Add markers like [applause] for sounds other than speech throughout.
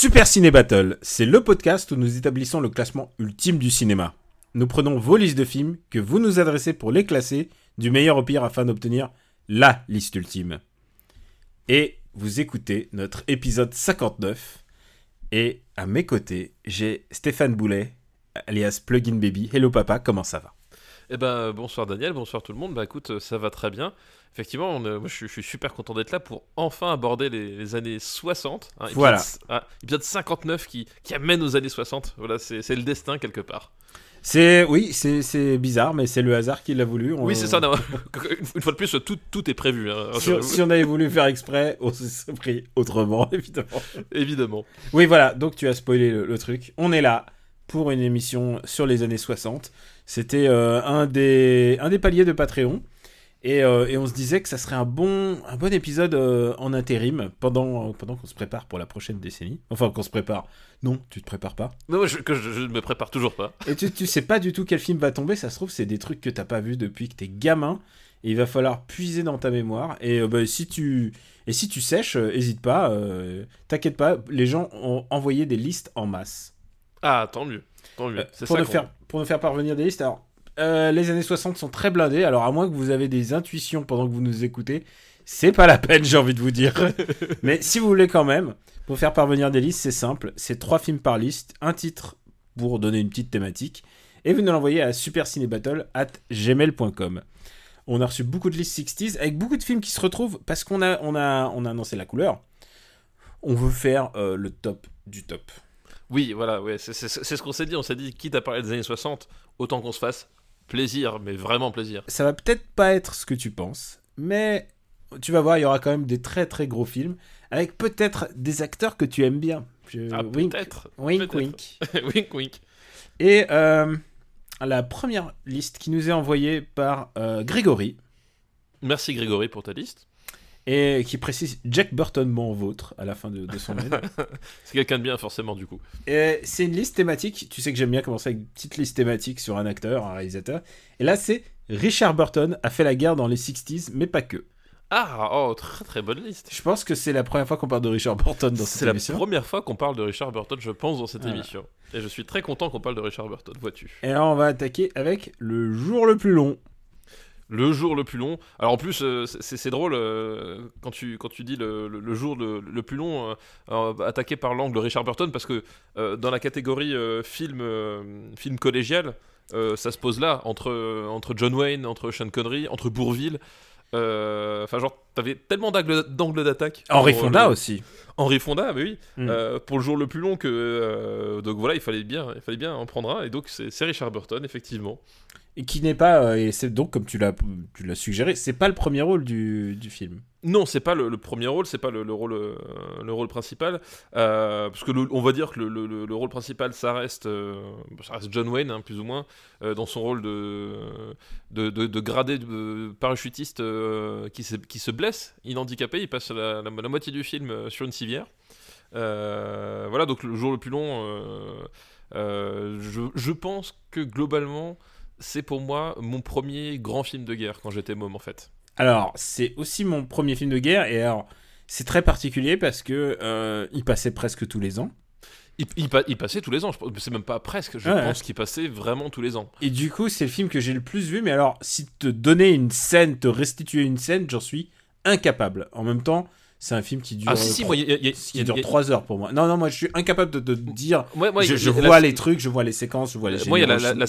Super Ciné Battle, c'est le podcast où nous établissons le classement ultime du cinéma. Nous prenons vos listes de films que vous nous adressez pour les classer du meilleur au pire afin d'obtenir la liste ultime. Et vous écoutez notre épisode 59. Et à mes côtés, j'ai Stéphane Boulet, alias Plugin Baby. Hello papa, comment ça va? Eh ben, bonsoir Daniel, bonsoir tout le monde. Bah écoute, ça va très bien. Effectivement, on, euh, moi, je, suis- je suis super content d'être là pour enfin aborder les, les années 60. hein, épisode- Voilà. ah, épisode 59 qui, qui amène aux années 60. Voilà, c'est le destin quelque part. C'est oui, c'est bizarre, mais c'est le hasard qui l'a voulu. On- Oui, c'est ça. non, une, [laughs] une fois de plus, tout, tout est prévu. hein, Si, si on avait voulu faire exprès, on se serait pris autrement, [laughs] évidemment. Évidemment. Oui, voilà, donc tu as spoilé le, le truc. On est là pour une émission sur les années 60. C'était euh, un, des, un des paliers de Patreon. Et, euh, et on se disait que ça serait un bon, un bon épisode euh, en intérim pendant, pendant qu'on se prépare pour la prochaine décennie. Enfin, qu'on se prépare. Non, tu te prépares pas. Non, je, que je, je ne me prépare toujours pas. Et tu, tu sais pas du tout quel film va tomber. Ça se trouve, c'est des trucs que t'as pas vu depuis que t'es gamin. Et il va falloir puiser dans ta mémoire. Et euh, bah, si tu et si tu sèches, euh, hésite pas. euh, T'inquiète pas, les gens ont envoyé des listes en masse. Ah, tant mieux. Tant mieux. Euh, pour, ça nous faire, pour nous faire parvenir des listes. Alors, euh, les années 60 sont très blindées. Alors, à moins que vous avez des intuitions pendant que vous nous écoutez, c'est pas la peine, j'ai envie de vous dire. [laughs] Mais si vous voulez quand même, pour faire parvenir des listes, c'est simple. C'est trois films par liste, un titre pour donner une petite thématique. Et vous nous l'envoyez à supercinébattle at gmail.com. On a reçu beaucoup de listes 60s avec beaucoup de films qui se retrouvent parce qu'on a, on a, on a annoncé la couleur. On veut faire euh, le top du top. Oui, voilà, ouais, c'est c'est- c'est ce qu'on s'est dit. On s'est dit, quitte à parler des années 60, autant qu'on se fasse plaisir, mais vraiment plaisir. ça va peut-être pas être ce que tu penses, mais tu vas voir, il y aura quand même des très très gros films avec peut-être des acteurs que tu aimes bien. Je- Ah, wink, peut-être. wink, peut-être. wink. [laughs] wink, wink. Et euh, la première liste qui nous est envoyée par euh, Grégory Merci Grégory pour ta liste. Et qui précise Jack Burton mon vôtre à la fin de, de son mail. [laughs] C'est quelqu'un de bien, forcément, du coup. Et c'est une liste thématique. Tu sais que j'aime bien commencer avec une petite liste thématique sur un acteur, un réalisateur. Et là, c'est Richard Burton a fait la guerre dans les 60s, mais pas que. Ah, oh, très très bonne liste. Je pense que c'est la première fois qu'on parle de Richard Burton dans cette C'est la émission. première fois qu'on parle de Richard Burton, je pense, dans cette émission. Et je suis très content qu'on parle de Richard Burton, vois-tu. Et alors, on va attaquer avec le jour le plus long. Le jour le plus long. Alors en plus, euh, c'est drôle euh, quand, tu, dis le, jour le, plus long, euh, attaqué par l'angle Richard Burton, parce que dans la catégorie film, film collégial, ça se pose là, entre, entre John Wayne, entre Sean Connery, entre Bourville. Enfin, genre, t'avais tellement d'angles d'attaque. Henri Fonda le- aussi. Henri Fonda, mais oui. Mm. Euh, pour le jour le plus long que. euh, donc voilà, il fallait bien, il fallait bien en prendre un. Et donc c'est Richard Burton, effectivement. Et qui n'est pas, euh, et c'est donc comme tu l'as, tu l'as suggéré, c'est pas le premier rôle du, du film. Non, c'est pas le, le premier rôle, c'est pas le, le rôle, euh, le rôle principal, euh, parce que on va dire que le, le- le rôle principal, ça reste, euh, ça reste John Wayne, hein, plus ou moins, euh, dans son rôle de, de, de, de gradé de parachutiste euh, qui, se, qui se blesse, il est handicapé, il passe la, la- la moitié du film euh, sur une civière. Euh, voilà, donc le jour le plus long, euh, je, je pense que globalement, c'est pour moi mon premier grand film de guerre quand j'étais môme en fait. Alors, c'est aussi mon premier film de guerre, et alors, c'est très particulier parce que il passait presque tous les ans. Il, il pa- il passait tous les ans, c'est même pas presque, je Ouais. pense qu'il passait vraiment tous les ans. Et du coup, c'est le film que j'ai le plus vu, mais alors, si te donner une scène, te restituer une scène, j'en suis incapable. En même temps, c'est un film qui dure, Ah si, si, moi, il y a- il y a- qui il y a- dure il y a- 3 heures pour moi. Non, non, moi, je suis incapable de dire. moi, moi, je vois la- les trucs, je vois les séquences, je vois les Moi, il y a la-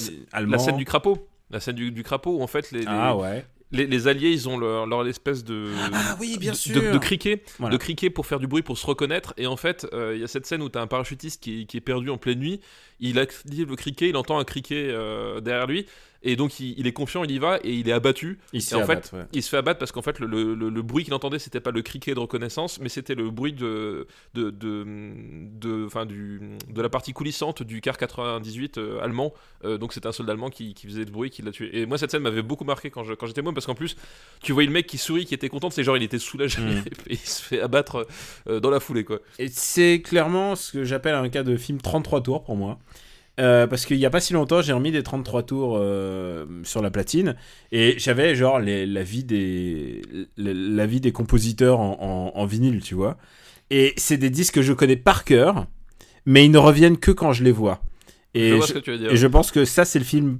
scène du crapaud. La scène du, du crapaud où en fait les, les, Ah ouais. les, les alliés ils ont leur, leur espèce de, Ah oui, bien de- sûr. de, de criquet, Voilà. de criquet pour faire du bruit, pour se reconnaître. Et en fait, euh, il y a cette scène où tu as un parachutiste qui, qui est perdu en pleine nuit. Il active le criquet, il entend un criquet euh, derrière lui. Et donc il, il est confiant, il y va et il est abattu. Il se Et fait en fait, abattre, ouais. il se fait abattre parce qu'en fait, le, le- le- le bruit qu'il entendait, c'était pas le criquet de reconnaissance, mais c'était le bruit de, de, de, de, enfin, du, de la partie coulissante du car 98 euh, allemand. Euh, donc c'était un soldat allemand qui, qui faisait le bruit qui l'a tué. Et moi, cette scène m'avait beaucoup marqué quand je- quand j'étais môme parce qu'en plus, tu voyais le mec qui sourit, qui était content, c'est genre il était soulagé Mm. [laughs] et il se fait abattre euh, dans la foulée, quoi. Et c'est clairement ce que j'appelle un cas de film 33 tours pour moi. Euh, parce qu'il n'y a pas si longtemps, j'ai remis des 33 tours euh, sur la platine et j'avais genre les- la, vie des, la, la vie des compositeurs en, en- en vinyle, tu vois. Et c'est des disques que je connais par cœur, mais ils ne reviennent que quand je les vois. Et je vois je- ce que tu veux dire. et je pense que ça, c'est le film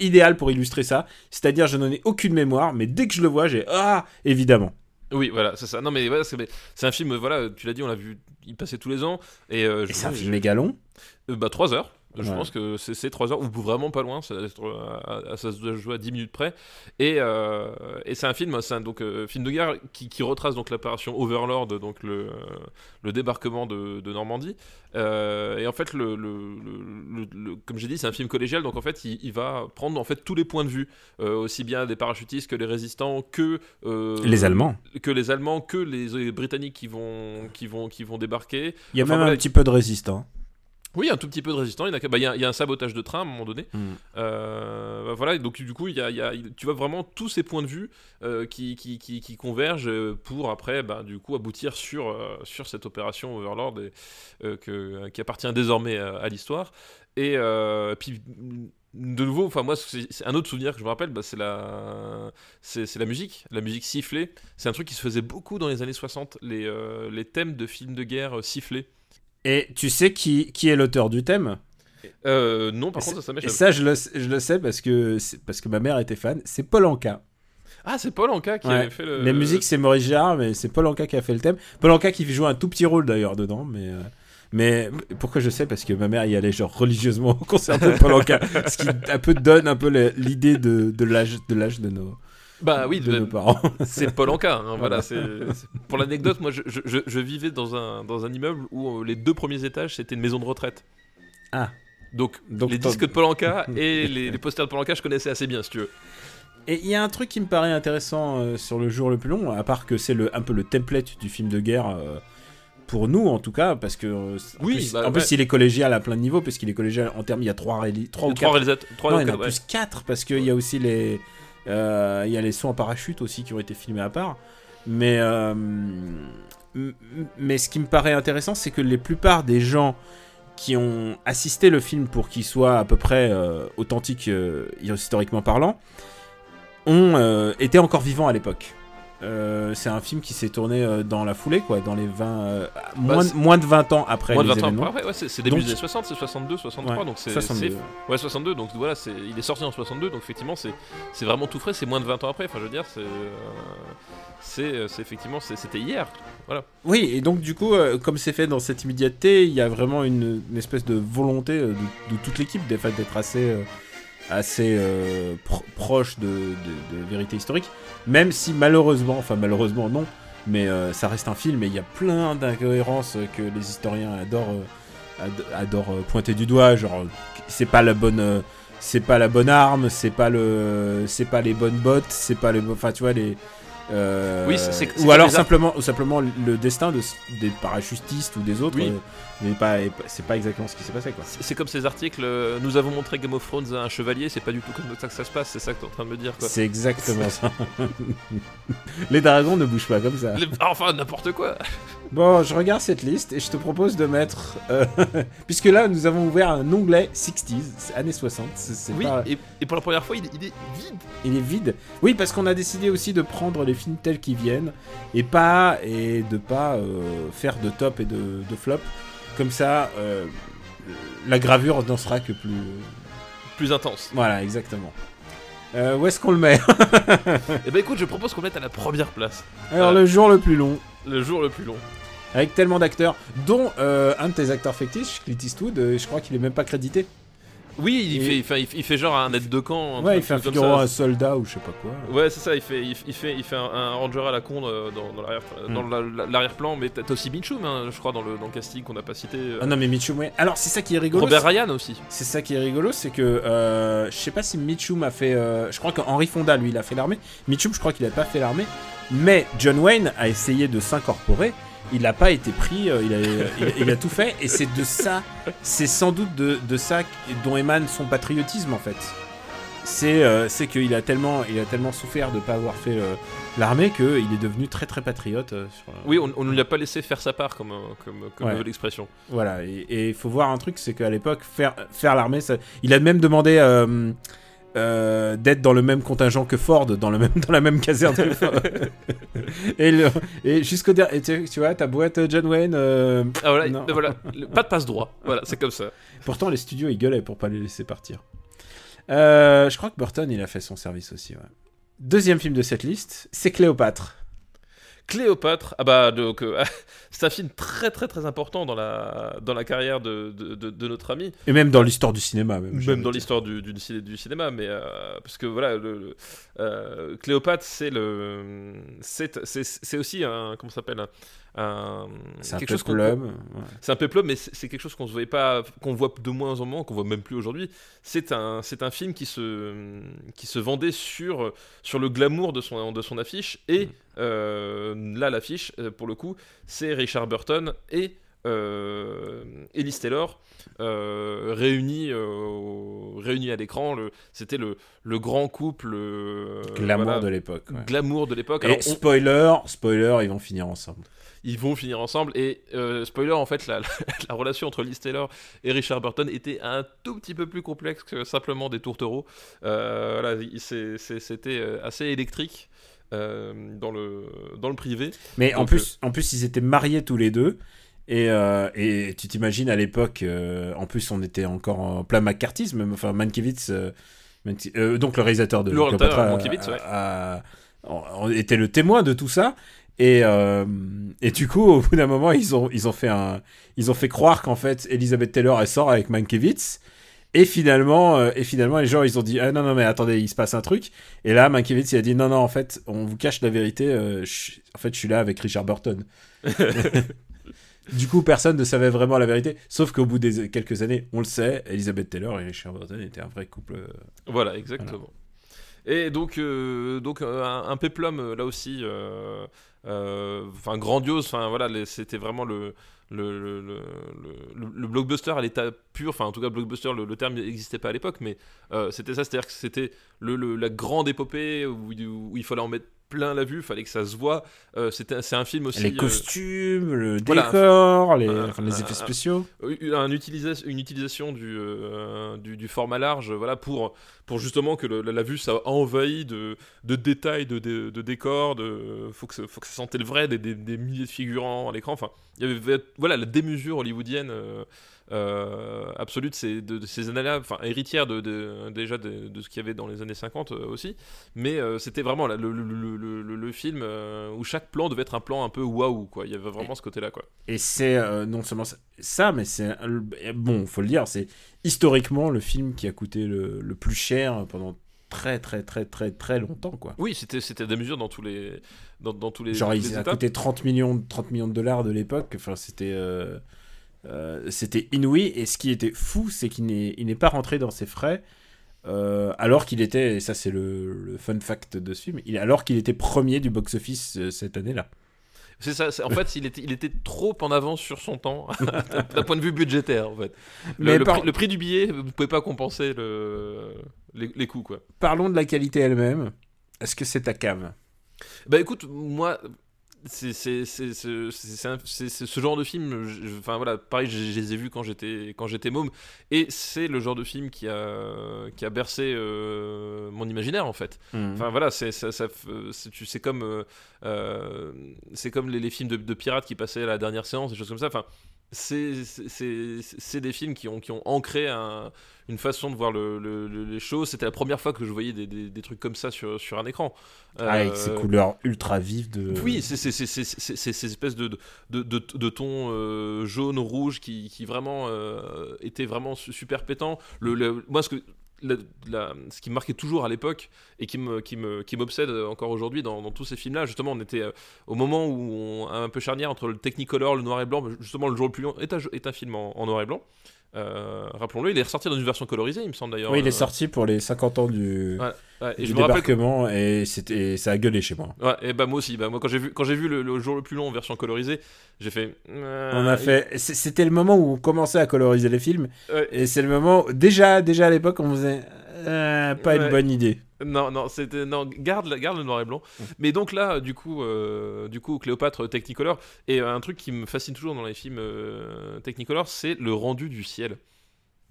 idéal pour illustrer ça. C'est-à-dire, je n'en ai aucune mémoire, mais dès que je le vois, j'ai Ah, évidemment. Oui, voilà, c'est ça. Non, mais voilà, c'est un film, voilà, tu l'as dit, on l'a vu, il passait tous les ans. Et, euh, Et c'est un film méga long. Euh, bah 3 heures. Je pense que c'est c'est 3 heures, ou vraiment pas loin, ça, euh, ça se jouer à 10 minutes près. Et, euh, et c'est un film, c'est donc, euh, film de guerre qui, qui retrace donc l'opération Overlord, donc le, le débarquement de, de Normandie. Euh, et en fait, le, le- le- le- le- comme j'ai dit, c'est un film collégial, donc en fait, il, il va prendre en fait tous les points de vue, aussi bien des parachutistes que les résistants, que Les Allemands. que les Allemands, que les, Britanniques qui vont, qui vont, qui vont débarquer. Il y a Enfin, même voilà, un petit peu de résistants. Oui, un tout petit peu de. Il a, bah, il y a- il y a un sabotage de train à un moment donné. Mm. Euh, bah, voilà, donc du coup, il y a, il y a- tu vois vraiment tous ces points de vue euh, qui, qui, qui, qui convergent euh, pour après, bah, du coup, aboutir sur, euh, sur cette opération Overlord et, que, qui appartient désormais à, à l'histoire. Et puis. De nouveau, enfin moi, c'est un autre souvenir que je me rappelle, bah, c'est la, c'est c'est la musique, la musique sifflée. C'est un truc qui se faisait beaucoup dans les années 60, les, euh, les thèmes de films de guerre sifflés. Et tu sais qui, qui est l'auteur du thème? Euh, non, par contre, ça Et ça, je le, je le sais parce que, parce que ma mère était fan. C'est Paul Anka. Ah, c'est Paul Anka qui Ouais. avait fait le. Les musiques, c'est Maurice Gérard, mais c'est Paul Anka qui a fait le thème. Paul Anka qui joue un tout petit rôle d'ailleurs dedans, mais. euh, Mais pourquoi je sais? Parce que ma mère y allait genre religieusement [laughs] au concert de Paul Anka, ce qui un peu donne un peu l'idée de, de l'âge de l'âge de nos, Bah oui, de de- nos parents. [laughs] c'est Paul Anka. hein, voilà. Pour l'anecdote, moi, je, je- je- je vivais dans un, dans un immeuble où euh, les deux premiers étages, c'était une maison de retraite. Ah. Donc, Donc, les disques de Paul Anka [laughs] et les, les posters de Paul Anka, je connaissais assez bien, si tu veux. Et il y a un truc qui me paraît intéressant euh, sur le jour le plus long, à part que c'est le, un peu le template du film de guerre, euh, pour nous en tout cas, parce que euh, en, Oui, plus, bah, en ouais. plus, il est collégial à plein de niveaux, parce qu'il est collégial en termes, il y a trois, réali- trois ou Trois quatre. réalisateurs. Trois non, ou il y en a plus quatre, parce qu'il y a aussi les, euh, il y a les sauts en parachute aussi qui ont été filmés à part. Mais, euh, mais ce qui me paraît intéressant, c'est que les plupart des gens qui ont assisté le film pour qu'il soit à peu près euh, authentique historiquement parlant, ont été encore vivants à l'époque. Euh, c'est un film qui s'est tourné euh, dans la foulée, quoi, dans les 20, euh, moins, c'est- moins de 20 ans après Moins de les 20 ans événements. après, ouais, c'est début Donc- des années 60, c'est 62, 63, Ouais, donc c'est. 62. c'est- Ouais, 62, donc voilà, c'est- il est sorti en 62, donc effectivement, c'est vraiment tout frais, c'est moins de 20 ans après, enfin je veux dire, c'est. euh, C'est effectivement, c'était hier. Oui, et donc du coup, comme c'est fait dans cette immédiateté, il y a vraiment une, une espèce de volonté de, de toute l'équipe d'être assez, assez euh, pro- proche de, de- de vérité historique, même si malheureusement, enfin malheureusement non, mais euh, ça reste un film et il y a plein d'incohérences que les historiens adorent, euh, ad- adorent euh, pointer du doigt, genre c'est pas la bonne... euh, c'est pas la bonne arme, c'est pas le, c'est pas les bonnes bottes, c'est pas les, enfin tu vois les, euh, Oui, c'est ou alors simplement, ou simplement le destin de, des parachutistes ou des autres, Oui. euh, pas, est pas- c'est pas exactement ce qui s'est passé quoi. C'est c'est comme ces articles, euh, nous avons montré Game of Thrones à un chevalier, c'est pas du tout comme ça que ça se passe, c'est ça que t'es en train de me dire quoi. C'est exactement ça. [laughs] Les dragons ne bougent pas comme ça. Les- Enfin, n'importe quoi Bon, je regarde cette liste et je te propose de mettre, euh, [laughs] puisque là nous avons ouvert un onglet 60s, c'est années 60. c'est- Oui, pas- et, et pour la première fois, il, est- il est vide il est vide. Oui, parce qu'on a décidé aussi de prendre les films tels qu'ils viennent et pas et de pas euh, faire de top et de, de flop. Comme ça, euh, la gravure n'en sera que plus. plus intense. Voilà, exactement. Euh, où est-ce qu'on le met [laughs] Et ben écoute, je propose qu'on le mette à la première place, Alors Euh. le jour le plus long, le jour le plus long. Avec tellement d'acteurs, dont euh, un de tes acteurs fictifs, Clint Eastwood, euh, je crois qu'il est même pas crédité. Oui, il, Et- fait, il, fait, il fait- il fait genre un aide de camp. Ouais, il fait un figurant un soldat ou je sais pas quoi. Ouais, c'est ça, il fait, il, fait, il fait un, un ranger à la con euh, dans, dans l'arrière- Mm. la- l'arrière-plan, mais t'as aussi Mitchum, hein, je crois, dans le, dans le casting qu'on n'a pas cité. euh, Ah non, mais Mitchum, ouais. Alors, c'est ça qui est rigolo. Robert Ryan aussi. C'est ça qui est rigolo, c'est que euh, je sais pas si Mitchum a fait. euh, je crois qu'Henri Fonda, lui, il a fait l'armée. Mitchum, je crois qu'il a pas fait l'armée. Mais John Wayne a essayé de s'incorporer. Il n'a pas été pris. euh, il, a, il- il a tout fait. Et c'est de ça. C'est sans doute de, de ça dont émane son patriotisme, en fait. C'est euh, qu'il a tellement, il a tellement souffert de pas avoir fait euh, l'armée qu'il est devenu très très patriote. euh, sur, Oui, on ne lui a pas laissé faire sa part, comme, comme, comme Ouais. l'expression. Voilà, et il faut voir un truc, c'est qu'à l'époque, faire, faire l'armée, il a même demandé euh, euh, d'être dans le même contingent que Ford, dans, le même, [laughs] dans la même caserne que Ford. [laughs] et jusqu'au dernier, tu, tu vois, ta boîte John Wayne, euh, Ah voilà, Non. voilà, pas de passe droit. Voilà, c'est comme ça. pourtant les studios ils gueulaient pour pas les laisser partir. Euh, je crois que Burton il a fait son service aussi. ouais. Deuxième film de cette liste, c'est Cléopâtre. Cléopâtre, ah bah donc euh, [laughs] c'est un film très très très important dans la dans la carrière de, de, de- de notre ami, Et même dans l'histoire du cinéma. Même, même dans l'histoire du, du, ciné- du cinéma, mais euh, parce que voilà, le- euh, Cléopâtre c'est le c'est aussi un comment s'appelle un, C'est un chose qu'on- peplum. ouais. C'est un peplum, mais c'est quelque chose qu'on se voyait pas, qu'on voit de moins en moins, qu'on voit même plus aujourd'hui. C'est un, c'est un film qui se, qui se vendait sur, sur le glamour de son, de son affiche. Et Mm. euh, là, l'affiche, euh, pour le coup, c'est Richard Burton et euh, Ellis Taylor euh, réunis, euh, réunis à l'écran. C'était le, le grand couple euh, Glamour voilà, de l'époque. ouais. glamour de l'époque. Alors, Et on- spoiler, spoiler, ils vont finir ensemble. ils vont finir ensemble. Et euh, spoiler, en fait, la, la- [laughs] la relation entre Liz Taylor et Richard Burton était un tout petit peu plus complexe que simplement des tourtereaux. Voilà, c'était assez électrique. dans le dans le privé Mais en plus, en plus, ils étaient mariés tous les deux. Et, euh, et tu t'imagines à l'époque, euh, en plus, on était encore en plein McCarthyisme. Enfin, Mankiewicz, euh, donc le réalisateur de Le réalisateur, Cléopâtre, a- Mankiewicz, ouais. était le témoin de tout ça. Et, euh, et du coup, au bout d'un moment, ils ont, ils ont fait un, ils ont fait croire qu'en fait, Elizabeth Taylor elle sort avec Mankiewicz. Et finalement, euh, et finalement, les gens, ils ont dit ah non non mais attendez, il se passe un truc. Et là, Mankiewicz il a dit non non en fait, on vous cache la vérité. euh, je- en fait, je suis là avec Richard Burton. [laughs] du coup, personne ne savait vraiment la vérité. Sauf qu'au bout des quelques années, on le sait, Elizabeth Taylor et Richard Burton étaient un vrai couple. euh, Voilà, exactement. Et donc, euh, donc euh, un, un péplum là aussi, euh, enfin grandiose. Enfin voilà, c'était vraiment le le, le, le, blockbuster à l'état pur. Enfin en tout cas blockbuster, le, terme n'existait pas à l'époque, mais euh, c'était ça, c'est-à-dire que c'était le, le- la grande épopée où, où il fallait en mettre plein la vue, fallait que ça se voit. Euh, c'était c'est un film aussi. les euh, costumes, le voilà, décor, les, un- enfin, les un- effets spéciaux. Euh, un utilisa- une utilisation du, euh, du, du format large voilà, pour, pour justement que le- la, la vue ça envahit de, de détails, de, de, de décors, de, faut, que ça, faut que ça sentait le vrai, des, des, des milliers de figurants à l'écran. Enfin, il y avait voilà, la démesure hollywoodienne euh, euh, absolue de ces, de, de ces années-là, enfin héritière de, de- déjà de, ce qu'il y avait dans les années 50 euh, aussi. Mais euh, c'était vraiment là, le, le, le, le- le- le film euh, où chaque plan devait être un plan un peu waouh, quoi. Il y avait vraiment ce côté-là, quoi. Et c'est euh, non seulement ça- mais c'est bon, faut le dire, c'est historiquement le film qui a coûté le, le plus cher pendant très très très très très longtemps quoi. Oui, c'était c'était des mesures dans tous les dans, dans tous les Genre il a coûté 30 millions 30 millions de dollars de l'époque, enfin c'était euh, euh, c'était inouï et ce qui était fou, c'est qu'il n'est pas rentré dans ses frais euh, alors qu'il était et ça c'est le, le fun fact de ce film, il, alors qu'il était premier du box office euh, cette année-là. C'est ça. En fait, il était il était trop en avance sur son temps [laughs] d'un point de vue budgétaire. En fait, le, Mais le par- prix, le prix du billet, vous pouvez pas compenser le les, les coûts quoi. Parlons de la qualité elle-même. Est-ce que c'est ta cave? Bah écoute, moi. C'est ce genre de film, je- enfin voilà, pareil, je, je les ai vus quand j'étais quand j'étais môme, et c'est le genre de film qui a qui a bercé euh, mon imaginaire en fait. Enfin voilà, c'est ça, c'est comme euh, euh, c'est comme les, les films de, de pirates qui passaient à la dernière séance, des choses comme ça. Enfin, c'est des films qui ont, qui ont ancré un- une façon de voir le- le- le- les choses. C'était la première fois que je voyais des, des- des trucs comme ça sur, sur un écran. Avec Euh, ses couleurs ultra vives de. Oui, c'est ces espèces de, de, de, de tons euh, jaune, rouge qui, qui vraiment euh, étaient vraiment su- super pétants. Le, le- moi, ce, que, ce qui me marquait toujours à l'époque et qui me qui me qui m'obsède encore aujourd'hui dans, tous ces films-là, justement, on était euh, au moment où on un peu charnière entre le Technicolor, le noir et blanc. Justement, le jour le plus long est un, est un film en noir et blanc. Euh, Rappelons-le, il est ressorti dans une version colorisée, il me semble d'ailleurs. Oui, il est Euh, sorti pour les 50 ans du, Ouais, ouais, et du je me rappelle que- débarquement et, c'était, ça a gueulé chez moi. Ouais, et bah moi aussi. Bah moi quand j'ai vu quand j'ai vu le, le jour le plus long en version colorisée, j'ai fait. euh, On a fait. C'était le moment où on commençait à coloriser les films. Et c'est le moment. Déjà, déjà à l'époque, on faisait. euh, pas une bonne idée. Non, non, c'était non, garde, garde le noir et blanc. Mais donc là, du coup, euh, du coup, Cléopâtre euh, Technicolor et euh, un truc qui me fascine toujours dans les films euh, Technicolor, c'est le rendu du ciel.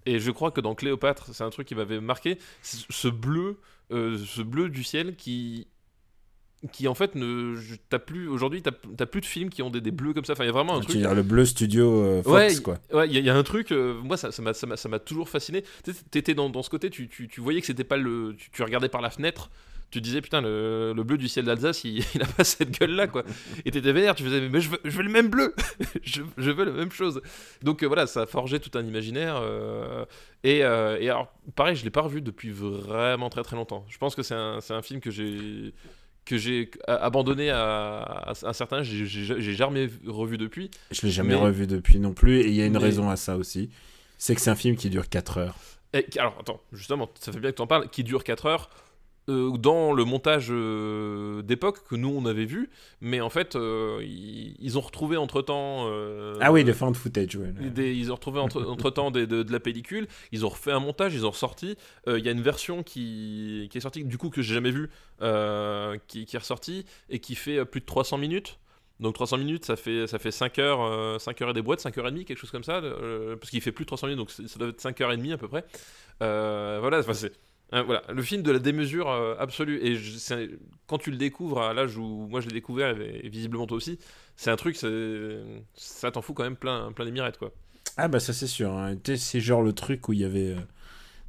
Et je crois que dans Cléopâtre, c'est un truc qui m'avait marqué, ce bleu, euh, ce bleu du ciel qui qui en fait ne t'as plus aujourd'hui t'as t'as plus de films qui ont des, des bleus comme ça enfin il y a vraiment un Tu truc veux dire le bleu studio euh, Fox, Ouais, quoi. Ouais, il y, a- il y a un truc, euh, moi ça ça m'a ça m'a- toujours fasciné. T'étais dans, dans ce côté, tu, tu, tu voyais que c'était pas le. Tu, tu regardais par la fenêtre, tu disais putain, le, le bleu du ciel d'Alsace, il, [laughs] il a pas cette gueule-là, quoi. Et t'étais vénère, tu faisais, mais je veux, je veux le même bleu [laughs] je, je veux la même chose. Donc euh, voilà, ça a forgé tout un imaginaire. et, et alors, pareil, je l'ai pas revu depuis vraiment très très longtemps. Je pense que c'est un, c'est un film que j'ai que j'ai abandonné à, à un certain âge, j'ai- jamais revu depuis. Je l'ai jamais Mais- revu depuis non plus. Et il y a une Mais- raison à ça aussi. C'est que c'est un film qui dure 4 heures. Et alors, attends, justement, ça fait bien que tu en parles, qui dure 4 heures. Euh, dans le montage euh, d'époque que nous on avait vu, mais en fait euh, ils, ils ont retrouvé entre temps. ah oui, le found footage, ouais. des- ils ont retrouvé entre, [laughs] entre temps de, de la pellicule, ils ont refait un montage, ils ont ressorti. Euh, Il y a une version qui, qui est sortie, du coup, que j'ai jamais vue, qui, qui est ressortie et qui fait plus de 300 minutes. Donc 300 minutes, ça fait, ça fait 5 heures, euh, 5 heures et des boîtes, 5 heures et demie, quelque chose comme ça, euh, parce qu'il fait plus de 300 minutes, donc ça doit être 5 heures et demie à peu près. Euh, voilà, enfin, c'est euh, voilà, le film de la démesure euh, absolue. Et je- quand tu le découvres à l'âge où moi je l'ai découvert, et, et visiblement toi aussi, c'est un truc, ça t'en fout quand même plein, plein les mirettes, quoi. Ah bah ça c'est sûr. hein. C'est genre le truc où il y avait... euh,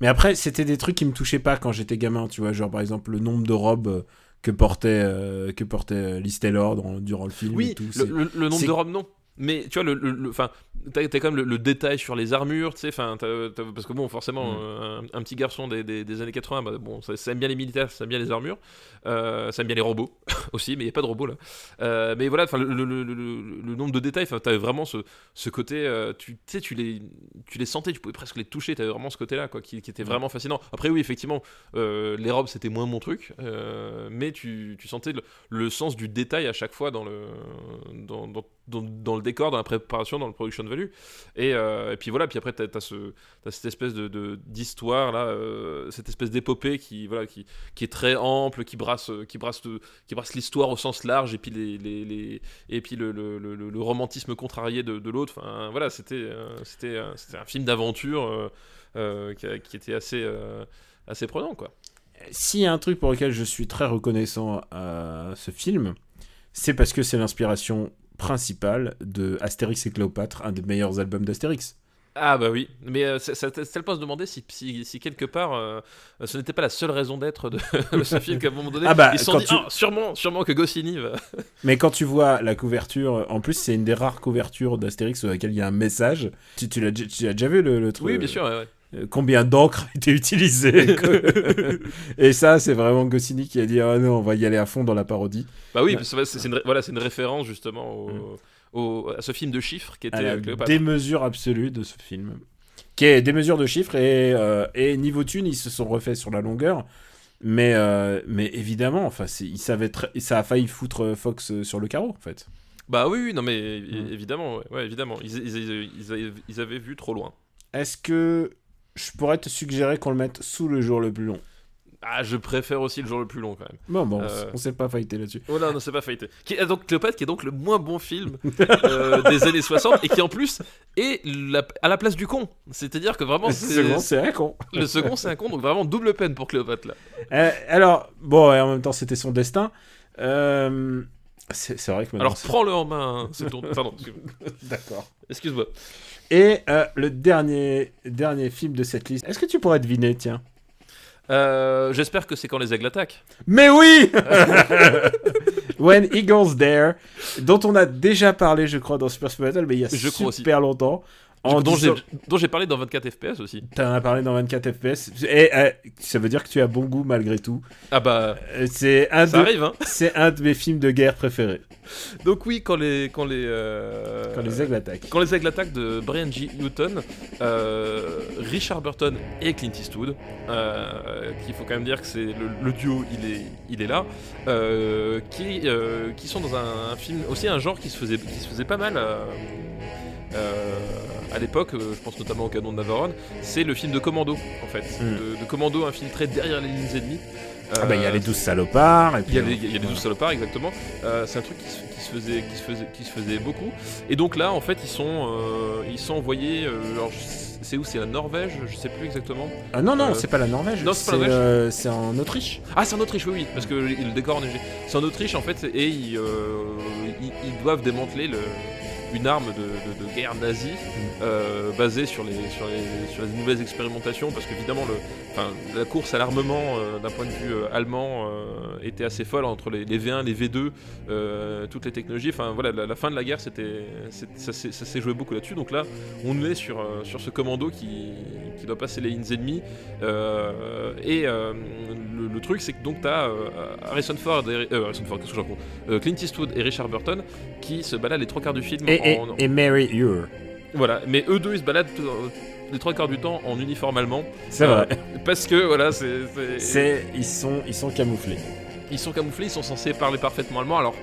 Mais après, c'était des trucs qui me touchaient pas quand j'étais gamin, tu vois. Genre par exemple le nombre de robes euh, que portait, euh, que portait Liz Taylor dans- durant le film. et Oui, tout. le, c'est- le- le nombre de robes, non. Mais tu vois, le, le, le- 'fin, t'as, quand même le, le détail sur les armures, tu sais, 'fin, t'as- t'as- parce que bon, forcément, Mm. euh, un, un petit garçon des, des- des années 80, bah, bon, ça, ça aime bien les militaires, ça aime bien les armures, euh, ça aime bien les robots [laughs] aussi, mais il n'y a pas de robots là. Euh, mais voilà, 'fin, le, le, nombre de détails, 'fin, t'avais vraiment ce, ce côté, euh, tu sais, tu les, tu les sentais, tu pouvais presque les toucher, t'avais vraiment ce côté-là, quoi, qui, qui était vraiment fascinant. Après, oui, effectivement, les robes, c'était moins mon truc, mais tu, tu sentais le, le sens du détail à chaque fois dans le, dans, dans, dans, le décor, dans la préparation, dans le production value. Et, euh, puis voilà, puis après, tu as, cette espèce de, de- d'histoire, là, euh, cette espèce d'épopée qui, voilà, qui, qui est très ample, qui brasse, qui brasse, de- qui brasse l'histoire au sens large, et puis, les, les, et puis le, le, romantisme contrarié de, de l'autre. Enfin, voilà, c'était, euh, un film d'aventure qui, qui était assez, assez prenant, quoi. S'il y a un truc pour lequel je suis très reconnaissant à ce film, c'est parce que c'est l'inspiration principale de Astérix et Cléopâtre, un des meilleurs albums d'Astérix. Ah bah oui, mais euh, ça, ça, ça point se demander si, si, si quelque part euh, ce n'était pas la seule raison d'être de, [laughs] ce [laughs] film qu'à un moment donné Ah bah, ils se sont quand dit tu- Ah, sûrement, sûrement que Goscinny va... [laughs] Mais quand tu vois la couverture, en plus c'est une des rares couvertures d'Astérix sur laquelle il y a un message. Tu, tu l'as déjà- tu as déjà vu le, le truc? Oui bien sûr, ouais, ouais. Euh, Combien d'encre a été utilisé [laughs] Et ça, c'est vraiment Goscinny qui a dit Ah non, on va y aller à fond dans la parodie. Bah oui, Ouais. parce que c'est une, voilà, c'est une référence justement au, au- à ce film de chiffres qui était à la démesure absolue de ce film. Qui est des mesures de chiffres et, euh, et niveau thune, ils se sont refaits sur la longueur. Mais, euh, mais évidemment, enfin, ils savaient très- ça a failli foutre Fox sur le carreau, en fait. Bah oui, oui, non mais Mm. évidemment, ouais, ouais, évidemment, ils, ils- ils- ils avaient, ils avaient vu trop loin. Est-ce que je pourrais te suggérer qu'on le mette sous le jour le plus long Ah, je préfère aussi le jour le plus long quand même. Bon, bon, on Euh. on s'est pas fighté là-dessus. Oh non, non, c'est pas faillité. Qui est donc Cléopâtre, qui est donc le moins bon film euh, des années 60 et qui en plus est la- à la place du con. C'est-à-dire que vraiment, c'est- Second, c'est vrai con. le second c'est un con, donc vraiment double peine pour Cléopâtre là. Euh, alors, bon, et en même temps, c'était son destin. Euh, C'est vrai que Alors prends-le en main. hein, C'est ton. Pardon. [laughs] D'accord. Excuse-moi. Et euh, le dernier, dernier film de cette liste, est-ce que tu pourrais deviner, tiens? Euh, J'espère que c'est quand les aigles attaquent. Mais oui! [laughs] [laughs] When Eagles Dare, dont on a déjà parlé, je crois, dans Super Super Battle, mais il y a Je crois super longtemps. En dont j'ai parlé dans 24 FPS aussi. T'en as parlé dans 24 FPS. Et euh, ça veut dire que tu as bon goût malgré tout. Ah bah, Euh, C'est un, ça de- arrive, hein. [laughs] c'est un de mes films de guerre préférés. Donc oui, quand les quand les euh, Quand les aigles attaquent. quand les aigles attaquent de Brian G. Newton, euh, Richard Burton et Clint Eastwood, euh, qu'il faut quand même dire que c'est le, le duo, il est il est là, qui qui sont dans un, un film aussi un genre qui se faisait qui se faisait pas mal. Euh, à l'époque, euh, je pense notamment au canon de Navarone, c'est le film de Commando en fait. Mm. De, de Commando, un film très derrière les lignes ennemies. Ah bah il y a Euh, les 12 salopards. Il y a les, les voilà. douze salopards, exactement. C'est un truc qui se, qui se faisait, qui se faisait, qui se faisait beaucoup. Et donc là, en fait, ils sont, ils sont envoyés. alors, c'est où? C'est la Norvège? Je sais plus exactement. Ah non, non, Euh, c'est pas la Norvège. non, c'est pas la Norvège. euh, c'est en Autriche. Ah, c'est en Autriche, oui, oui, parce que le décor enneigé. C'est en Autriche, en fait, et ils, euh, ils, ils doivent démanteler le- une arme de, guerre nazie euh, basée sur les, sur, les, sur les nouvelles expérimentations, parce qu'évidemment, la course à l'armement, euh, d'un point de vue euh, allemand, était assez folle entre les, les V1, les V2, euh, toutes les technologies. Enfin, voilà, la, la fin de la guerre, c'était, ça, s'est- joué beaucoup là-dessus. Donc là, on est sur, sur ce commando qui, qui doit passer les lignes ennemies. Et le, le truc, c'est que donc t'as euh, Harrison Ford, et, Harrison Ford, qu'est-ce que je raconte? Clint Eastwood et Richard Burton qui se baladent les trois quarts du film. Et, et, en- et Mary Ure. Voilà, mais eux deux, ils se baladent euh, les trois quarts du temps en uniforme allemand. C'est Euh, vrai. Parce que voilà, c'est, ils sont, ils sont camouflés. ils sont camouflés, ils sont censés parler parfaitement allemand. Alors,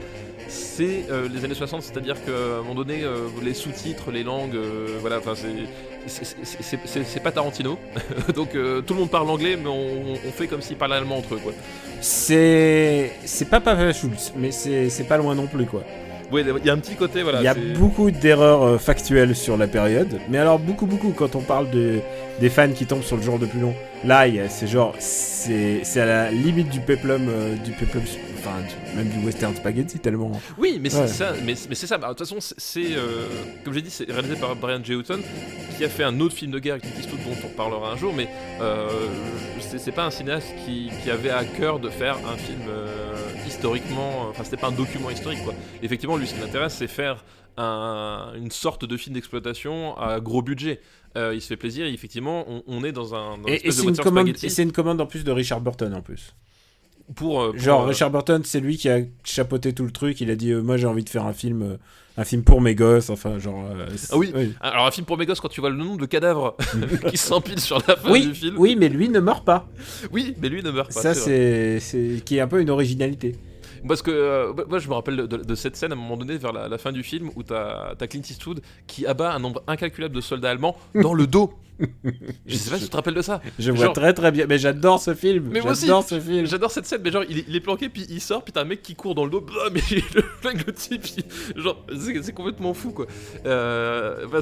c'est euh, les années 60, c'est-à-dire qu'à un moment donné, euh, les sous-titres, les langues, voilà, enfin, c'est. pas Tarantino, [laughs] donc tout le monde parle anglais, mais on, on fait comme s'ils parlaient allemand entre eux, quoi. C'est, c'est pas Papa Schultz, mais c'est, c'est pas loin non plus quoi. Ouais, il y a un petit côté, voilà. Il y a beaucoup d'erreurs euh, factuelles sur la période, mais alors beaucoup beaucoup quand on parle de des fans qui tombent sur le genre de plus long. Là, c'est genre c'est à la limite du peplum euh, du peplum enfin du- même du western spaghetti tellement. Oui, mais c'est Ouais. ça. Mais, mais c'est ça. Bah, De toute façon, c'est- euh, comme j'ai dit, c'est réalisé par Brian J. Houghton, qui a fait un autre film de guerre avec Clint Eastwood dont on parlera un jour. Mais euh, c'est c'est pas un cinéaste qui, qui avait à cœur de faire un film euh, historiquement. Enfin, c'était pas un document historique, quoi. Effectivement, lui, ce qui l'intéresse, c'est faire un- une sorte de film d'exploitation à gros budget. Euh, il se fait plaisir. Et effectivement, on, on est dans un. Dans Et, et c'est une commande spaghetti et c'est une commande en plus de Richard Burton en plus. pour, euh, pour, Genre euh, Richard Burton, c'est lui qui a chapeauté tout le truc. Il a dit euh, moi j'ai envie de faire un film, euh, un film pour mes gosses. Enfin genre. euh, Ah oui. Alors un film pour mes gosses quand tu vois le nombre de cadavres [laughs] [laughs] qui s'empilent sur la fin Oui, du film. oui, mais lui ne meurt pas. Oui, mais lui ne meurt pas. Ça c'est qui est un peu une originalité. Parce que euh, moi je me rappelle de, cette scène à un moment donné vers la, la fin du film où t'as as Clint Eastwood qui abat un nombre incalculable de soldats allemands dans le dos. [laughs] Je sais pas si tu te rappelles de ça. Je vois très très bien, mais j'adore ce film. Mais moi aussi. j'adore ce film. J'adore cette scène, mais genre il est, il est planqué puis il sort puis t'as un mec qui court dans le dos, bah, mais [laughs] le, le type, il- genre c'est complètement fou quoi. Euh, bah,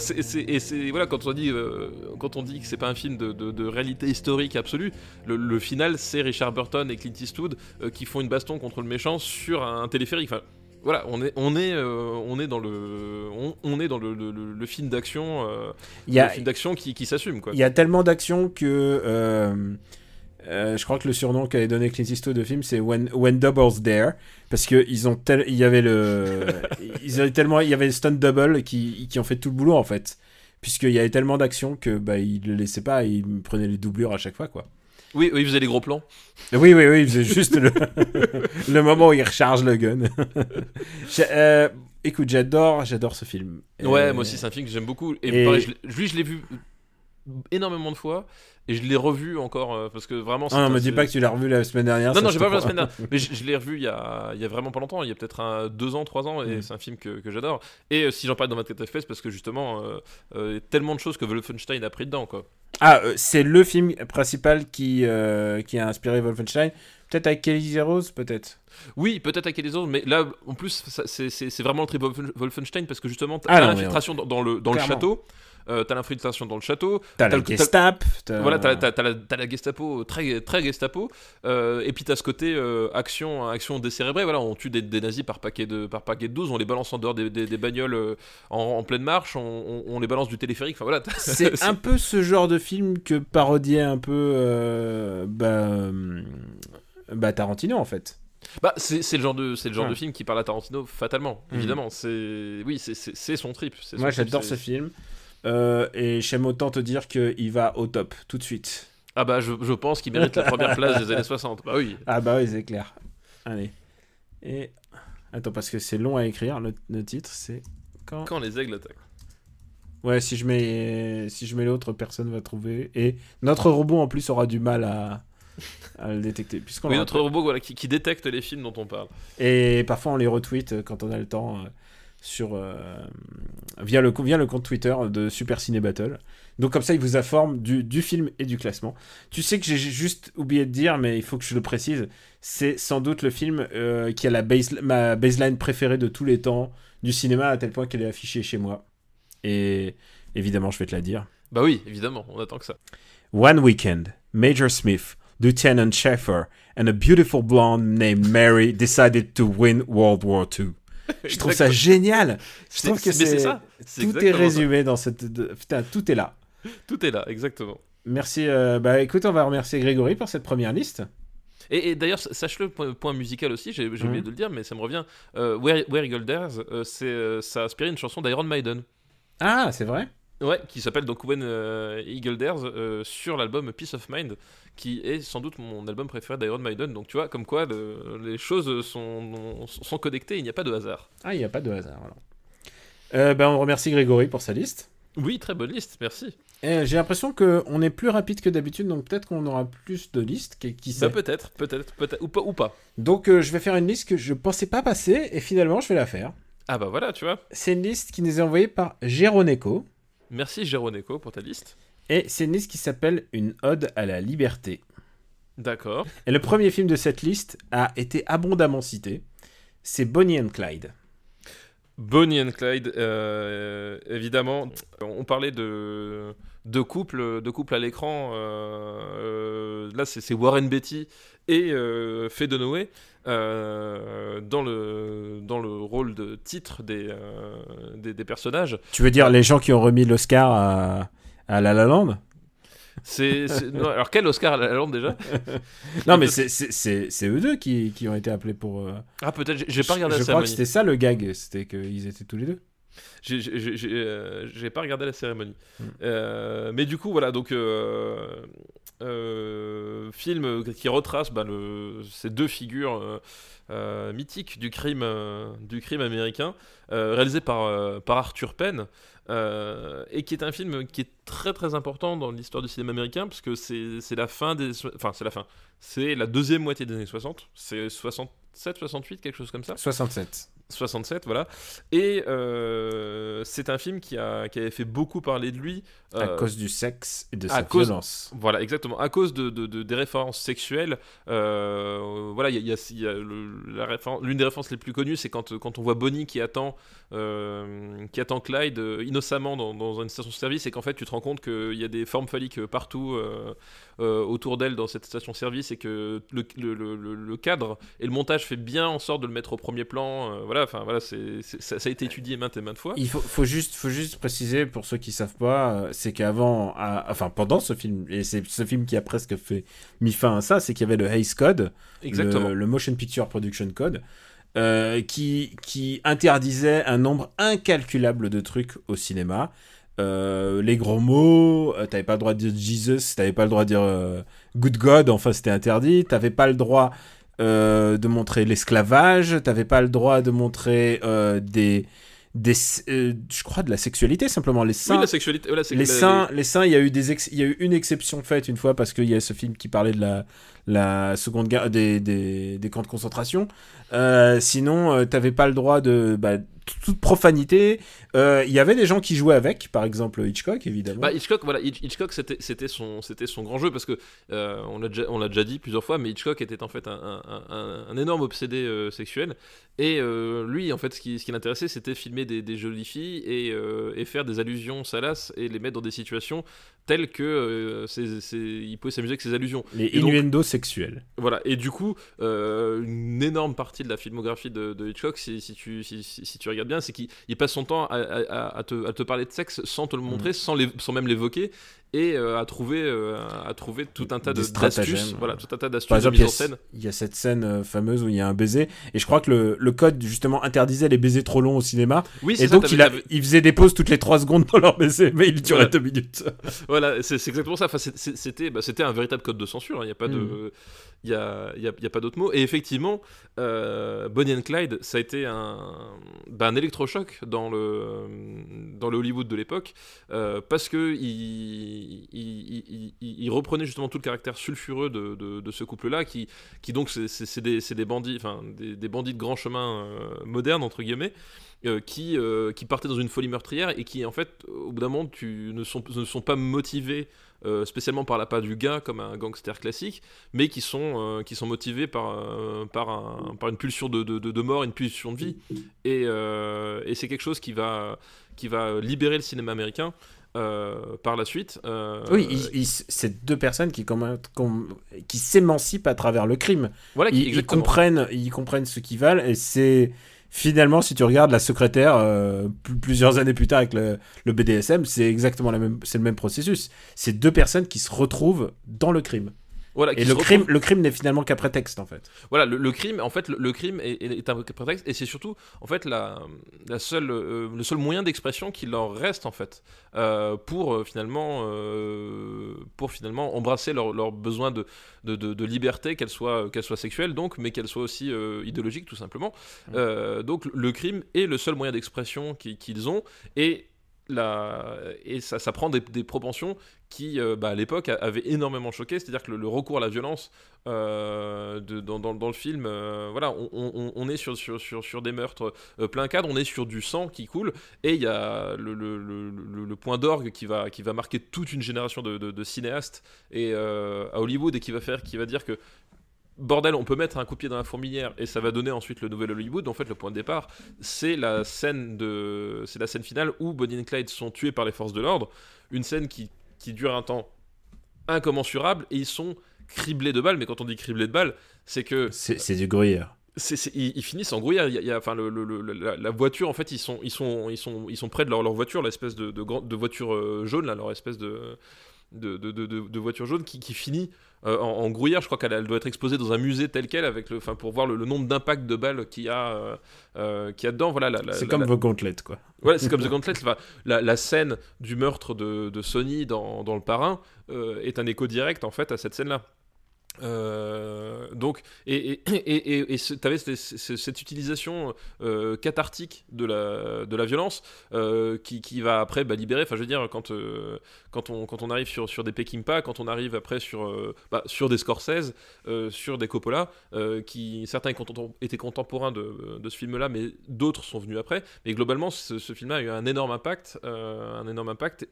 et c'est voilà quand on dit euh, quand on dit que c'est pas un film de, de- de réalité historique absolue, le, le final c'est Richard Burton et Clint Eastwood euh, qui font une baston contre le méchant sur un téléphérique. Enfin, voilà, on est, on est, euh, on est dans le, on, on est dans le, le- le- le film d'action, euh, le film d'action qui, qui s'assume quoi. il y a tellement d'action que euh, je crois que le surnom qu'avait donné Clint Eastwood au film c'est When, When Doubles There parce que ils ont tel, il y avait le, [laughs] ils avaient tellement, il y avait stunt double qui, qui ont fait tout le boulot en fait. Puisqu'il y avait tellement d'action que bah, ils le laissaient pas, ils prenaient les doublures à chaque fois quoi. Oui, oui, vous avez les gros plans. Oui, oui, oui, il faisait juste le, [laughs] le moment où il recharge le gun. [laughs] Euh, écoute, j'adore, j'adore ce film. Ouais, Euh, moi aussi, c'est un film que j'aime beaucoup. Et, et- pareil, je l'ai- lui, je l'ai vu énormément de fois. Et je l'ai revu encore euh, parce que vraiment. Ah non, me dis pas que tu l'as revu la semaine dernière. Non, non, j'ai pas vu la semaine dernière. Mais [laughs] je, je l'ai revu il y, a, il y a vraiment pas longtemps. Il y a peut-être un, deux ans, trois ans. Et Mm. c'est un film que, que j'adore. Et euh, si j'en parle dans 24 FPS, parce que justement, euh, euh, il y a tellement de choses que Wolfenstein a pris dedans, quoi. Ah, c'est le film principal qui, qui a inspiré Wolfenstein. Peut-être avec Kelly Zeros, peut-être. Oui, peut-être avec les autres, mais là, en plus, c'est- vraiment le trip Wolfen- Wolfenstein parce que justement, t'as Ah l'infiltration dans, dans le, dans le château. Euh, t'as l'infiltration dans le château, T'as la Gestapo. t'as- voilà, t'as, t'as- t'as la, t'as la Gestapo, très, très Gestapo, euh, et puis t'as ce côté euh, action, action décérébrée. Voilà, on tue des, des nazis par paquet de, par paquet de 12, on les balance en dehors des, des- des bagnoles en, en pleine marche, on, on- on les balance du téléphérique. Enfin voilà, [laughs] C'est un peu ce genre de film que parodiait un peu bah, bah, Tarantino en fait. Bah, c'est, c'est le genre de, c'est le genre Ouais. de film qui parle à Tarantino, fatalement, Mhm. évidemment. C'est, oui, c'est, c'est, c'est son trip. son Moi trip, j'adore ce film Euh, et j'aime autant te dire qu'il va au top tout de suite. Ah bah, je, je pense qu'il mérite la première place des années 60. Bah oui. Ah bah oui c'est clair. Allez. Et attends parce que c'est long à écrire le, le titre c'est quand. Quand les aigles attaquent. Ouais si je mets si je mets l'autre personne va trouver et notre robot en plus aura du mal à, à le détecter puisqu'on Oui, notre robot voilà, qui, qui détecte les films dont on parle. Et parfois on les retweet euh, quand on a le temps euh, sur euh, via le via le compte Twitter de Super Ciné Battle. Donc comme ça, il vous informe du, du film et du classement. Tu sais que j'ai juste oublié de dire, mais il faut que je le précise. C'est sans doute le film euh, qui a la base, ma baseline préférée de tous les temps du cinéma à tel point qu'elle est affichée chez moi. Et évidemment, je vais te la dire. Bah oui, évidemment, on attend que ça. One weekend, Major Smith, Lieutenant Schaeffer, and a beautiful blonde named Mary decided to win World War II. [laughs] Je trouve ça génial. Je trouve que c'est ça. Tout est ça. résumé dans cette. Putain, tout est là. Tout est là, exactement. Merci. euh, bah écoute, on va remercier Grégory pour cette première liste. Et, et d'ailleurs, sache-le, point, point musical aussi, j'ai oublié Mhm. de le dire, mais ça me revient. Euh, Where, Where Eagle Dares, euh, c'est, euh, ça a inspiré une chanson d'Iron Maiden. Ah, c'est vrai. Ouais, qui s'appelle donc When Eagle Dares sur l'album Peace of Mind, qui est sans doute mon album préféré d'Iron Maiden. Donc tu vois, comme quoi le- les choses sont, sont connectées, il n'y a pas de hasard. Ah, il n'y a pas de hasard. alors. Euh, bah, on remercie Grégory pour sa liste. Oui, très bonne liste, merci. J'ai l'impression qu'on est plus rapide que d'habitude, donc peut-être qu'on aura plus de listes. Qui, qui sait Bah, peut-être, peut-être, peut-être, ou pas, ou pas. Donc euh, je vais faire une liste que je pensais pas passer, et finalement je vais la faire. Ah bah voilà, tu vois. C'est une liste qui nous est envoyée par Géroneco. Merci Géroneco pour ta liste. Et c'est une liste qui s'appelle Une ode à la liberté. D'accord. Et le premier film de cette liste a été abondamment cité. C'est Bonnie and Clyde. Bonnie and Clyde, euh, évidemment, on parlait de, de couple, de couple à l'écran. euh, euh, là, c'est Warren Beatty et euh, Faye Dunaway euh, dans, le, dans le rôle de titre des, des, des personnages. Tu veux dire les gens qui ont remis l'Oscar à, à La La Land C'est, alors, quel Oscar à la lampe déjà [laughs] Non, mais c'est- c'est c'est- c'est eux deux qui, qui ont été appelés pour. euh, Ah, peut-être, j'ai- pas regardé je la crois que c'était ça le gag, c'était qu'ils étaient tous les deux. J'ai- J'ai euh, pas regardé la cérémonie. Mm. Euh, mais du coup, voilà, donc film qui retrace bah, le, ces deux figures mythiques du crime, du crime américain, réalisé par, par Arthur Penn. Euh, et qui est un film qui est très très important dans l'histoire du cinéma américain parce que c'est la fin des enfin c'est la fin. C'est la deuxième moitié des années 60 c'est 67 68 quelque chose comme ça. 67. 67, voilà. Et euh, c'est un film qui, a, qui avait fait beaucoup parler de lui. À euh, cause du sexe et de sa cause- violence. Voilà, exactement. À cause de, de- de- des références sexuelles, euh, voilà, il y a, il y a- il y a le- la référence- l'une des références les plus connues, c'est quand, quand on voit Bonnie qui attend, qui attend Clyde innocemment dans, dans une station-service et qu'en fait tu te rends compte qu'il y a des formes phalliques partout autour d'elle dans cette station-service et que le, le- le- cadre et le montage fait bien en sorte de le mettre au premier plan. euh, voilà, enfin voilà, c'est, c'est- ça, ça a été étudié maintes et maintes fois. Il faut, faut, juste, faut juste préciser pour ceux qui savent pas, euh, c'est qu'avant, à- enfin pendant ce film, et c'est ce film qui a presque fait mis fin à ça, c'est qu'il y avait le Hays Code, Exactement. le, le Motion Picture Production Code, euh, qui, qui interdisait un nombre incalculable de trucs au cinéma. Euh, les gros mots, euh, t'avais pas le droit de dire Jesus, t'avais pas le droit de dire Good God, enfin c'était interdit, t'avais pas le droit euh, de montrer l'esclavage, t'avais pas le droit de montrer euh, des, des euh, je crois de la sexualité simplement les seins Oui, la sexualité. les seins, les seins, il y a eu des, ex- il y a eu une exception faite une fois parce qu'il y a ce film qui parlait de la, la seconde guerre, des, des, des camps de concentration. Euh, sinon, euh, t'avais pas le droit de, bah, toute profanité. Euh, Il y avait des gens qui jouaient avec, par exemple Hitchcock, évidemment. Bah, Hitchcock, voilà, Hitch- Hitchcock, c'était c'était son, c'était son grand jeu parce que euh, on l'a déjà, on l'a déjà dit plusieurs fois, mais Hitchcock était en fait un, un- un- un énorme obsédé euh, sexuel. Et euh, lui, en fait, ce qui, ce qui l'intéressait, c'était filmer des, des jolies filles et, euh, et faire des allusions salaces et les mettre dans des situations telles que euh, c'est- c'est- il pouvait s'amuser avec ces allusions. Les innuendos Voilà, et du coup, euh, une énorme partie de la filmographie de, de Hitchcock, si, si tu, si, tu regardes bien, c'est qu'il il passe son temps à, à- à- à te, à te parler de sexe sans te le montrer, Mm. sans, les- sans même l'évoquer, et euh, à, trouver, euh, à trouver tout un tas de- d'astuces, voilà, tout un tas d'astuces de mise en scène. il y a cette scène euh, fameuse où il y a un baiser, et je crois que le, le code justement interdisait les baisers trop longs au cinéma, Oui, et ça, donc il, a- il faisait des pauses toutes les 3 secondes dans leur baiser, mais il durait Voilà. 2 minutes. Voilà, c'est exactement ça. Enfin, c'était bah, c'était un véritable code de censure. hein. Il n'y a pas Mm. Il y a, y y a pas d'autre mot. Et effectivement, euh, Bonnie and Clyde, ça a été un, bah, un électrochoc dans le, dans le Hollywood de l'époque, euh, parce que il, il, reprenait justement tout le caractère sulfureux de, ce couple-là, qui, donc c'est- des, bandits, enfin des, bandits de grand chemin euh, modernes entre guillemets, euh, qui, partaient dans une folie meurtrière et qui en fait au bout d'un moment ne sont pas motivés euh, spécialement par la part du gars comme un gangster classique, mais qui sont, euh, qui sont motivés par, euh, par, un- par une pulsion de, de, de- mort, une pulsion de vie. Et, et c'est quelque chose qui va, qui va libérer le cinéma américain par la suite. Oui, c'est deux personnes qui, qui s'émancipent à travers le crime. voilà, qui- Ils, comprennent, ils comprennent ce qu'ils valent, et c'est finalement, si tu regardes la secrétaire euh, pl- plusieurs années plus tard avec le, le BDSM, c'est exactement la même, c'est le même processus. C'est deux personnes qui se retrouvent dans le crime. Voilà, Et le crime, le crime n'est finalement qu'un prétexte en fait. Voilà, le, le crime, en fait, le, le crime est, un prétexte, et c'est surtout, en fait, la, la seule, euh, le seul moyen d'expression qui leur reste, en fait, euh, pour euh, finalement, euh, pour finalement embrasser leur, leur besoin de, de, de- de liberté, qu'elle soit, qu'elle soit sexuelle, donc, mais qu'elle soit aussi idéologique, tout simplement. Euh, donc, le crime est le seul moyen d'expression qui- qu'ils ont, et la, et ça, ça prend des, des proportions qui, euh, bah, à l'époque, a- avaient énormément choqué. C'est-à-dire que le, recours à la violence euh, dans, le film, euh, voilà, on, est sur, des meurtres plein cadre, on est sur du sang qui coule, et il y a le, point d'orgue qui va, qui va marquer toute une génération de, cinéastes et, à Hollywood et qui va, faire, qui va dire que bordel, on peut mettre un coup de pied dans la fourmilière et ça va donner ensuite le nouvel Hollywood. En fait, le point de départ, c'est la scène de, c'est la scène finale où Bonnie et Clyde sont tués par les forces de l'ordre. Une scène qui, qui dure un temps incommensurable et ils sont criblés de balles. Mais quand on dit criblés de balles, c'est que C'est du gruyère. c'est- c'est- ils, ils finissent en gruyère. Il y a- il y a, enfin, le, le- le- la, la voiture, en fait, ils sont, ils sont, ils sont, ils sont près de leur, leur voiture, l'espèce de, de voiture euh, jaune, là, leur espèce de, de, de, de- de- de voiture jaune qui, qui finit euh, en, en gruyère. Je crois qu'elle elle doit être exposée dans un musée tel quel, avec le, enfin, pour voir le, le nombre d'impacts de balles qu'il y a, euh, euh, y a dedans. Voilà, C'est comme la- vos gauntlettes quoi. Ouais, c'est comme The Gauntlet. la, la scène du meurtre de, de Sony dans, dans Le Parrain euh, est un écho direct en fait à cette scène-là. Euh, donc, et et et et, et t'avais cette, utilisation euh, cathartique de la de la violence euh, qui, qui va après bah, libérer. Enfin, je veux dire, quand quand on quand on arrive sur sur des Peckinpah, quand on arrive après sur bah, sur des Scorsese, sur des Coppola, qui certains étaient contem- étaient contemporains de, de ce film-là, mais d'autres sont venus après. Mais globalement, ce, film-là a eu un énorme impact, un énorme impact,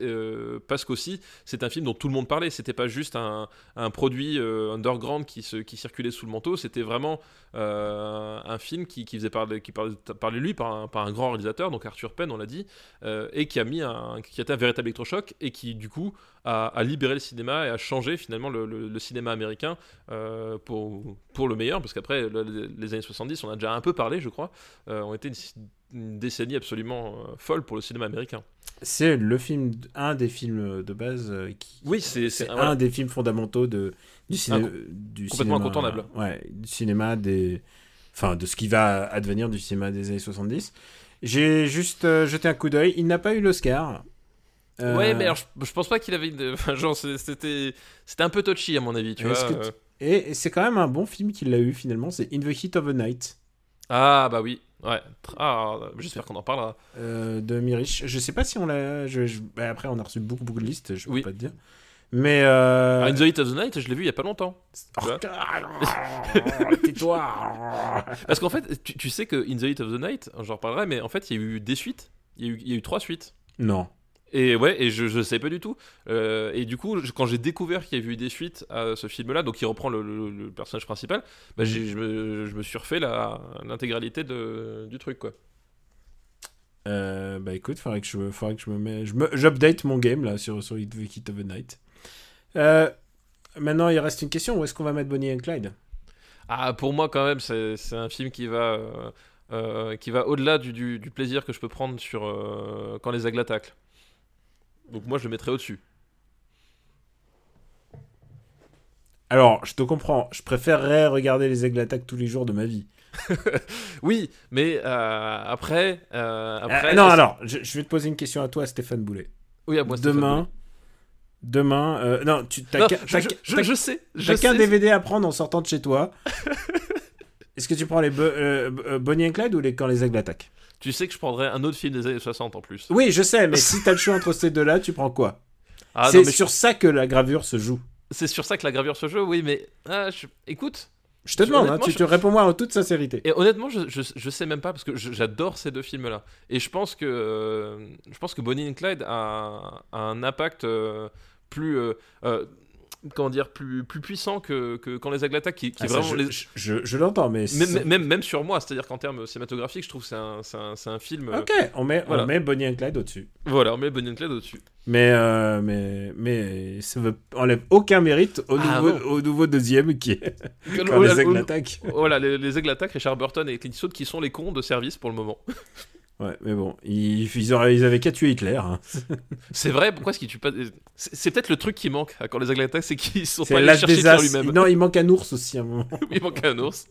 parce qu'aussi c'est un film dont tout le monde parlait. C'était pas juste un, un produit euh, underground qui, circulait sous le manteau. C'était vraiment euh, un film qui, faisait parler, parlait, lui par un, grand réalisateur, donc Arthur Penn, on l'a dit, euh, et qui a mis un, qui a été un véritable électrochoc et qui du coup a, libéré le cinéma et a changé finalement le, cinéma américain euh, pour, pour le meilleur, parce qu'après le- les années 70, on a déjà un peu parlé, je crois, ont été une, décennie absolument folle pour le cinéma américain. C'est le film, un des films de base euh, qui. Oui, c'est c'est- un voilà. des films fondamentaux de du, ciné- Inco- du complètement cinéma. incontournable. Ouais, du cinéma des. Enfin, de ce qui va advenir du cinéma des années 70. J'ai juste euh, jeté un coup d'œil. Il n'a pas eu l'Oscar. Euh, Ouais, mais alors, je, je pense pas qu'il avait une. [laughs] Enfin, genre, c'était c'était un peu touchy à mon avis, tu vois. euh. Et c'est quand même un bon film qu'il a eu finalement. C'est In the Heat of the Night Ah, bah oui. Ouais. Ah, j'espère qu'on en parlera. euh, de Mirich. Je sais pas si on l'a. je- je- bah, après, on a reçu beaucoup, beaucoup de listes. Je peux Oui. pas te dire. Mais. Euh... Ah, In the Heat of the Night, je l'ai vu il y a pas longtemps. Oh, vois [laughs] Tais-toi Parce qu'en fait, tu, tu sais que In the Heat of the Night, j'en reparlerai, mais en fait, il y a eu des suites. Il y a eu, il y a eu trois suites. Non. Et ouais, et je, je sais pas du tout. Euh, et du coup, je- quand j'ai découvert qu'il y avait eu des suites à ce film-là, donc il reprend le, le- le personnage principal, bah, je, me, je me suis refait l'intégralité du truc, quoi. Euh, bah écoute, faudrait que je, faudrait que je me mets, je me, j'update mon game là sur sur Hit Hit of the Night. Euh, maintenant, il reste une question. Où est-ce qu'on va mettre Bonnie and Clyde? Ah, pour moi, quand même, c'est un film qui va, qui va au-delà du, du- du plaisir que je peux prendre sur quand les aigles attaquent. Donc moi, je le mettrais au-dessus. Alors, je te comprends. Je préférerais regarder les aigles attaques tous les jours de ma vie. [laughs] Oui, mais euh, après, euh, après. Euh, non, alors, je, je vais te poser une question à toi, Stéphane Boulet. Oui, à moi. Stéphane demain, Boulet. demain, non, tu t'as qu'un- je, je- je- sais. DVD à prendre en sortant de chez toi. [laughs] Est-ce que tu prends les Bo- Bonnie and Clyde ou les quand les aigles attaquent? Tu sais que je prendrais un autre film des années 60 en plus. Oui, je sais, mais [laughs] si t'as le choix entre ces deux-là, tu prends quoi? Ah, C'est sur ça que la gravure se joue. c'est sur ça que la gravure se joue, oui, mais ah, je- écoute. Je te demande, hein, tu je- te réponds-moi en toute sincérité. Et honnêtement, je, je, je sais même pas parce que j'adore ces deux films-là. Et je pense que euh, je pense que Bonnie and Clyde a, a un impact euh, plus euh, comment dire plus plus puissant que, que quand les aigles attaquent, qui, qui Ah, est ça, vraiment je, les- je- je- je l'entends, mais... même, c'est- même même sur moi, c'est-à-dire qu'en termes cinématographiques, je trouve que c'est un, c'est un, c'est un film. euh, Ok, on met, Voilà. on met Bonnie and Clyde au-dessus. Voilà, on met Bonnie and Clyde au-dessus. Mais, euh, mais, mais ça veut enlève aucun mérite au Ah, nouveau, non. au nouveau deuxième qui est [laughs] quand les aigles au- attaquent. Voilà, les, les aigles attaquent, Richard Burton et Clint Eastwood qui sont les cons de service pour le moment. [laughs] Ouais, mais bon, ils, ils, auraient, ils avaient qu'à tuer Hitler. hein. [laughs] C'est vrai, pourquoi est-ce qu'ils tuent pas C'est peut-être le truc qui manque à quand les aigles attaquent, c'est qu'ils sont pas allés chercher Hitler lui-même. Non, il manque un ours aussi à un moment. [laughs] Il manque un ours.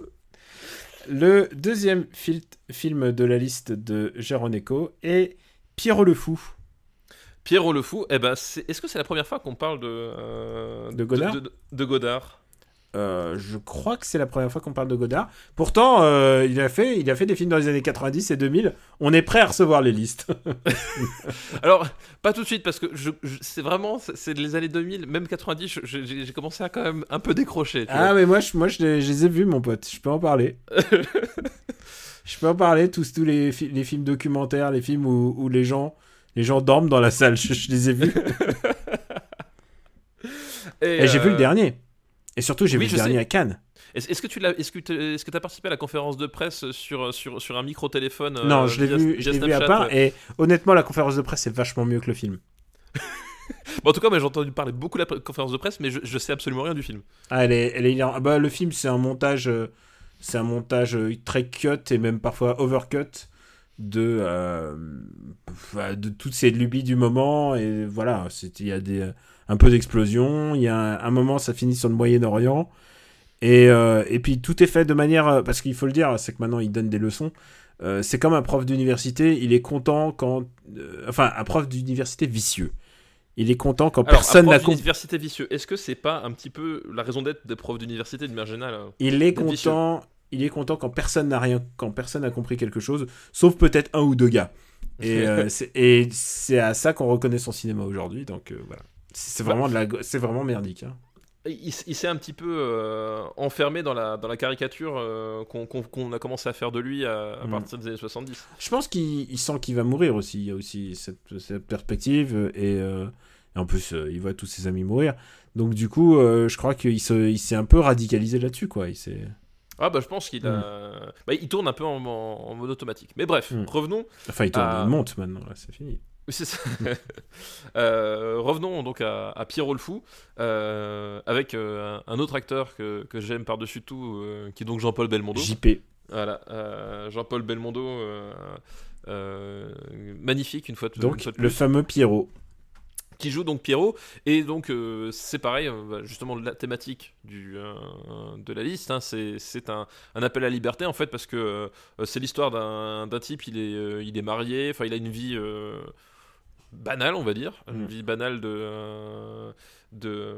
Le deuxième fil- film de la liste de Jaroneco est Pierrot le Fou. Pierrot le Fou, eh ben, est-ce que c'est la première fois qu'on parle de, euh, De Godard? de, de- de Godard? Euh, je crois que c'est la première fois qu'on parle de Godard. Pourtant, euh, il, a fait, il a fait des films dans les années 90 et 2000. On est prêt à recevoir les listes. [laughs] [laughs] Alors, pas tout de suite, parce que je, je- c'est vraiment, c'est- les années 2000, même 90, je- je- j'ai commencé à quand même un peu décrocher. tu ah, vois. mais moi, je, moi je, les, je les ai vus, mon pote. Je peux en parler. [laughs] je peux en parler, tous, tous les, les films documentaires, les films où, où les, gens, les gens dorment dans la salle. Je, je les ai vus. Et j'ai vu euh, le dernier. Et surtout, j'ai oui, vu le dernier sais. à Cannes. Est-ce que tu l'as, est-ce que tu est-ce que as participé à la conférence de presse sur, sur, sur un micro téléphone non, je l'ai vu, je l'ai vu à part. Et honnêtement, la conférence de presse est vachement mieux que le film. [laughs] en tout cas, j'ai entendu parler beaucoup de la conférence de presse, mais je, je sais absolument rien du film. Ah, elle est, elle est hilarante. Ah bah, le film, c'est un montage, euh, c'est un montage euh, très cut et même parfois overcut de, euh, de toutes ces lubies du moment. Et voilà, c'est- il y a des, euh, un peu d'explosion. Il y a un, un moment, ça finit sur le Moyen-Orient. Et, euh, et puis tout est fait de manière, euh, parce qu'il faut le dire, c'est que maintenant il donne des leçons. Euh, c'est comme un prof d'université, il est content quand, euh, enfin, un prof d'université vicieux. Il est content quand Alors, personne n'a prof compris. vicieux, est-ce que c'est pas un petit peu la raison d'être des profs d'université de manière générale Il est vicieux. content. Il est content quand personne n'a rien, quand personne n'a compris quelque chose, sauf peut-être un ou deux gars. Et [laughs] euh, c'est- à ça qu'on reconnaît son cinéma aujourd'hui. Donc euh, voilà, c'est vraiment de la, c'est vraiment merdique. hein. Il, s'est un petit peu euh, enfermé dans la, dans la caricature euh, qu'on qu'on- qu'on a commencé à faire de lui à, à Mm. partir des années 70. Je pense qu'il il sent qu'il va mourir aussi. Il y a aussi cette, cette perspective euh, et, euh, et en plus il voit tous ses amis mourir. Donc du coup, je crois qu'il se, il s'est un peu radicalisé là-dessus quoi. Il s'est, Ah bah je pense qu'il a... bah, il tourne un peu en, en- en mode automatique. Mais bref, Mm. revenons. enfin il, tourne, il monte maintenant. Là, c'est fini. Oui, c'est ça. [laughs] Euh, revenons donc à, à Pierrot le Fou, euh, avec euh, un, un autre acteur que, que j'aime par-dessus tout, qui est donc Jean-Paul Belmondo. JP. Voilà, Jean-Paul Belmondo, magnifique une fois de, Donc fois de le plus, fameux Pierrot. qui joue donc Pierrot. Et donc c'est pareil, bah, justement la thématique du, de la liste, hein, c'est un, un appel à la liberté en fait, parce que c'est l'histoire d'un d'un type, il est, il est marié, enfin il a une vie banale, on va dire, une Mm. vie banale de, euh, de,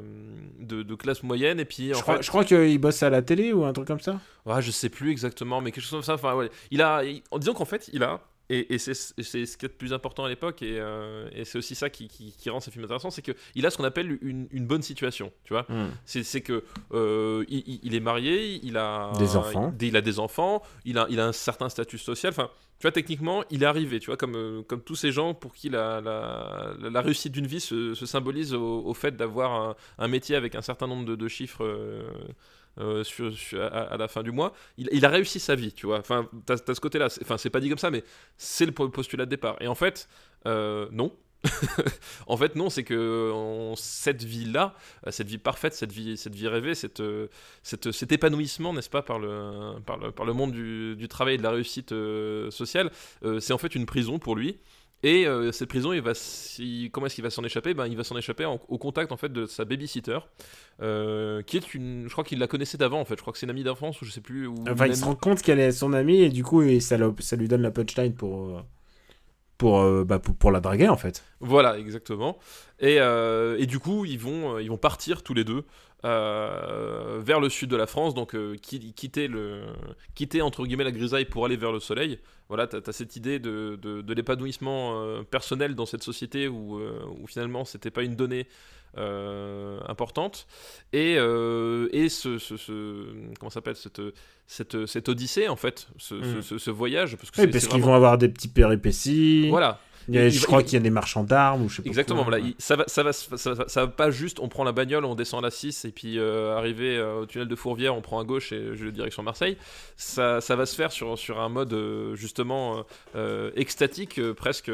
de, de classe moyenne, et puis en Je crois, je crois qu'il bosse à la télé ou un truc comme ça. Ouais, je sais plus exactement, mais quelque chose comme ça. Enfin, ouais. Il a, il- en disant qu'en fait, il a et, et c'est ce qui est le plus important à l'époque, et, euh, et c'est aussi ça qui, qui- qui rend ces films intéressants, c'est qu'il a ce qu'on appelle une, une bonne situation, tu vois. Hmm. C'est que euh, il, est marié, il a Des enfants. il, il a des enfants, il a, il a un certain statut social. Enfin, tu vois, techniquement, il est arrivé, tu vois, comme, euh, comme tous ces gens pour qui la, la, la réussite d'une vie se, se symbolise au, au fait d'avoir un, un métier avec un certain nombre de, de chiffres. euh, euh, à, la fin du mois, il, a réussi sa vie, tu vois. Enfin, t'as as ce côté-là. Enfin, c'est pas dit comme ça, mais c'est le po- postulat de départ. Et en fait, euh, non. [laughs] en fait, non, c'est que cette vie-là, cette vie parfaite, cette vie, cette vie rêvée, cette, cet épanouissement, n'est-ce pas, par le, par le, monde du, travail et de la réussite euh, sociale, c'est en fait une prison pour lui. Et euh, cette prison, il va, si- comment est-ce qu'il va s'en échapper? Ben, Il va s'en échapper en- au contact en fait de sa babysitter, euh, qui est une, je crois qu'il la connaissait d'avant en fait. Je crois que c'est une amie d'enfance ou je sais plus. Ou Enfin, il se rend compte qu'elle est son amie et du coup, et ça, le- ça lui donne la punchline pour, euh, pour, euh, bah, pour, pour la draguer en fait. Voilà, exactement. Et, euh, et du coup, ils vont, euh, ils vont partir tous les deux vers le sud de la France, donc qui- quitter, le, quitter entre guillemets la grisaille pour aller vers le soleil. Voilà, tu as, cette idée de, de, l'épanouissement personnel dans cette société où, où finalement c'était pas une donnée importante. Et, euh, et ce, ce, ce- comment s'appelle cette, cette, cette odyssée en fait, ce, ce- Mm. ce- ce voyage. Parce que Oui, parce qu'ils vont avoir des petits péripéties. Voilà, Il y a- Il je crois il- qu'il y a des marchands d'armes ou je sais pas. Exactement, quoi. voilà, il- ça va, ça va, se- ça va, ça va pas juste, on prend la bagnole, on descend à la 6 et puis euh, arrivé euh, au tunnel de Fourvière, on prend à gauche et je direction Marseille. Ça, ça va se faire sur, sur un mode euh, justement euh, extatique, presque,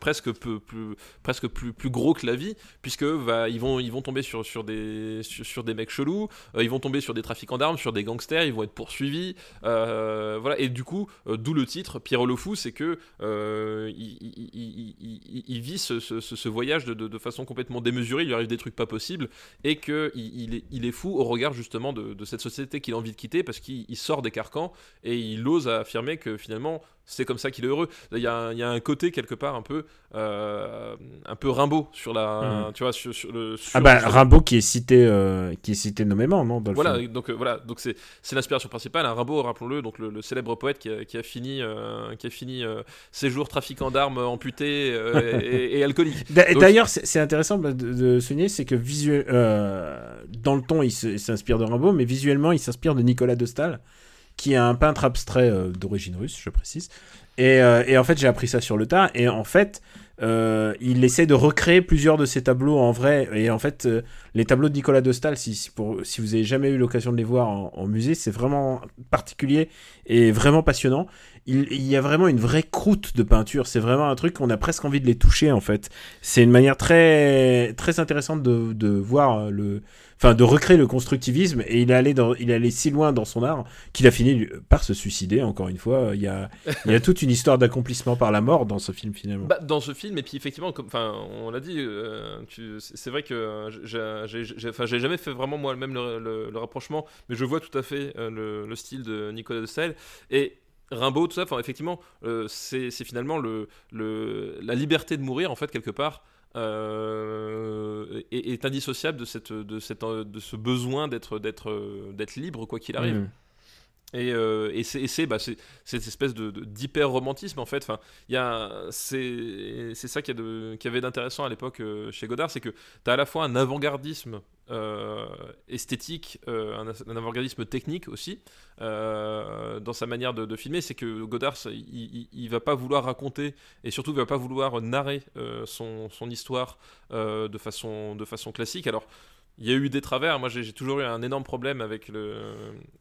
presque, peu, plus, presque plus, plus gros que la vie, puisque va, ils, vont, ils vont tomber sur, sur, des, sur, sur des mecs chelous, ils vont tomber sur des trafiquants d'armes, sur des gangsters, ils vont être poursuivis. voilà, et du coup, d'où le titre, Pierrot le Fou, c'est que il, vit ce, voyage de, façon complètement démesurée, il lui arrive des trucs pas possibles, et qu'il il est, fou au regard justement de, cette société qu'il a envie de quitter, parce qu'il il sort des carcans, et il ose affirmer que finalement, c'est comme ça qu'il est heureux. Il y, a un, il y a un côté quelque part un peu, euh, un peu Rimbaud sur la, Mhm. tu vois, sur, sur le. sur Ah bah Rimbaud qui est cité, euh, qui est cité nommément, non dans le voilà, film. donc euh, voilà, donc c'est c'est l'inspiration principale. Un Rimbaud, rappelons-le, donc le, le célèbre poète qui a, qui a fini, qui a fini ses jours trafiquant d'armes, amputé et, et alcoolique. [laughs] D'a- Donc- D'ailleurs, c'est intéressant de, de souligner, c'est que visuel, dans le ton, il s'inspire de Rimbaud, mais visuellement, il s'inspire de Nicolas de Staël, qui est un peintre abstrait euh, d'origine russe, je précise. Et, euh, et en fait, j'ai appris ça sur le tas. Et en fait, euh, il essaie de recréer plusieurs de ses tableaux en vrai. Et en fait, les tableaux de Nicolas de si, si pour, si vous avez jamais eu l'occasion de les voir en musée, c'est vraiment particulier et vraiment passionnant. Il, y a vraiment une vraie croûte de peinture. C'est vraiment un truc qu'on a presque envie de les toucher en fait. C'est une manière très très intéressante de, de voir euh, le, enfin de recréer le constructivisme. Et il est allé dans, il est si loin dans son art qu'il a fini par se suicider. Encore une fois, il y a, il y a toute une histoire d'accomplissement par la mort dans ce film finalement. Bah, dans ce film, et puis effectivement, enfin, on l'a dit, euh, c'est vrai que euh, j'ai- enfin, j'ai jamais fait vraiment moi-même le, rapprochement, mais je vois tout à fait le, le style de Nicolas de Staël et Rimbaud, tout ça. Enfin, effectivement, euh, c'est finalement le, la liberté de mourir en fait quelque part. euh, est, indissociable de, cette, de, cette, de ce besoin euh, d'être libre quoi qu'il arrive Mm. Et, euh, bah, c'est- cette espèce de, d'hyper romantisme en fait. Enfin, c'est ça qui y, avait d'intéressant à l'époque euh, chez Godard, c'est que tu as à la fois un avant-gardisme euh, esthétique, un, avant-gardisme technique aussi dans sa manière de, filmer. C'est que Godard, il, il, va pas vouloir raconter et surtout il va pas vouloir narrer son, son histoire de façon de façon classique. Alors il y a eu des travers. Moi, j'ai toujours eu un énorme problème avec, le,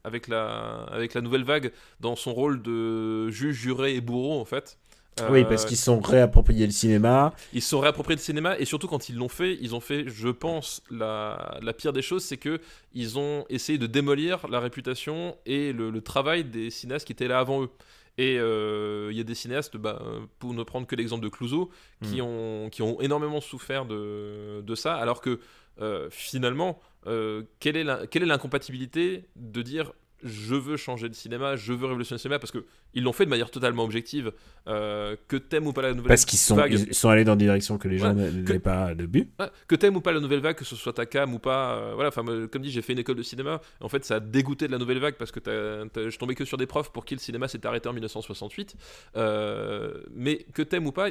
avec, la, avec la nouvelle vague dans son rôle de juge, juré et bourreau, en fait. Oui, Euh, parce qu'ils se sont réappropriés le cinéma. ils se sont réappropriés le cinéma et surtout quand ils l'ont fait, ils ont fait, je pense, la, la pire des choses, c'est que ils ont essayé de démolir la réputation et le, le travail des cinéastes qui étaient là avant eux. Et euh, il y a des cinéastes, bah, pour ne prendre que l'exemple de Clouseau, qui, ont, qui ont énormément souffert de, de ça, alors que euh, finalement, euh, quelle est l'incompatibilité de dire je veux changer le cinéma, je veux révolutionner le cinéma parce que ils l'ont fait de manière totalement objective. euh, que t'aimes ou pas la nouvelle Parce qu'ils sont, vague, ils sont allés dans des directions que les gens Ouais, n'avaient pas de but. Ouais, que t'aimes ou pas la nouvelle vague, que ce soit ta cam ou pas, euh, voilà, enfin, comme dit, j'ai fait une école de cinéma, en fait, ça a dégoûté de la nouvelle vague parce que je tombais que sur des profs pour qui le cinéma s'est arrêté en 1968. Euh, mais que t'aimes ou pas,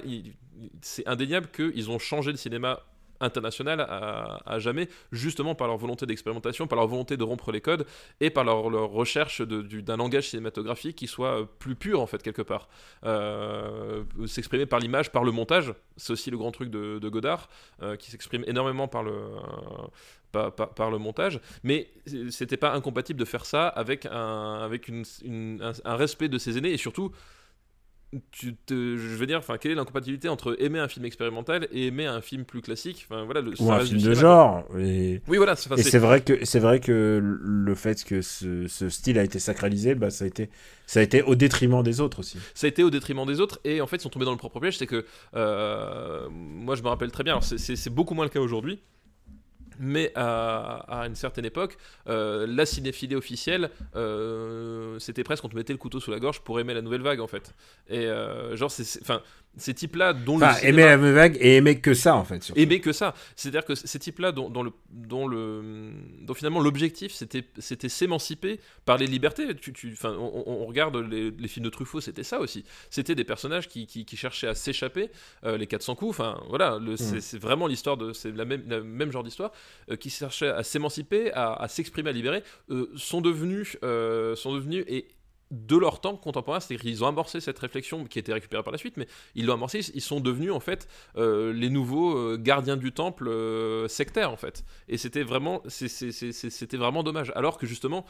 c'est indéniable qu'ils ont changé le cinéma international à, jamais, justement par leur volonté d'expérimentation, par leur volonté de rompre les codes et par leur, leur recherche d'un langage cinématographique qui soit euh, plus pur en fait quelque part. Euh, s'exprimer par l'image, par le montage, c'est aussi le grand truc de, Godard, euh, qui s'exprime énormément par le, par, le montage, mais c'était pas incompatible de faire ça avec un, avec un respect de ses aînés et surtout tu te, je veux dire, enfin, quelle est l'incompatibilité entre aimer un film expérimental et aimer un film plus classique? Enfin, voilà, le, Ou un film de genre. Et. Oui, voilà, et c'est- vrai que c'est vrai que le fait que ce, ce style a été sacralisé, bah, ça a été ça a été au détriment des autres aussi. ça a été au détriment des autres et en fait ils sont tombés dans le propre piège c'est que euh, moi je me rappelle très bien c'est beaucoup moins le cas aujourd'hui mais à, à une certaine époque, euh, la cinéphilie officielle, euh, c'était presque on te mettait le couteau sous la gorge pour aimer la nouvelle vague en fait. Et euh, genre, c'est- enfin, ces types-là dont Enfin, le cinéma- aimer la même vague et aimer que ça en fait. surtout. aimer que ça. C'est-à-dire que ces types-là, dont, dont le, dont, le, dont finalement l'objectif c'était, c'était s'émanciper par les libertés. Tu, tu, enfin, on, on- regarde les, les films de Truffaut, c'était ça aussi. C'était des personnages qui, qui, qui cherchaient à s'échapper, euh, les 400 coups. Enfin, voilà, c'est, c'est vraiment l'histoire de, c'est la même, la même genre d'histoire, euh, qui cherchaient à s'émanciper, à, s'exprimer, à libérer, euh, sont devenus, euh, sont devenus et de leur temps contemporain, c'est-à-dire qu'ils ont amorcé cette réflexion qui a été récupérée par la suite, mais ils l'ont amorcé, ils sont devenus en fait les nouveaux gardiens du temple euh, sectaires en fait. Et c'était vraiment, c'était vraiment dommage. Alors que justement,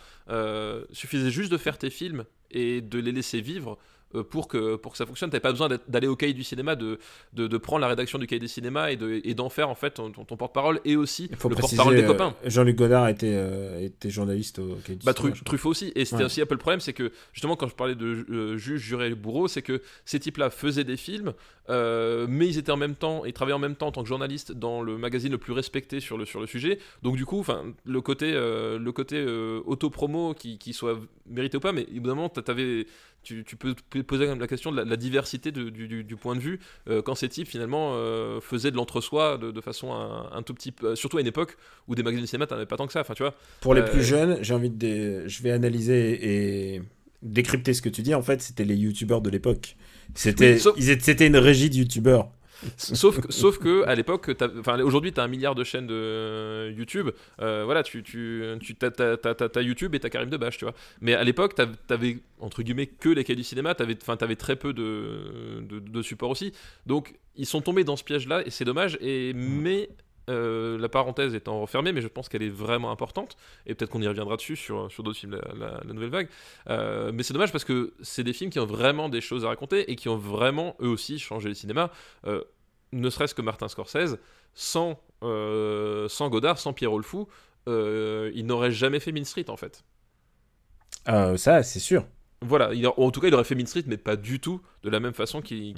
suffisait juste de faire tes films et de les laisser vivre pour que, pour que ça fonctionne. T'avais pas besoin d'aller au cahier du cinéma, de, de, de prendre la rédaction du cahier du cinéma et de- et d'en faire en fait ton, porte-parole et aussi faut le porte-parole des euh, copains. Jean-Luc Godard était, euh, était journaliste au Quai du Bah, Cinéma. Truffaut aussi. Et c'était Ouais. aussi un peu le problème, c'est que justement, quand je parlais de euh, juge, juré et bourreau, c'est que ces types-là faisaient des films, euh, mais ils étaient en même temps, ils travaillaient en même temps en tant que journalistes dans le magazine le plus respecté sur le, sur le sujet. Donc, du coup, enfin, le côté, euh, le côté euh, auto-promo qui, qui soit mérité ou pas, mais évidemment, t'avais, tu, tu peux te poser quand même la question de la, la diversité de- du, du- du point de vue euh, quand ces types finalement euh, faisaient de l'entre-soi de, de façon un, un tout petit peu, surtout à une époque où des magazines de cinéma, t'en avais pas tant que ça. Enfin, tu vois. Pour les Euh, plus jeunes, j'ai envie de. Je vais analyser et décrypter ce que tu dis. En fait, c'était les youtubeurs de l'époque. C'était Oui, sauf- ils étaient- c'était une régie de youtubeurs. Sauf que, sauf que à l'époque enfin aujourd'hui t'as un milliard de chaînes de euh, YouTube euh, voilà tu tu tu t'as YouTube et t'as Karim Debache tu vois mais à l'époque t'av- t'avais entre guillemets que les cahiers du cinéma t'avais enfin t'avais très peu de, de de supports aussi donc ils sont tombés dans ce piège là et c'est dommage et mais euh, la parenthèse étant refermée, mais je pense qu'elle est vraiment importante, et peut-être qu'on y reviendra dessus sur, sur d'autres films, la, la- la nouvelle vague. Euh, mais c'est dommage parce que c'est des films qui ont vraiment des choses à raconter et qui ont vraiment, eux aussi, changé le cinéma. Euh, ne serait-ce que Martin Scorsese, sans, euh, sans Godard, sans Pierrot le Fou, euh, il n'aurait jamais fait Mean Street en fait. Euh, ça, c'est sûr. Voilà, il a- en tout cas, il aurait fait Mean Street, mais pas du tout de la même façon qu'il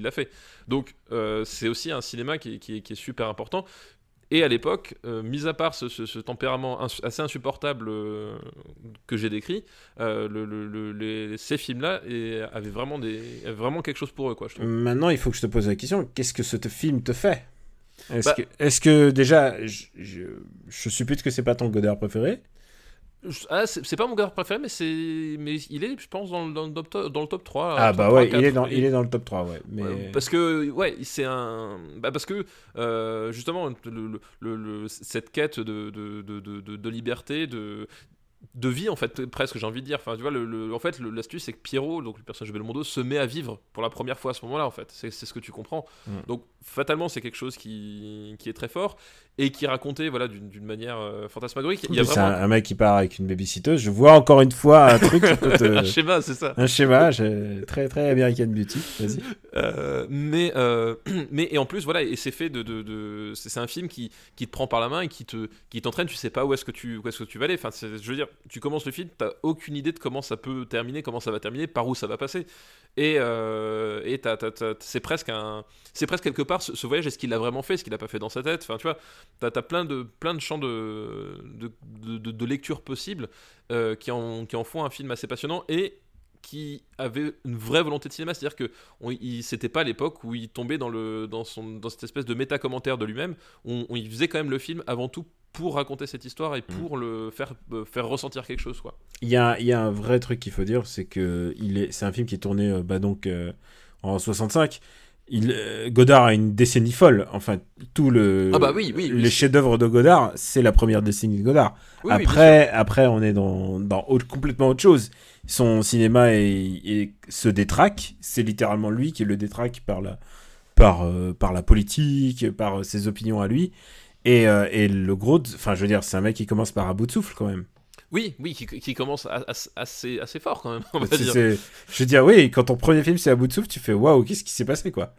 l'a fait. Donc, c'est aussi un cinéma qui est super important. Et à l'époque, euh, mis à part ce, ce- ce tempérament ins- assez insupportable euh, que j'ai décrit, euh, le- le- le- les- ces films-là avaient vraiment, des, avaient vraiment quelque chose pour eux, quoi, je. Maintenant, il faut que je te pose la question qu'est-ce que ce te- film te fait? Est-ce Bah- que, est-ce que déjà, je, je, je suppute que c'est pas ton Godard préféré Ah, c'est pas mon gars préféré, mais, c'est mais il est, je pense, dans, le- dans, le, top, dans le top 3. Ah top bah 3, ouais, il 4. est dans, il est dans le top 3, ouais. Mais Ouais, parce que ouais c'est un bah parce que euh, justement le, le- cette quête de, de- de liberté de de vie en fait presque j'ai envie de dire enfin tu vois le, le- en fait l'astuce c'est que Pierrot donc le personnage de Belmondo se met à vivre pour la première fois à ce moment là en fait c'est ce que tu comprends Mm. donc fatalement c'est quelque chose qui, qui est très fort et qui raconté voilà d'une manière euh, fantasmagorique il y a vraiment un, un mec qui part avec une babysitteuse. Je vois encore une fois un truc [laughs] te- un schéma c'est ça Un schéma, très très American Beauty. Vas-y. Euh, mais, euh, [clears throat] mais et en plus voilà et c'est fait de, de, de- c'est un film qui, qui te prend par la main et qui te qui t'entraîne tu sais pas où est-ce que tu où est-ce que tu vas aller enfin je veux dire tu commences le film, t'as aucune idée de comment ça peut terminer, comment ça va terminer, par où ça va passer. Et, euh, et c'est presque un, c'est presque quelque part ce, voyage, est-ce qu'il l'a vraiment fait, est-ce qu'il l'a pas fait dans sa tête. Enfin, tu vois, t'as as plein de, plein de champs de, de- de lecture possibles euh, qui, en, qui en font un film assez passionnant et qui avait une vraie volonté de cinéma, c'est-à-dire que on, il, c'était pas l'époque où il tombait dans le dans son dans cette espèce de méta commentaire de lui-même. On, on- il faisait quand même le film avant tout pour raconter cette histoire et pour le faire euh, faire ressentir quelque chose quoi. Il y a, il y a un vrai truc qu'il faut dire, c'est que il est, c'est un film qui est tourné euh, bah, donc euh, en 65. Il, euh, Godard a une décennie folle. Enfin, tout le Ah bah oui, oui, oui. les chefs-d'œuvre de Godard, c'est la première décennie de Godard. Après, après, on est dans, dans autre- complètement autre chose. Son cinéma est, est- se détraque. C'est littéralement lui qui le détraque par la, par, par la politique, par ses opinions à lui. Et, euh, et le gros, enfin, je veux dire, c'est un mec qui commence par à bout de souffle quand même. Oui, oui, qui, qui commence à- à- assez assez fort quand même. On va C'est- dire. c'est- Je veux dire, oui, quand ton premier film c'est à bout de souffle, tu fais waouh, qu'est-ce qui s'est passé quoi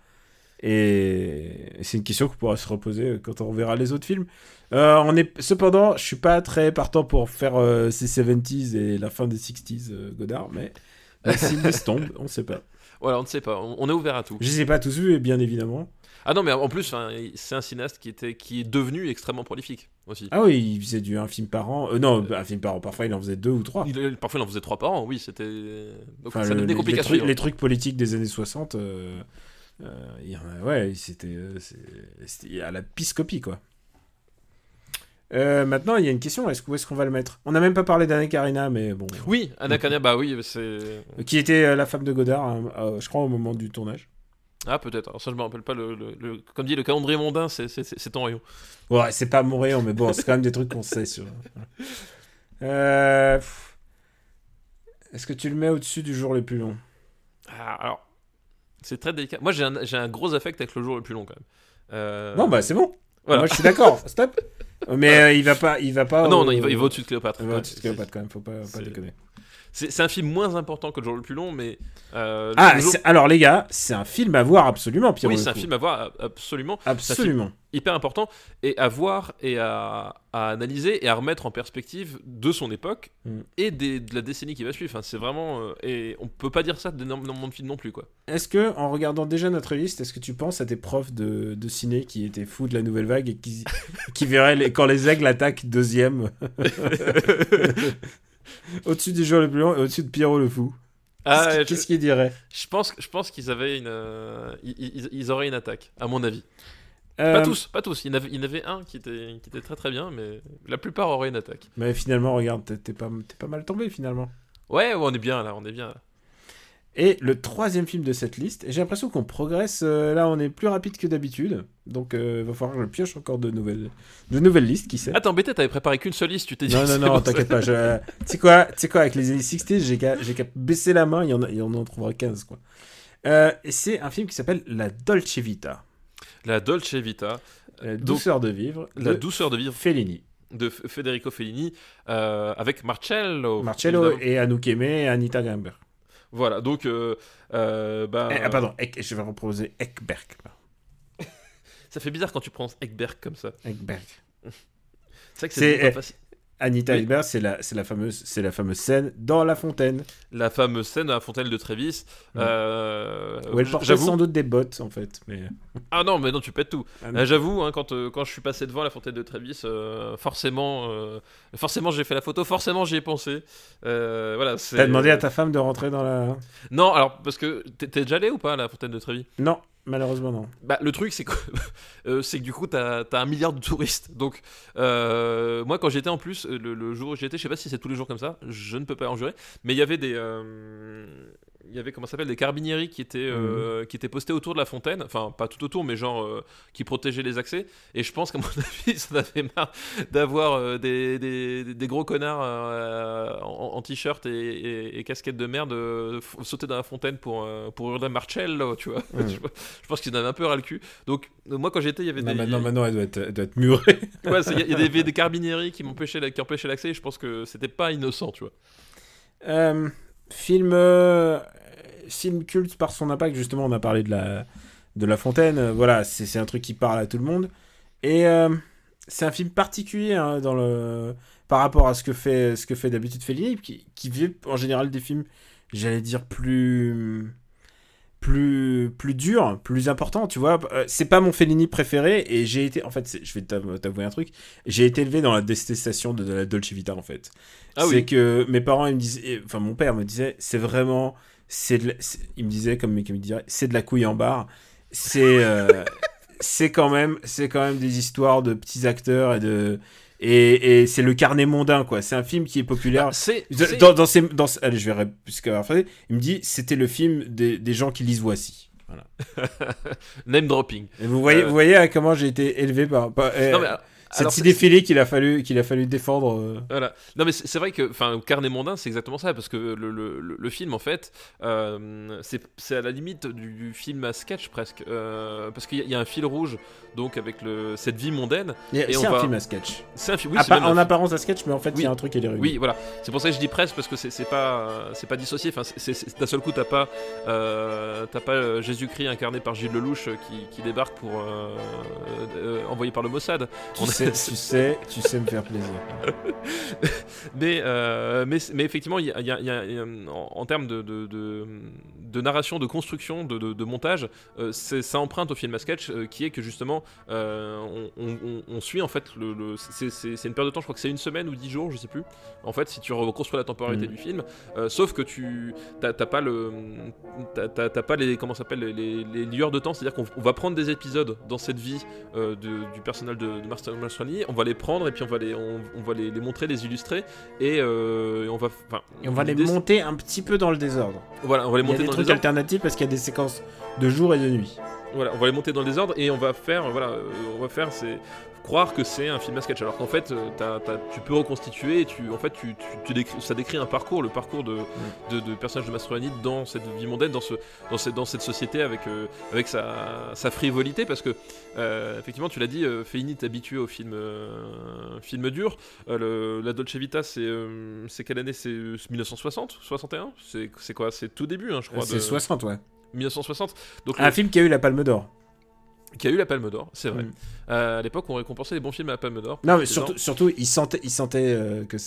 Et c'est une question qu'on pourra se reposer quand on verra les autres films. Euh, on est... Cependant, je suis pas très partant pour faire euh, ces 70s et la fin des 60s euh, Godard, mais euh, s'il tombe, on sait pas. Voilà, on ne sait pas. On, on est ouvert à tout. Je les ai pas tous vus, bien évidemment. Ah non, mais en plus, c'est un cinéaste qui était qui est devenu extrêmement prolifique aussi. Ah oui, il faisait du un film par an. Euh, non, un film par an, parfois il en faisait deux ou trois. Il- parfois, il en faisait trois par an. Oui, c'était. Enfin, ça le- devenait les, compliqué les à trucs, suivre. les trucs politiques des années 60, euh, euh, il y en a- ouais, c'était euh, à la piscopie, quoi. Euh, maintenant, il y a une question, est-ce, où est-ce qu'on va le mettre? On n'a même pas parlé d'Anna Karina, mais bon. Oui, Anna Karina, bah oui, c'est. Euh, Qui était euh, la femme de Godard, hein, euh, je crois, au moment du tournage. Ah, peut-être. Alors, ça, je me rappelle pas. Le, le- le- Comme dit, le calendrier mondain, c'est- ton rayon. Ouais, c'est pas mon rayon, mais bon, c'est quand même des trucs qu'on sait sur. Euh. Est-ce que tu le mets au-dessus du jour le plus long? Ah, alors, c'est très délicat. Moi, j'ai un, j'ai un gros affect avec le jour le plus long, quand même. Euh, Non, bah c'est bon. Voilà. Moi, je suis d'accord. [laughs] Stop. Mais euh, il va pas, il va pas. Ah non, au- non, il va, va au-dessus de Cléopâtre. Il va au-dessus de Cléopâtre quand même, faut pas, pas déconner. C'est un film moins important que le jour le plus long, mais. euh, Ah, le jour- c'est- alors les gars, c'est un film à voir absolument, Pierre. Oui, c'est un film à voir absolument. Absolument. hyper important et à voir et à, à analyser et à remettre en perspective de son époque Mm. et des- de la décennie qui va suivre. Enfin, c'est vraiment euh, et on peut pas dire ça d'énormément de films non plus quoi. Est-ce que, en regardant déjà notre liste, est-ce que tu penses à tes profs de, de ciné qui étaient fous de la nouvelle vague et qui, [laughs] qui verraient les- quand les aigles attaquent deuxième? [laughs] [laughs] au-dessus du jour le plus long et au-dessus de Pierrot le fou Ah, Qu'est-ce je, qu'il- Qu'est-ce qu'il dirait? Je pense je pense qu'ils avaient une euh, ils, auraient une attaque à mon avis. Euh, Pas tous, pas tous. Il y en avait, il y en avait un qui était qui était très très bien, mais la plupart auraient une attaque. Mais finalement, regarde, t'es- pas, t'es pas mal tombé finalement. Ouais, ouais, on est bien là, on est bien. Là. Et le troisième film de cette liste, j'ai l'impression qu'on progresse, euh, là on est plus rapide que d'habitude, donc il va falloir que je pioche encore de nouvelles, de nouvelles listes, qui sait. Ah, t'es embêté, t'avais préparé qu'une seule liste, tu t'es dit. Non, non, [laughs] non, t'inquiète pas. je- Tu sais quoi, quoi, avec les années 60, j'ai qu'à j'ai qu'à baisser la main, il y en, a, y en en trouvera 15, quoi. Euh, et c'est un film qui s'appelle La Dolce Vita, La Dolce Vita, La Donc, douceur de vivre, la de douceur de vivre Fellini. de Federico Fellini euh, avec Marcello. Marcello et Anouk Aimé et Anita Gamber. Voilà, donc. Euh, euh, bah, Eh, ah, pardon, Ek- je vais reproposer Ekberg. [laughs] Ça fait bizarre quand tu prononces Ekberg comme ça. Ekberg. C'est vrai que C'est- pas eh, facile. Anita Oui. C'est la, c'est la, fameuse, c'est la fameuse scène dans La Fontaine, La fameuse scène à la fontaine de Trévis. Mm. euh, où elle portait sans doute des bottes, en fait. Mais... Ah non, mais non, tu pètes tout. Ah non. Euh, J'avoue, hein, quand, euh, quand je suis passé devant la fontaine de Trévis, euh, forcément, euh, forcément j'ai fait la photo, forcément j'y ai pensé. Voilà, c'est- T'as demandé à ta femme de rentrer dans la... Non, alors, parce que t'es t'es déjà allé ou pas à la fontaine de Trévis? Non, malheureusement non. Bah, le truc, c'est que, [laughs] euh, c'est que du coup, t'as as un milliard de touristes. Donc, euh, moi, quand j'étais en plus, euh, le, jour où j'y étais, je sais pas si c'est tous les jours comme ça, je ne peux pas en jurer, mais il y avait des. Il y avait comment s'appelle des carabinieri qui étaient euh, qui étaient postés autour de la fontaine. Enfin pas tout autour mais genre euh, qui protégeaient les accès. Et je pense qu'à mon [laughs] avis ça avait marre d'avoir euh, des, des, des gros connards euh, en, en t-shirt et, et- et casquette de merde euh, sauter dans la fontaine pour euh, pour hurler Marcello tu vois. [laughs] Mm. je, pense qu'ils en avaient un peu ras le cul. Donc moi quand j'étais il y avait Non, des maintenant, maintenant, elle doit être, elle doit être murée. [laughs] Ouais, il y, a- y avait des carabinieri qui m'empêchaient qui empêchaient l'accès et je pense que c'était pas innocent tu vois. Euh, film, euh, film culte par son impact, justement, on a parlé de la, de la fontaine. euh, voilà, c'est un truc qui parle à tout le monde. Et euh, c'est un film particulier hein, par rapport à ce que fait d'habitude Fellini, qui, qui fait en général des films, j'allais dire plus plus plus dur, plus important, tu vois. Euh, C'est pas mon Fellini préféré et j'ai été, en fait, je vais t'av- t'avouer un truc, j'ai été élevé dans la détestation de, de la Dolce Vita en fait. Ah c'est oui. que mes parents, ils me disaient, enfin mon père me disait, c'est vraiment, c'est, il me disait comme il dirait, c'est de la couille en barre. C'est euh, [laughs] c'est quand même c'est quand même des histoires de petits acteurs et de et, et c'est le carnet mondain quoi. C'est un film qui est populaire. Bah, c'est Dans, ces, dans, allez, je vais puisque il me dit c'était le film des, des gens qui lisent Voici. Voilà. [laughs] name dropping. Et vous voyez, Euh. vous voyez à comment j'ai été élevé par, par- euh, Non, mais, cette idée c'est- filée qu'il a fallu qu'il a fallu défendre. euh. Voilà. Non mais c'est vrai que, enfin, Carnet mondain, c'est exactement ça, parce que le, le- film, en fait, euh, c'est c'est à la limite du, du film à sketch presque, euh, parce qu'il y, a- il y a un fil rouge, donc avec le, cette vie mondaine. C'est un va- film à sketch. C'est un film. Oui, c'est pas- même un en apparence à sketch, mais en fait il Oui. y a un truc qui est réuni. Oui, voilà. C'est pour ça que je dis presque parce que c'est pas c'est pas dissocié. Enfin, d'un seul coup, t'as pas euh, t'as pas Jésus-Christ incarné par Gilles Lelouch qui, qui débarque pour euh, euh, envoyé par le Mossad. Tu On sais, tu sais, tu sais me faire plaisir. [laughs] Mais, euh, mais, mais effectivement, y a, y a- en, termes de- de narration, de construction, de, de- de montage, euh, c'est- ça emprunte au film à sketch euh, qui est que justement, euh, on, on- on- on suit en fait, le, le- c'est une période de temps, je crois que c'est une semaine ou dix jours, je sais plus. En fait, si tu reconstruis la temporalité Mhm. du film, euh, sauf que tu t'as pas le t'as- pas les comment s'appelle les, les, les lueurs de temps, c'est-à-dire qu'on on va prendre des épisodes dans cette vie de- du personnel de, de Marcel Mastroianni, on va les prendre et puis on va les on, on va les, les montrer, les illustrer et, et on va enfin Et on va les monter un petit peu dans le désordre. voilà on va les monter dans le trucs désordre alternatifs parce qu'il y a des séquences de jour et de nuit. voilà on va les monter dans le désordre et on va faire voilà euh, on va faire c'est croire que c'est un film à sketch. Alors qu'en fait euh, tu peux reconstituer et tu en fait tu, tu- tu décris- ça décrit un parcours le parcours de, de, de personnage de Mastroianni dans cette vie mondaine dans ce dans cette, dans cette société avec euh, avec sa, sa frivolité. Parce que euh, effectivement tu l'as dit euh, Fellini est habitué au film film dur. Le- la Dolce Vita c'est c'est quelle année? C'est 1960 61 c'est c'est quoi? C'est tout début hein, je crois C'est de 60, ouais. 1960 donc Un le- film qui a eu la Palme d'Or. Qui a eu la Palme d'Or c'est vrai Mm. Euh, à l'époque on récompensait les bons films à la Palme d'Or Non, mais surtout, ils sentaient euh, que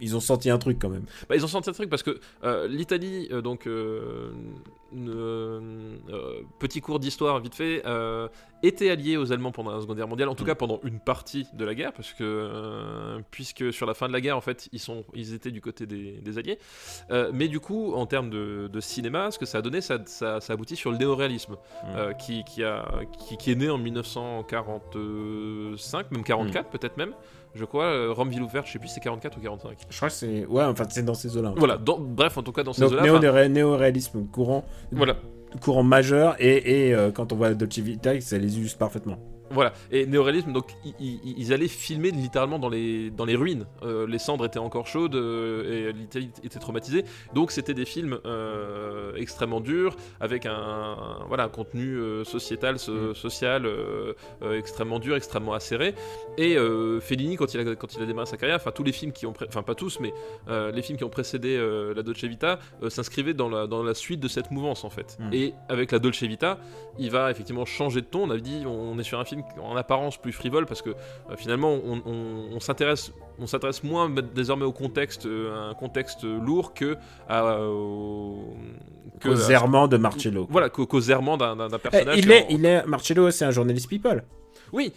ils ont senti un truc quand même. Bah, ils ont senti un truc parce que euh, l'Italie, euh, donc, euh, petit cours d'histoire vite fait, était alliée aux Allemands pendant la Seconde Guerre mondiale, en tout Mm. cas pendant une partie de la guerre, parce que, puisque sur la fin de la guerre, en fait, ils, sont, ils étaient du côté des, des Alliés. Mais du coup, en termes de, de cinéma, ce que ça a donné, ça, ça, ça aboutit sur le néoréalisme, euh, qui, qui, a, qui, qui est né en 1945, même 44 peut-être même. Je crois, euh, Rome ville ouverte, je sais plus, c'est 44 ou 45. Je crois que c'est. Ouais, enfin, c'est dans ces eaux-là. Voilà, dans- bref, en tout cas dans ces eaux-là. néo- néo-réalisme courant, Voilà, courant majeur, et, et euh, quand on voit Dolce Vita, ça les illustre parfaitement. Voilà, et néoréalisme, donc ils, allaient filmer littéralement dans les, dans les ruines. Euh, les cendres étaient encore chaudes euh, et l'Italie était traumatisée. Donc c'était des films euh, extrêmement durs, avec un, voilà, un contenu sociétal, so- social extrêmement dur, extrêmement acéré. Et Fellini, quand il, a, quand il a démarré sa carrière, enfin tous les films qui ont, enfin pas tous, mais les films qui ont précédé la Dolce Vita s'inscrivaient dans la, dans la suite de cette mouvance en fait. Mm. Et avec la Dolce Vita, il va effectivement changer de ton. On a dit, on est sur un film en apparence plus frivole parce que euh, finalement, on, on- on s'intéresse, on s'intéresse moins désormais au contexte, euh, un contexte lourd que à, au- que Aux à- errements de Marcello. voilà, qu'au qu'aux errements d'un d'un- d'un Eh, personnage. il, est, en- il est. Marcello, c'est un journaliste people. Oui.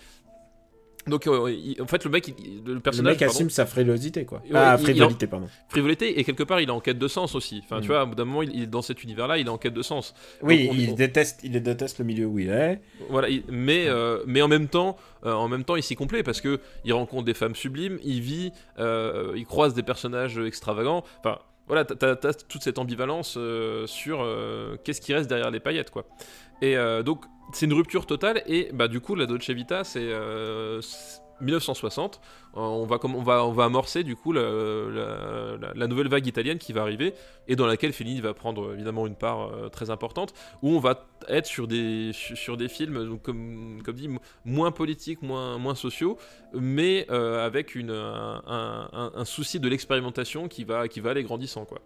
Donc euh, il- en fait, le mec, il- le Le personnage, mec pardon, assume sa frilosité, quoi. Ouais, ah, frivolité, pardon. frivolité et quelque part, il est en quête de sens aussi. Enfin, Mm. tu vois, au bout d'un moment, il, dans cet univers-là, il est en quête de sens. Oui, on- il, on- déteste, il déteste le milieu où il est. Voilà, il- mais, euh, mais en même temps, euh, en même temps, il s'y complaît parce que il rencontre des femmes sublimes, il vit, il croise des personnages extravagants. Enfin, voilà, t'as- t'as toute cette ambivalence sur qu'est-ce qui reste derrière les paillettes, quoi. Et donc, c'est une rupture totale. Et bah, du coup, la Dolce Vita, c'est euh, c'est 1960. Euh, on va, on va, on va amorcer du coup la, nouvelle vague italienne qui va arriver et dans laquelle Fellini va prendre évidemment une part euh, très importante où on va être sur des, sur des films, comme, comme dit, moins politiques, moins, moins sociaux, mais euh, avec une, un, un- un- un souci de l'expérimentation qui va, qui va aller grandissant. Quoi.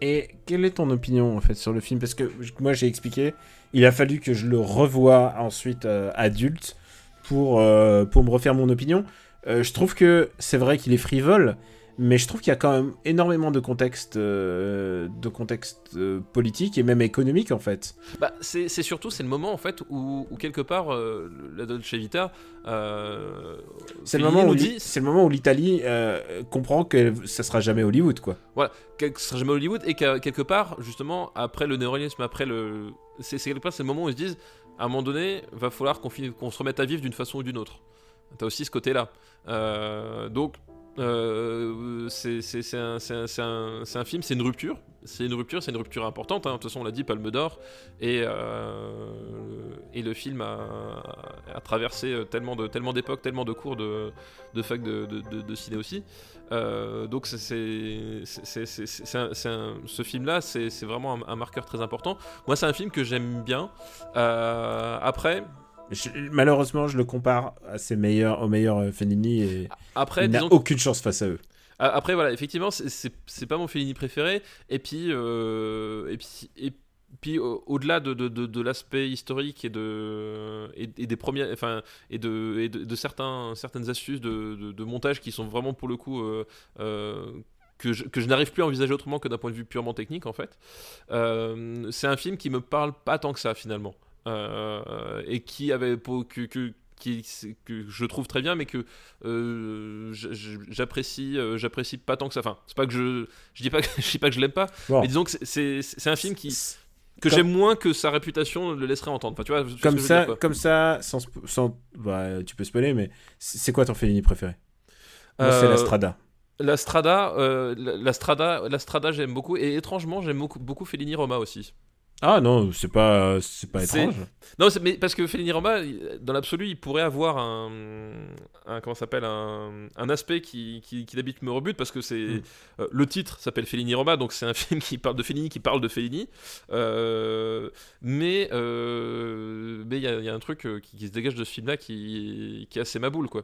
Et quelle est ton opinion en fait sur le film? Parce que moi j'ai expliqué, il a fallu que je le revoie ensuite euh, adulte pour, euh, pour me refaire mon opinion. Euh, je trouve que c'est vrai qu'il est frivole, mais je trouve qu'il y a quand même énormément de contexte, euh, de contexte euh, politique et même économique en fait. Bah, c'est surtout c'est le moment en fait où, où quelque part euh, la Dolce Vita. euh, C'est le, moment où nous l'I- dit c'est le moment où l'Italie comprend que ça sera jamais Hollywood quoi. voilà que ce sera jamais Hollywood et qu'à quelque part justement après le néoréalisme après le c'est quelque part c'est le moment où ils se disent à un moment donné va falloir qu'on se remette à vivre d'une façon ou d'une autre. T'as aussi ce côté là. donc euh, c'est un, film, c'est une rupture. C'est une rupture, c'est une rupture importante. hein. De toute façon, on l'a dit, Palme d'Or. Et, euh, le film a, traversé tellement d'époques, tellement de cours de, de fac de, ciné aussi. Donc ce film-là, c'est vraiment un, un marqueur très important. Moi, c'est un film que j'aime bien. Euh, après, Je- malheureusement, je le compare à ses meilleurs, aux meilleurs euh, Fellini et après, il n'a aucune chance face à eux. Après, voilà, effectivement, c'est- pas mon Fellini préféré. Et puis, euh, et puis, et puis au- au-delà de, de, de, de l'aspect historique et, de, et, et des premières, enfin, et de, et de, certains, certaines astuces de, montage qui sont vraiment pour le coup. euh, euh, que je, que je n'arrive plus à envisager autrement que d'un point de vue purement technique en fait. Euh, c'est un film qui me parle pas tant que ça finalement. Euh, et qui avait pour, que, que, qui, que je trouve très bien mais que euh, j'apprécie euh, j'apprécie pas tant que ça. Enfin c'est pas que je je dis pas que [laughs] je dis pas que je l'aime pas Bon. mais disons que c'est- un film qui que j'aime moins que sa réputation le laisserait entendre. Enfin tu vois Comme ça, dire, comme ça, sans, sans bah, tu peux spoiler, mais c'est quoi ton Fellini préféré? Moi, c'est la Strada. la Strada euh, la, la Strada la Strada j'aime beaucoup. Et étrangement j'aime beaucoup beaucoup Fellini Roma aussi Ah non, c'est pas, c'est pas c'est- étrange. Non, c'est- mais parce que Fellini Roma, il- dans l'absolu, il pourrait avoir un, un comment s'appelle un, un aspect qui, qui, qui d'habitude me rebute parce que c'est Mm. euh, le titre s'appelle Fellini Roma, donc c'est un [laughs] film qui parle de Fellini, qui parle de Fellini. Euh, mais euh, mais il y, a- il y a un truc qui, qui se dégage de ce film-là qui, qui est assez ma boule, quoi.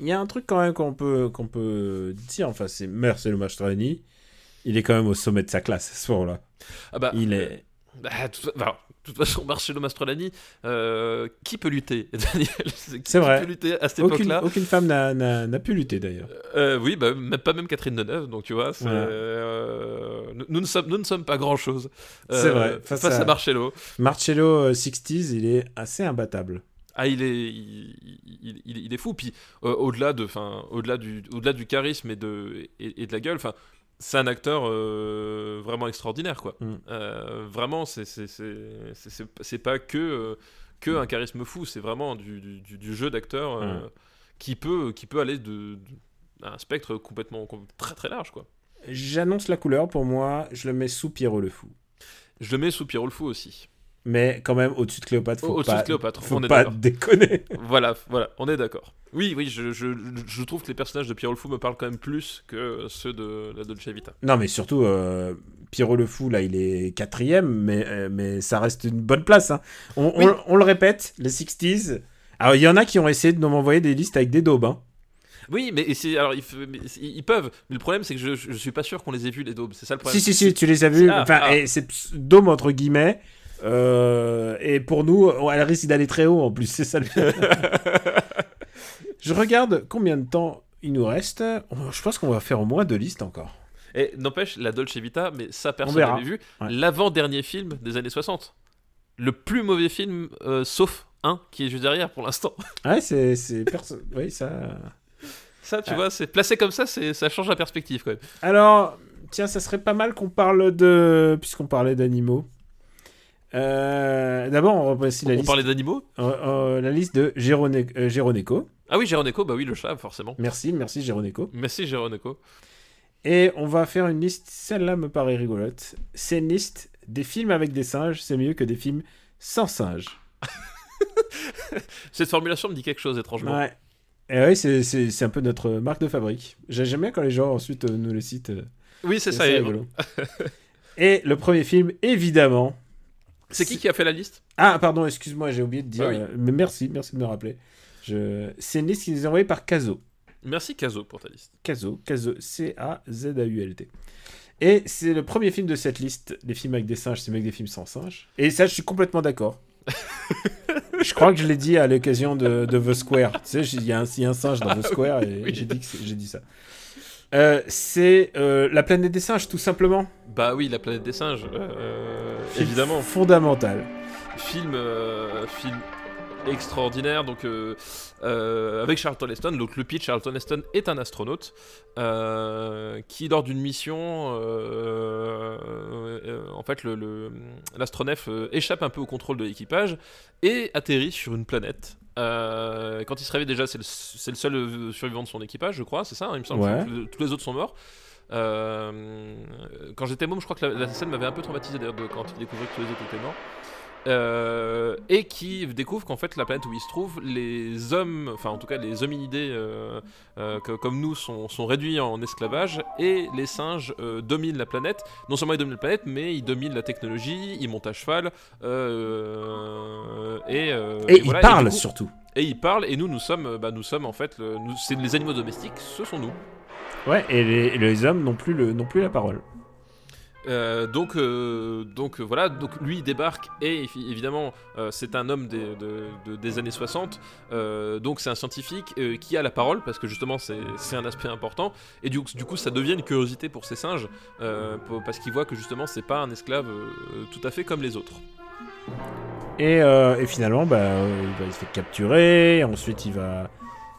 Il y a un truc quand même qu'on peut, qu'on peut dire, enfin, c'est Marcello Mastroianni. Il est quand même au sommet de sa classe ce moment-là. Ah bah, Il euh, est. bah, de toute fa- bah, de toute façon, [laughs] Marcello Mastroianni, euh, qui peut lutter, [laughs] Daniel? Qui C'est vrai. peut lutter à cette Aucune, époque-là? aucune femme n'a- pu lutter d'ailleurs. Euh, oui, bah, même, pas même Catherine Deneuve, donc tu vois, euh, nous, ne sommes, nous ne sommes pas grand-chose. Euh, C'est vrai, Face, face à... à- Marcello. Marcello euh, 60s, il est assez imbattable. Ah, il est, il, il- il- il est fou. Puis euh, au-delà de, enfin, au-delà du, au-delà du charisme et de, et, et de la gueule, enfin, c'est un acteur euh, vraiment extraordinaire, quoi. Mm. Euh, vraiment, c'est, c'est, c'est, c'est, c'est- c'est pas que, euh, que un charisme fou, c'est vraiment du, du, jeu d'acteur euh, Mm. qui peut, qui peut aller de, de- à un spectre complètement, com- très très large, quoi. J'annonce la couleur, pour moi, je le mets sous Pierrot le Fou. Je le mets sous Pierrot le Fou aussi. Mais quand même, au-dessus de Cléopâtre, faut Au-dessus pas, de Cléopâtre, faut on est pas déconner. [laughs] Voilà, voilà, on est d'accord. Oui, oui, je, je, je trouve que les personnages de Pierrot le Fou me parlent quand même plus que ceux de la Dolce Vita. Non, mais surtout, euh, Pierrot le Fou, là, il est quatrième, mais, euh, mais ça reste une bonne place. hein. On, Oui. on- on le répète, les 60s. Alors, il y en a qui ont essayé de nous m'envoyer des listes avec des daubes. hein. Oui, mais alors ils, peuvent. Mais le problème, c'est que je, je suis pas sûr qu'on les ait vus les daubes. C'est ça le problème. Si, si, si, tu les as vus. Ah, enfin, ah. c'est dôme entre guillemets. Euh, et pour nous, elle risque d'aller très haut en plus, c'est ça le [laughs] Je regarde combien de temps il nous reste. Je pense qu'on va faire au moins deux listes encore. Et n'empêche, la Dolce Vita, mais ça personne n'avait vu. Ouais. L'avant-dernier film des années 60. Le plus mauvais film, euh, sauf un qui est juste derrière pour l'instant. [laughs] Ouais, c'est. c'est perso- Oui, ça. Ça, tu Ah. vois, c'est placé comme ça, ça change la perspective quand même. Alors, tiens, ça serait pas mal qu'on parle de. Puisqu'on parlait d'animaux. Euh, D'abord, on ici la On liste, parlait d'animaux? Euh, euh, la liste de Gérone- Géroneco. Ah oui, Géroneco, bah oui, le chat, forcément. Merci, merci Géroneco. Merci Géroneco. Et on va faire une liste, celle-là me paraît rigolote. C'est une liste des films avec des singes, c'est mieux que des films sans singes. [laughs] Cette formulation me dit quelque chose étrangement. Ouais. Et oui, c'est- un peu notre marque de fabrique. J'ai- J'aime bien quand les gens ensuite nous le citent. Oui, c'est ça. assez et-. [laughs] Et le premier film, évidemment. C'est qui qui a fait la liste? Ah, pardon, excuse-moi, j'ai oublié de dire. Ah oui. euh, mais merci, merci de me rappeler. Je... C'est une liste qui nous est envoyée par Caso. Merci Caso pour ta liste. Caso, Caso, C-A-Z-A-U-L-T. Et c'est le premier film de cette liste. Les films avec des singes, c'est mieux que des films sans singes. Et ça, je suis complètement d'accord. [laughs] Je crois que je l'ai dit à l'occasion de, de The Square. Tu sais, il y, a un- il y a un singe dans The Square et oui. j'ai dit, que c'est- j'ai dit ça. Euh, c'est euh, la planète des singes, tout simplement. Bah oui, la planète des singes, euh, évidemment. Fondamental. Film, film extraordinaire. Donc euh, euh, avec Charlton Heston. Donc le pitch, Charlton Heston est un astronaute euh, qui, lors d'une mission, en fait, le- le- l'astronef échappe un peu au contrôle de l'équipage et atterrit sur une planète. Quand il se réveille déjà, c'est le, c'est le seul survivant de son équipage, je crois, c'est ça, hein, il me semble. Ouais. que tous les autres sont morts. Quand j'étais môme, je crois que la, la scène m'avait un peu traumatisé d'ailleurs quand il découvrait que tous les autres étaient morts. Euh, et qui découvre qu'en fait la planète où il se trouve, les hommes, enfin en tout cas les hominidés euh, euh, que- comme nous sont, sont réduits en esclavage et les singes euh, dominent la planète. Non seulement ils dominent la planète, mais ils dominent la technologie, ils montent à cheval euh, et, euh, Et il voilà, parle du coup- surtout. et ils parlent et nous nous sommes, bah, nous sommes en fait, le- nous- c'est les animaux domestiques, ce sont nous. Ouais, et les, et les hommes n'ont plus, le, n'ont plus la parole. Euh, donc, euh, donc euh, voilà, donc lui il débarque et évi- évidemment c'est un homme des, de- de- des années 60, euh, donc c'est un scientifique qui a la parole parce que justement c'est un aspect important et du, coup ça devient une curiosité pour ces singes parce qu'il voit que justement c'est pas un esclave tout à fait comme les autres. Et, finalement, bah, il, va, se fait capturer. Ensuite, il va,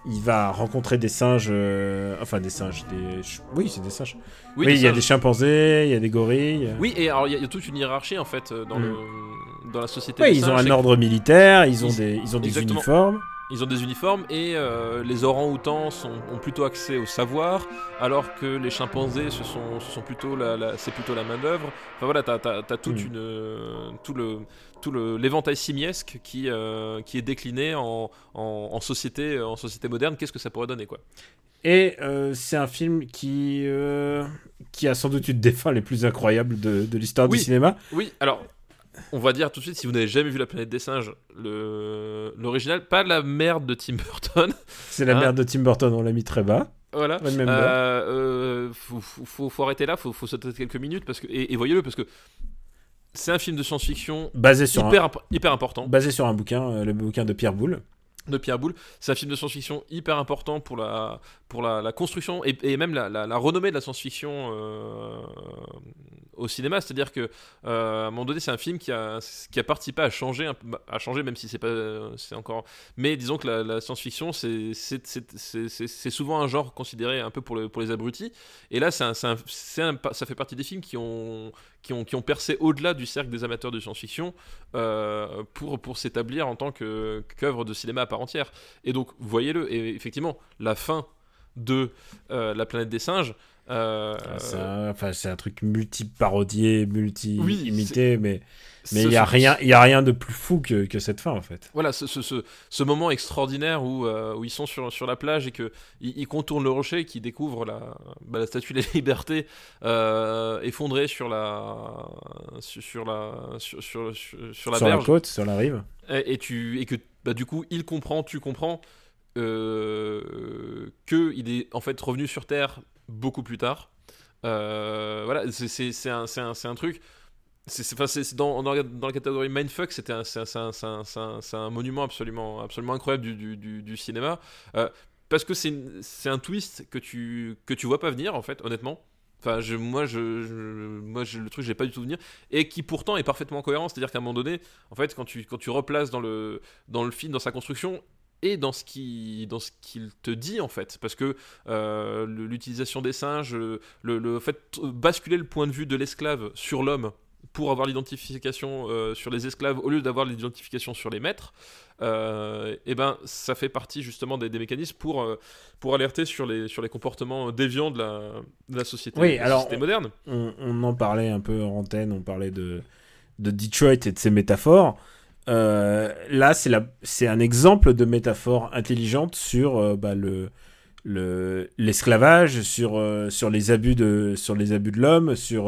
il va rencontrer des singes. euh, enfin, des singes. Des, oui, c'est des singes. Oui, il y a des chimpanzés, il y a des gorilles. Oui, et alors il y, a- il y a toute une hiérarchie en fait euh, dans, Mm. le, dans la société. Des ils ont un ordre militaire, ils ont Ils- des, ils ont des exactement. uniformes. Ils ont des uniformes et euh, les orang-outans sont- ont plutôt accès au savoir, alors que les chimpanzés, ce sont, ce sont plutôt la, la- c'est plutôt la main d'œuvre. Enfin voilà, t'as, toute Mm. une, euh, tout le, tout le, l'éventail simiesque qui, euh, qui est décliné en, en, en société, en société moderne. Qu'est-ce que ça pourrait donner quoi? Et euh, c'est un film qui, euh, qui a sans doute une des fins les plus incroyables de, de l'histoire Oui. du cinéma. Oui, alors. On va dire tout de suite, si vous n'avez jamais vu La planète des singes, le, l'original, pas la merde de Tim Burton. C'est la Hein merde de Tim Burton, on l'a mis très bas. Voilà. Euh, euh, faut, faut- arrêter là, faut, faut sauter quelques minutes parce que et, et voyez-le parce que c'est un film de science-fiction Basé sur, hyper, un, imp- hyper important basé sur un bouquin, euh, le bouquin de Pierre Boulle. de Pierre Boulle. C'est un film de science-fiction hyper important pour la, pour la, la construction et, et même la, la- la renommée de la science-fiction euh, au cinéma. C'est-à-dire que euh, à un moment donné, c'est un film qui a, qui a participé à changer, bah, à changer même si c'est pas, c'est encore. Mais disons que la, science-fiction, c'est, souvent un genre considéré un peu pour, le, pour les abrutis. Et là, ça fait partie des films qui ont, qui ont, qui ont percé au-delà du cercle des amateurs de science-fiction euh, pour, pour s'établir en tant que, qu'œuvre de cinéma à part entière. Et donc, voyez-le. Et effectivement, la fin de euh, La planète des singes. Euh, Ah, C'est un, enfin, un truc multi-parodié, Oui, multi-imité, mais mais il y a rien, il y a rien de plus fou que, que cette fin en fait. Voilà, ce, ce, ce, ce moment extraordinaire où, euh, où ils sont sur, sur la plage et que ils, contournent le rocher et qu'ils découvrent la, bah, la statue de la [laughs] liberté euh, effondrée sur la sur, sur la sur, sur, la sur la berge côte, sur la rive. et, et tu et que bah, du coup il comprend, tu comprends euh, que il est en fait revenu sur Terre beaucoup plus tard. Euh, voilà, c'est- un, un, un truc. C'est dans, la, catégorie mindfuck, c'est un, monument absolument, incroyable du, cinéma. Euh, parce que c'est un twist que tu, que tu vois pas venir, en fait, honnêtement. Enfin, moi, je, je- moi je, le truc, pas du tout venir. Et qui pourtant est parfaitement cohérent. C'est-à-dire qu'à un moment donné, en fait, quand tu, replaces dans le film, dans sa construction, et dans ce qui dans ce qu'il te dit en fait parce que euh, l'utilisation des singes le, le, fait de basculer le point de vue de l'esclave sur l'homme pour avoir l'identification euh, sur les esclaves au lieu d'avoir l'identification sur les maîtres euh, et ben ça fait partie justement des, des mécanismes pour euh, pour alerter sur les sur les comportements déviants de la, de la société, Oui, de la alors, société moderne On, on en parlait un peu en antenne, on parlait de, de Detroit et de ses métaphores. Euh, là, c'est un exemple de métaphore intelligente sur euh, bah, le le- l'esclavage, sur, euh, sur, les abus de, sur les abus de l'homme, sur,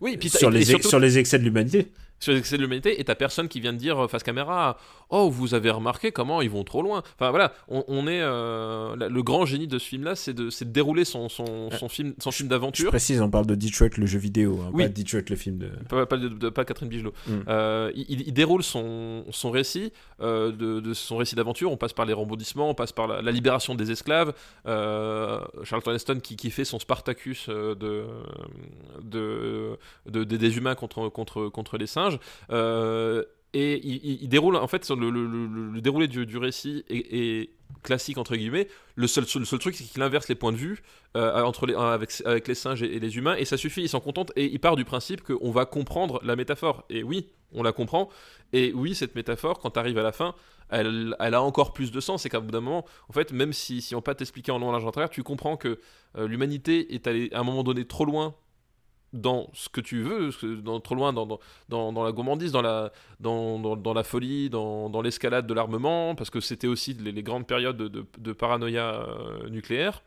oui puis sur, les, surtout- sur les excès de l'humanité. Sur les excès de l'humanité et t'as personne qui vient de dire euh, face caméra oh vous avez remarqué comment ils vont trop loin? Enfin voilà on, on est euh, le grand génie de ce film là c'est de, c'est de dérouler son, son, son film son film Je d'aventure précise, on parle de Detroit le jeu vidéo, hein, Oui. pas Detroit le film de. pas, pas, de, de- pas Catherine Bigelow. Mm. Euh, il, il déroule son, son récit, euh, de, de son récit d'aventure. On passe par les rebondissements, on passe par la, la libération des esclaves. Euh, Charlton Heston qui, qui fait son Spartacus euh, de, de, de- des- des humains contre, contre, contre les singes. Euh, et il, il- il déroule, en fait, le, déroulé du, récit est, classique, entre guillemets. Le seul, truc, c'est qu'il inverse les points de vue euh, entre les, avec, avec les singes et, et les humains, et ça suffit, ils s'en contentent, et il part du principe qu'on va comprendre la métaphore. Et oui, on la comprend, et oui, cette métaphore, quand tu arrives à la fin, elle, a encore plus de sens, c'est qu'à bout d'un moment, en fait, même si, on pas t'expliquer en long, large, en travers, tu comprends que euh, l'humanité est allée à un moment donné trop loin dans ce que tu veux, dans, trop loin dans, dans, dans, la gourmandise, dans la, dans, la folie, dans, l'escalade de l'armement, parce que c'était aussi les, grandes périodes de, de- de paranoïa euh, nucléaire.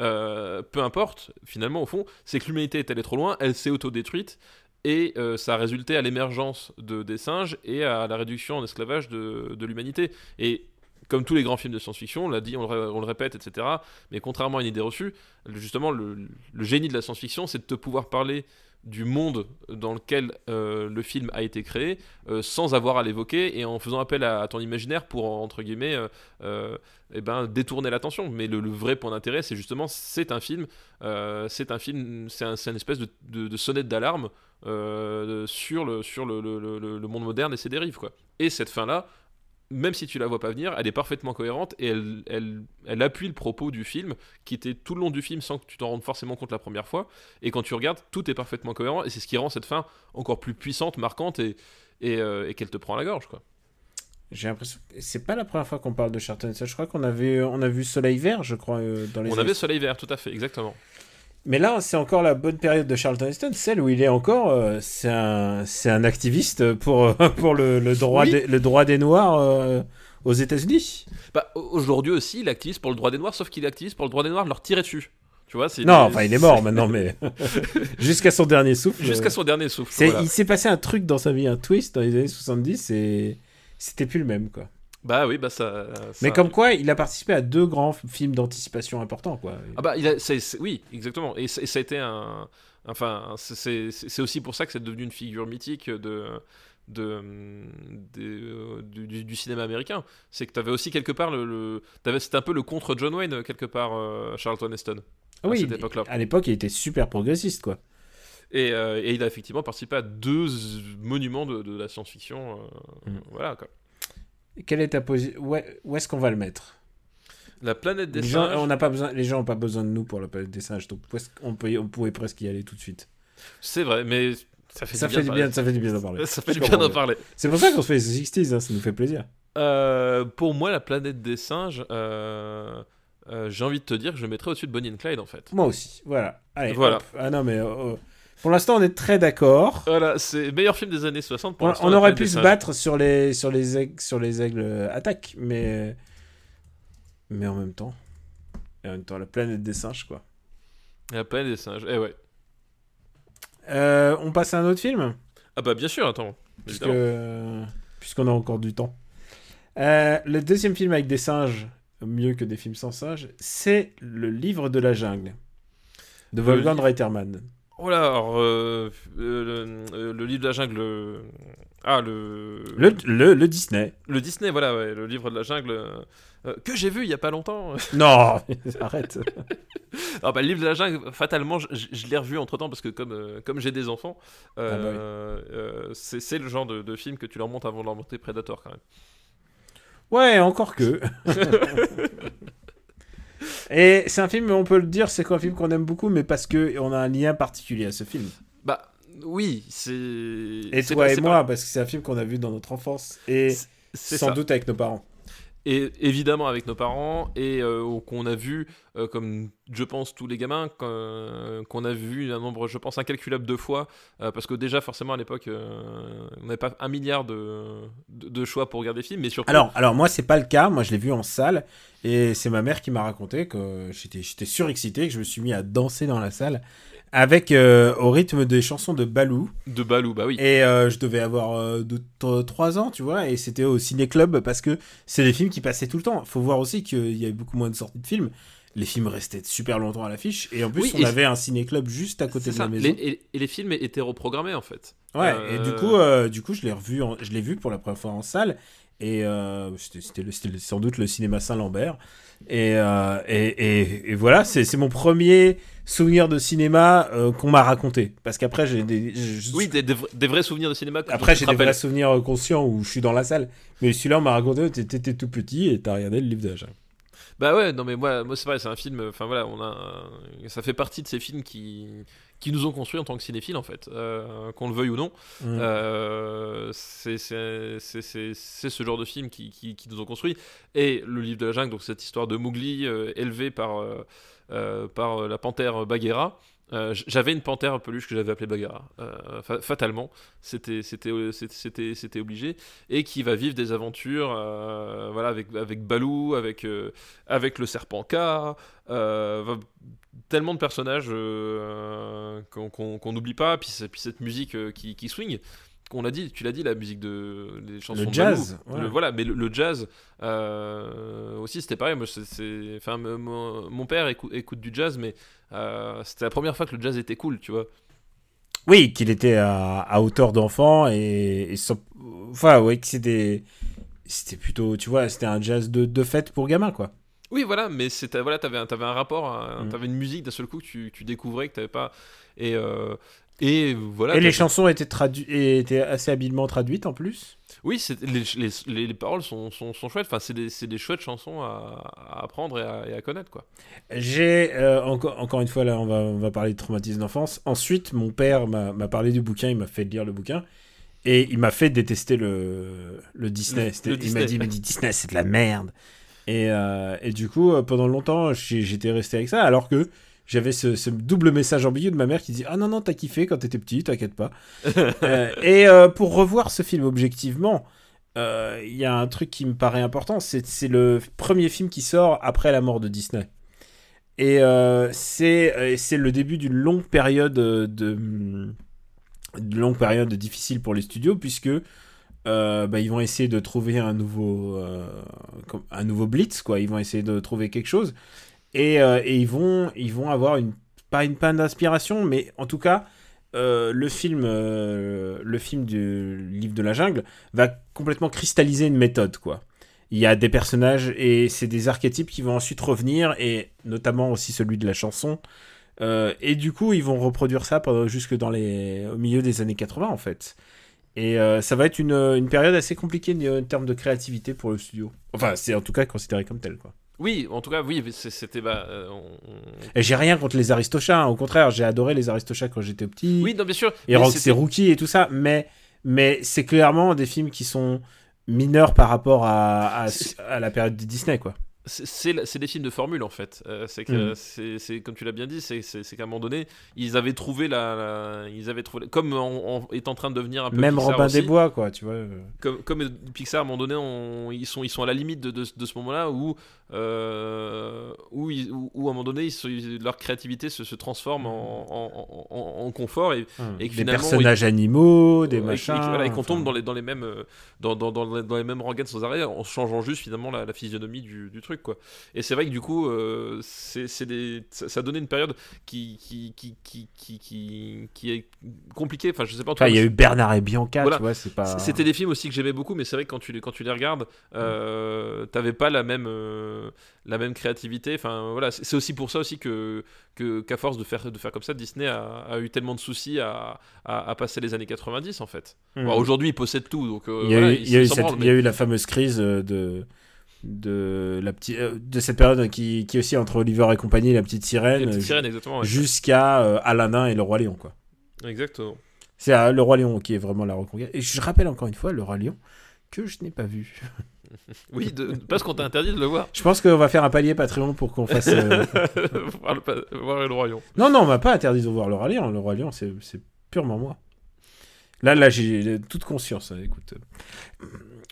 Euh, peu importe, finalement, au fond, c'est que l'humanité est allée trop loin, elle s'est autodétruite, et euh, ça a résulté à l'émergence de, des singes et à la réduction en esclavage de, de l'humanité. Et comme tous les grands films de science-fiction, on l'a dit, on le, répète, etc. Mais contrairement à une idée reçue, justement, le, génie de la science-fiction, c'est de te pouvoir parler du monde dans lequel euh, le film a été créé euh, sans avoir à l'évoquer et en faisant appel à, ton imaginaire pour entre guillemets euh, euh, eh ben, détourner l'attention mais le, vrai point d'intérêt c'est justement c'est un film c'est un film c'est un, une espèce de, de- sonnette d'alarme sur, le, sur le- le- le monde moderne et ses dérives quoi et cette fin là même si tu la vois pas venir, elle est parfaitement cohérente et elle, elle, elle appuie le propos du film qui était tout le long du film sans que tu t'en rendes forcément compte la première fois. Et quand tu regardes, tout est parfaitement cohérent et c'est ce qui rend cette fin encore plus puissante, marquante et, et, euh, et qu'elle te prend à la gorge. Quoi. J'ai l'impression. C'est pas la première fois qu'on parle de Charlton Heston. Je crois qu'on avait, on a vu Soleil Vert, je crois, euh, dans les. On années- avait Soleil Vert, tout à fait, exactement. Mais là, c'est encore la bonne période de Charlton Heston, celle où il est encore. euh, c'est un, un activiste pour euh, [laughs] pour le, le droit Oui. des, le droit des Noirs euh, aux États-Unis. Bah, au- aujourd'hui aussi, il activise pour le droit des Noirs, sauf qu'il activise pour le droit des Noirs de leur tirer dessus. Tu vois, Non, enfin, il est mort maintenant, mais [laughs] [laughs] jusqu'à son dernier souffle. Jusqu'à euh, son dernier souffle. voilà. Il s'est passé un truc dans sa vie, un twist dans les années 70 et c'était plus le même, quoi. Bah oui, bah ça. Mais comme quoi, il a participé à deux grands films d'anticipation importants, quoi. Ah bah, il a, oui, exactement. Et, ça a été un. Enfin, c'est- aussi pour ça que c'est devenu une figure mythique de. Euh, du, cinéma américain. C'est que tu avais aussi quelque part le. C'était un peu le contre John Wayne, quelque part, euh, Charlton Heston. à oui, cette époque-là. à l'époque, il était super progressiste, quoi. Et, euh, et il a effectivement participé à deux monuments de, de la science-fiction. euh, Mm. Voilà, quoi. Quelle est ta position où, est- où est-ce qu'on va le mettre? La planète des les gens, singes. on n'a pas besoin, les gens n'ont pas besoin de nous pour la planète des singes, donc qu'on peut, on pourrait presque y aller tout de suite? C'est vrai, mais ça fait Ça du fait bien. du ça fait du bien d'en parler. Ça fait du bien d'en parler. [laughs] C'est pour ça qu'on se fait les 60s, hein, ça nous fait plaisir. Euh, pour moi, la planète des singes, euh, euh, j'ai envie de te dire que je mettrais au-dessus de Bonnie and Clyde en fait. Moi aussi, voilà. Allez, Voilà. hop. Ah non, mais euh, pour l'instant, on est très d'accord. Voilà, c'est le meilleur film des années 60 pour On, aurait pu se battre sur les, sur les aigles, sur les aigles euh, attaques, mais mais en même temps, et en même temps, la planète des singes, quoi. La planète des singes, eh ouais. Euh, on passe à un autre film, Ah bah bien sûr, attends. puisque puisqu'on a encore du temps. Euh, le deuxième film avec des singes, mieux que des films sans singes, c'est le livre de la jungle de Wolfgang Reitermann. Oh là, alors, euh, euh, le, euh, le livre de la jungle. euh, Ah, le... Le, le, le Disney. le Disney, voilà, ouais, le livre de la jungle. que j'ai vu il y a pas longtemps. [laughs] Non, [laughs] arrête. [laughs] Ah bah, le livre de la jungle, fatalement, je, l'ai revu entre temps parce que comme, comme j'ai des enfants, Ah bah oui. c'est le genre de, de film que tu leur montes avant de leur monter Predator quand même. Ouais, encore que. Et c'est un film, on peut le dire, c'est un film qu'on aime beaucoup, mais parce que on a un lien particulier à ce film. Bah oui, c'est. Et toi pas- et moi, pas- parce que c'est un film qu'on a vu dans notre enfance et sans doute avec nos parents. Et évidemment avec nos parents et euh, qu'on a vu, euh, comme je pense tous les gamins, qu'on a vu un nombre, je pense, incalculable de fois, euh, parce que déjà forcément à l'époque, on n'avait pas un milliard de, de, de choix pour regarder des films, mais surtout. Alors, alors moi, c'est pas le cas. Moi, je l'ai vu en salle et c'est ma mère qui m'a raconté que j'étais, j'étais surexcité, que je me suis mis à danser dans la salle avec euh, au rythme des chansons de Balou. De Balou, bah oui. Et euh, je devais avoir 3 ans, tu vois, et c'était au ciné-club parce que c'est des films qui passaient tout le temps. Faut voir aussi qu'il y avait beaucoup moins de sorties de films. Les films restaient super longtemps à l'affiche, et en plus, Oui, on avait un ciné-club juste à côté de la ça. maison. Les- et, et les films étaient reprogrammés en fait. Ouais, Euh, et du coup, euh, du coup, je l'ai revu, en- je l'ai vu pour la première fois en salle, et euh, c'était sans doute le cinéma Saint-Lambert. Et, euh, et, et, et voilà, c'est c'est mon premier souvenir de cinéma euh, qu'on m'a raconté. Parce qu'après, j'ai des, je- Oui, des, des vrais- des vrais souvenirs de cinéma. après, j'ai des vrais souvenirs euh, conscients où je suis dans la salle. Mais celui-là, on m'a raconté, t'étais t'étais tout petit et t'as regardé le livre de la jungle. Bah ouais, non mais moi, moi c'est vrai, c'est un film. Enfin voilà, on a, ça fait partie de ces films qui, qui nous ont construits en tant que cinéphiles en fait, euh, qu'on le veuille ou non. Mm. Euh, c'est ce genre de film qui, qui, qui nous ont construits. Et le livre de la jungle, donc cette histoire de Mowgli euh, élevé par, par euh, la panthère Bagheera. Euh, j'avais une panthère peluche que j'avais appelée euh, fa- fatalement, c'était euh, obligé, et qui va vivre des aventures, euh, voilà, avec avec Balou, avec euh, avec le serpent K, euh, tellement de personnages euh, qu'on n'oublie pas, puis, cette musique euh, qui, qui swing. Qu'on l'a dit, tu l'as dit, la musique de les chansons Le de jazz, ouais. Le- voilà, mais le, le jazz euh, aussi, c'était pareil. Moi, c'est- c'est, enfin, mon, père écou- écoute, du jazz, mais euh, c'était la première fois que le jazz était cool, tu vois. Oui, qu'il était à, à hauteur d'enfant et, et sans- enfin, ouais, que c'était, c'était plutôt, tu vois, c'était un jazz de, de fête pour gamins, quoi. Oui, voilà, mais c'était voilà, t'avais un, t'avais un rapport, un- Mm. t'avais une musique d'un seul coup que tu, tu découvrais que t'avais pas. Et euh, et voilà. et les chansons étaient traduites, étaient assez habilement traduites en plus? Oui, les, les, les, les paroles sont, sont, sont chouettes. Enfin, c'est des, des chouettes chansons à, à apprendre et à, et à connaître, quoi. J'ai euh, encore, encore une fois là, on va, on va parler de traumatisme d'enfance. Ensuite, mon père m'a parlé du bouquin, il m'a fait lire le bouquin. Et il m'a fait détester le, le Disney. Le- le il Disney. m'a dit, il m'a dit Disney, c'est de la merde. Et, euh, et du coup, euh, pendant longtemps, j'étais resté avec ça, alors que j'avais ce, ce double message ambigu de ma mère qui dit Ah non, non, t'as kiffé quand t'étais petit, t'inquiète pas. [laughs] Euh, et euh, pour revoir ce film objectivement, il y a un truc qui me paraît important c'est le premier film qui sort après la mort de Disney. Et c'est le début d'une longue période de, de longue période difficile pour les studios puisque euh, bah, ils vont essayer de trouver un nouveau euh, un nouveau blitz quoi. Ils vont essayer de trouver quelque chose. Et, euh, et ils vont ils vont avoir une pas une panne d'inspiration mais en tout cas le film le film du livre de la jungle va complètement cristalliser une méthode quoi. Il y a des personnages et c'est des archétypes qui vont ensuite revenir et notamment aussi celui de la chanson. Et du coup, ils vont reproduire ça jusque dans les, au milieu des années 80 en fait. Et euh, ça va être une, une période assez compliquée en termes de créativité pour le studio. Enfin, c'est en tout cas considéré comme tel quoi. Oui, en tout cas, oui, c'est- c'était. Bah, euh, on- Et j'ai rien contre les Aristochats, hein. au contraire, j'ai adoré les Aristochats quand j'étais petit. Oui, non, bien sûr. et c'était- Rookie et tout ça, mais, mais c'est clairement des films qui sont mineurs par rapport à, à, C'est- à la période de Disney quoi. C'est- des films de formule en fait. Euh, c'est que Mm. c'est c'est- comme tu l'as bien dit, c'est qu'à un moment donné, ils avaient trouvé la, la- ils avaient trouvé comme en- est en train de devenir un peu Même Pixar Robin aussi. des Bois quoi, tu vois. Comme, comme Pixar à un moment donné, on- ils sont ils sont à la limite de, de, de ce moment-là où euh, où, ils- où, où, à un moment donné, ils leur créativité se, se transforme en, en, en- en confort et, et que Hum. des personnages animaux, des et- et- machins. et, voilà, et qu'on tombe dans les, dans les mêmes euh, dans, dans, dans, les- dans les mêmes rengaines sans arrêt en changeant juste finalement la, la physionomie du, du truc quoi et c'est vrai que du coup euh, c'est des ça, donnait une période qui qui, qui, qui, qui, qui, qui est compliquée enfin je sais pas Enfin, il y a eu Bernard et Bianca, Voilà. tu vois, c'est pas. c'était des films aussi que j'aimais beaucoup, mais c'est vrai que quand tu les, quand tu les regardes, euh, t'avais pas la même, euh, la même créativité. Enfin, voilà, c'est aussi pour ça aussi que qu'à force de faire, de faire comme ça, Disney a, a eu tellement de soucis à, à, à passer les années 90 en fait. Bon, Aujourd'hui, ils possèdent tout, donc euh, il y a, voilà, eu, il y a eu s'en cette- branlent, il y a eu la fameuse crise de de la petite euh, de cette période qui, qui est aussi entre Oliver et compagnie la petite sirène, ouais. jusqu'à euh, Aladdin et le roi lion quoi Exactement. c'est euh, le roi lion qui est vraiment la reconquête et je rappelle encore une fois le roi lion que je n'ai pas vu [laughs] Oui, de, parce qu'on t'a interdit de le voir. je pense qu'on va faire un palier Patreon pour qu'on fasse euh, [laughs] voir, le, voir le royaume. non non on m'a pas interdit de voir le roi lion le roi lion c'est c'est purement moi là là j'ai toute conscience hein, écoute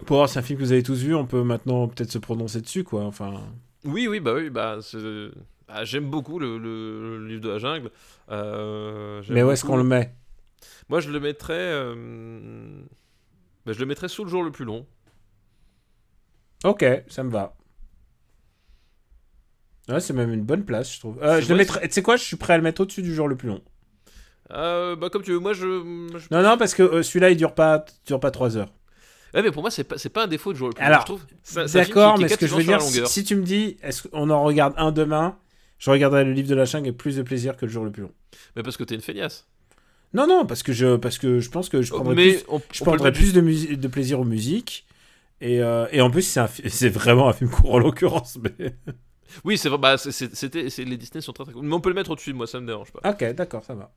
pour c'est un film que vous avez tous vu on peut maintenant peut-être se prononcer dessus quoi enfin Oui, oui, bah oui, bah Ah, J'aime beaucoup le, le- le livre de la jungle. Euh, Mais où est-ce qu'on le met? Moi, je le mettrais. euh, bah, je le mettrais sous le jour le plus long. Ok, ça me va. Ouais, c'est même une bonne place, je trouve. Euh, je le mettrais. Tu sais quoi Je suis prêt à le mettre au-dessus du jour le plus long. Euh, bah, comme tu veux, moi je. je- Non, non, parce que celui-là, il dure pas, dure pas 3 heures. Ouais, mais pour moi, c'est pas, c'est pas un défaut de jour le plus Alors, long, je trouve. D'accord, mais ce que je veux dire, si, tu me dis, est-ce qu'on en regarde un demain Je regarderai le livre de la jungle avec plus de plaisir que le jour le plus long. Mais parce que t'es une feignasse. Non, non, parce que je, parce que je pense que je prendrais mais plus, on, je on prendrais plus de, de plaisir aux musiques. Et, euh, et en plus, c'est, un fi- c'est vraiment un film court en l'occurrence. Mais... Oui, c'est vrai, bah, c'est- c'est- c'était, c'est- les Disney sont très très cool. Mais on peut le mettre au-dessus de moi, ça me dérange pas. Ok, d'accord, ça va.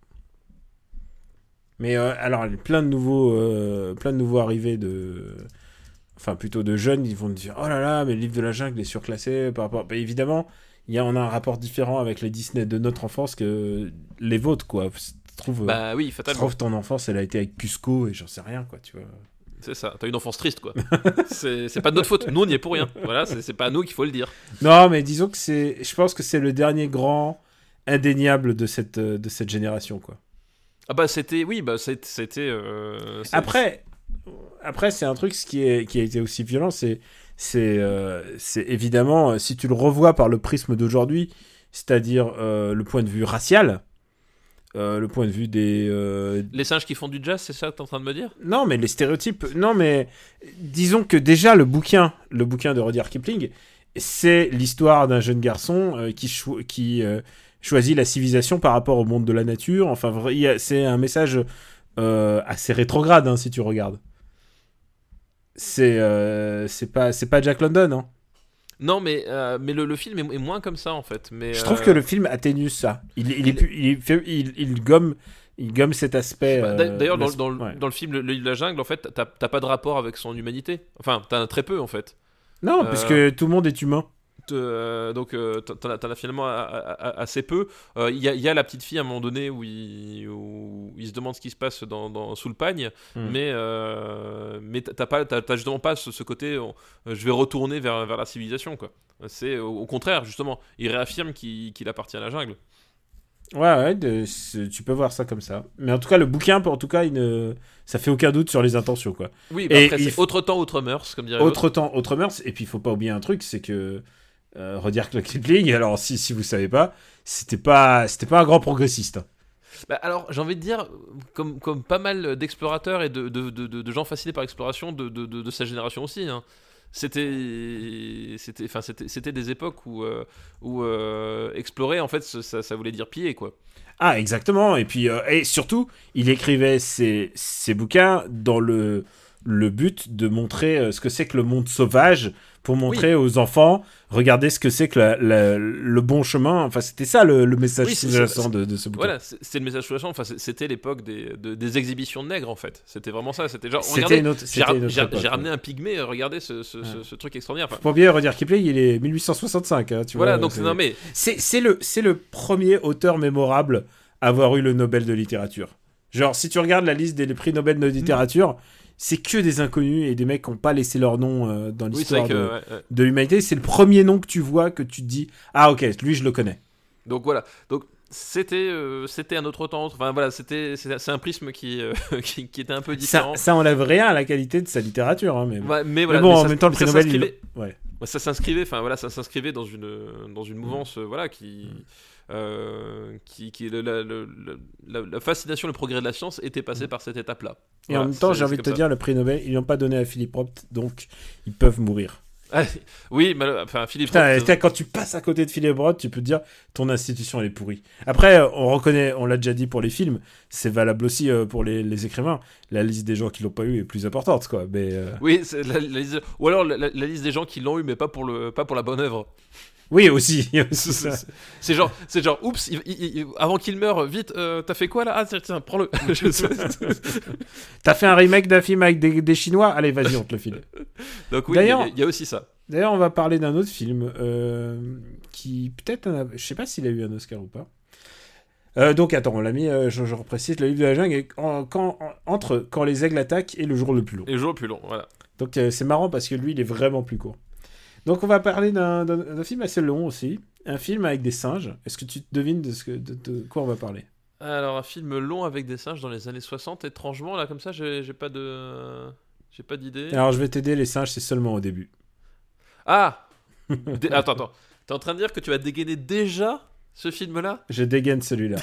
Mais euh, alors, plein de nouveaux, euh, plein de nouveaux arrivés de, enfin plutôt de jeunes, ils vont te dire, oh là là, mais le livre de la jungle est surclassé par rapport. Bah, évidemment, il y a, on a un rapport différent avec les Disney de notre enfance que les vôtres, quoi. Trouve, euh, Bah oui, fatalement. trouve ton enfance, elle a été avec Cusco et j'en sais rien, quoi, tu vois. C'est ça, t'as une enfance triste quoi. [laughs] c'est, pas de notre faute, nous on y est pour rien. Voilà, c'est, pas à nous qu'il faut le dire. Non, mais disons que c'est, je pense que c'est le dernier grand indéniable de cette, de cette génération, quoi. Ah bah c'était, oui, bah c'était. euh, Après, après c'est un truc ce qui, est, qui a été aussi violent, c'est c'est euh, c'est évidemment, euh, si tu le revois par le prisme d'aujourd'hui, c'est-à-dire euh, le point de vue racial, euh, le point de vue des... euh, Les singes qui font du jazz, c'est ça que t'es en train de me dire? Non, mais les stéréotypes... Non, mais disons que déjà le bouquin, le bouquin de Rudyard Kipling, c'est l'histoire d'un jeune garçon euh, qui, choisit la civilisation par rapport au monde de la nature. Enfin, c'est un message euh, assez rétrograde, hein, si tu regardes. C'est euh, c'est pas, c'est pas Jack London, hein. Non, mais, euh, mais le, le film est, est moins comme ça en fait. Mais, Je trouve que le film atténue ça. Il, il, est plus- il, gomme, il gomme cet aspect. bah, d'a- D'ailleurs, dans, le- ouais. dans le film Le Livre de la Jungle, en fait, t'as pas de rapport avec son humanité. Enfin, t'as très peu en fait. Non, euh, puisque tout le monde est humain. Euh, donc euh, t'en as, finalement assez peu. Euh, Il y, a- il y a la petite fille à un moment donné où il, où il se demande ce qui se passe dans, dans- sous le pagne, Hmm. mais, mais t'as pas, t'as- t'as justement pas ce, ce côté je vais retourner vers, vers la civilisation. quoi. C'est au, au contraire, justement, il réaffirme qu'il appartient à la jungle. Ouais, ouais, de- c'est- tu peux voir ça comme ça. Mais en tout cas, le bouquin, en tout cas, il ne... ça fait aucun doute sur les intentions, quoi. Oui, bah Et après, c'est autre temps, autre mœurs, comme dirait. Autre temps, autre mœurs. Et puis, il faut pas oublier un truc, c'est que euh, Rudyard Kipling, [laughs] alors si, si vous savez pas, c'était pas, c'était pas un grand progressiste. Bah, alors, j'ai envie de dire, comme, comme pas mal d'explorateurs et de, de, de- gens fascinés par l'exploration de, de, de, de sa génération aussi, hein. c'était c'était enfin c'était c'était des époques où euh, où euh, explorer en fait ça, ça voulait dire piller quoi Ah, exactement. Et puis, euh, et surtout, il écrivait ses, ses bouquins dans le, le but de montrer ce que c'est que le monde sauvage, pour montrer aux enfants, regardez ce que c'est que la- la- le bon chemin. Enfin, c'était ça le, le message Oui, sous-jacent de, de ce bouquin. voilà c'est c'est le message sous-jacent enfin c'était l'époque des, de- des exhibitions de nègres en fait c'était vraiment ça c'était genre C'était regardez j'ai c'était ramené un pygmée euh, regardez ce, ce, ce- ce truc extraordinaire Enfin, Faut bien redire Kipling, il est 1865. hein, tu voilà vois, donc c'est- non mais C'est c'est le, c'est le premier auteur mémorable à avoir eu le Nobel de littérature. Genre, si tu regardes la liste des prix Nobel de littérature, c'est que des inconnus et des mecs qui n'ont pas laissé leur nom euh, dans l'histoire de, ouais, ouais. de l'humanité. C'est le premier nom que tu vois que tu te dis Ah, ok, lui, je le connais. donc voilà donc c'était euh, c'était un autre temps enfin voilà c'était c'est un prisme qui, euh, [laughs] qui qui était un peu Ça, différent ça enlève rien à la qualité de sa littérature. hein, mais... Ouais, mais mais voilà bon, mais en ça- même temps, le prix ça Nobel, il... ouais. Ça s'inscrivait enfin voilà ça s'inscrivait dans une dans une mouvance voilà qui Mm. Euh, qui, qui le- la, le- le- la- la fascination le progrès de la science était passé par cette étape là Mm. Et en même temps, j'ai envie de te dire, le prix Nobel, ils l'ont pas donné à Philippe Roth, donc ils peuvent mourir. oui mais enfin Philippe Putain, Roth, putain, quand tu passes à côté de Philippe Roth, tu peux te dire ton institution elle est pourrie. Après, euh, on reconnaît, on l'a déjà dit pour les films, c'est valable aussi euh, pour les, les écrivains. La liste des gens qui l'ont pas eu est plus importante, quoi. Mais euh, oui c'est la- la liste- ou alors la liste des gens qui l'ont eu mais pas pour le pas pour la bonne œuvre oui, aussi. [laughs] c'est genre c'est genre oups il- il- il- avant qu'il meure vite euh, t'as fait quoi là? Ah tiens, tiens prends-le [laughs] T'as fait un remake d'un film avec des, des Chinois? Allez, vas-y, on te le file. donc oui il y a- D'ailleurs- il y, a aussi ça D'ailleurs, on va parler d'un autre film euh, qui peut-être, a- je sais pas s'il a eu un Oscar ou pas. Euh, donc attends, on l'a mis, euh, je, je reprécise, le livre de la jungle est en- quand, en- entre quand les aigles attaquent et le jour le plus long. et le jour le plus long voilà Donc euh, c'est marrant parce que lui, il est vraiment plus court. Donc on va parler d'un film assez long aussi. un film avec des singes. Est-ce que tu devines de, ce que, de, de quoi on va parler? Alors, un film long avec des singes dans les années 60, étrangement, là, comme ça, j'ai j'ai pas de. J'ai pas d'idée. Alors, je vais t'aider, les singes, c'est seulement au début. Ah [laughs] Dé- Attends, attends. T'es en train de dire que tu vas dégainer déjà ce film-là [laughs] Je dégaine celui-là.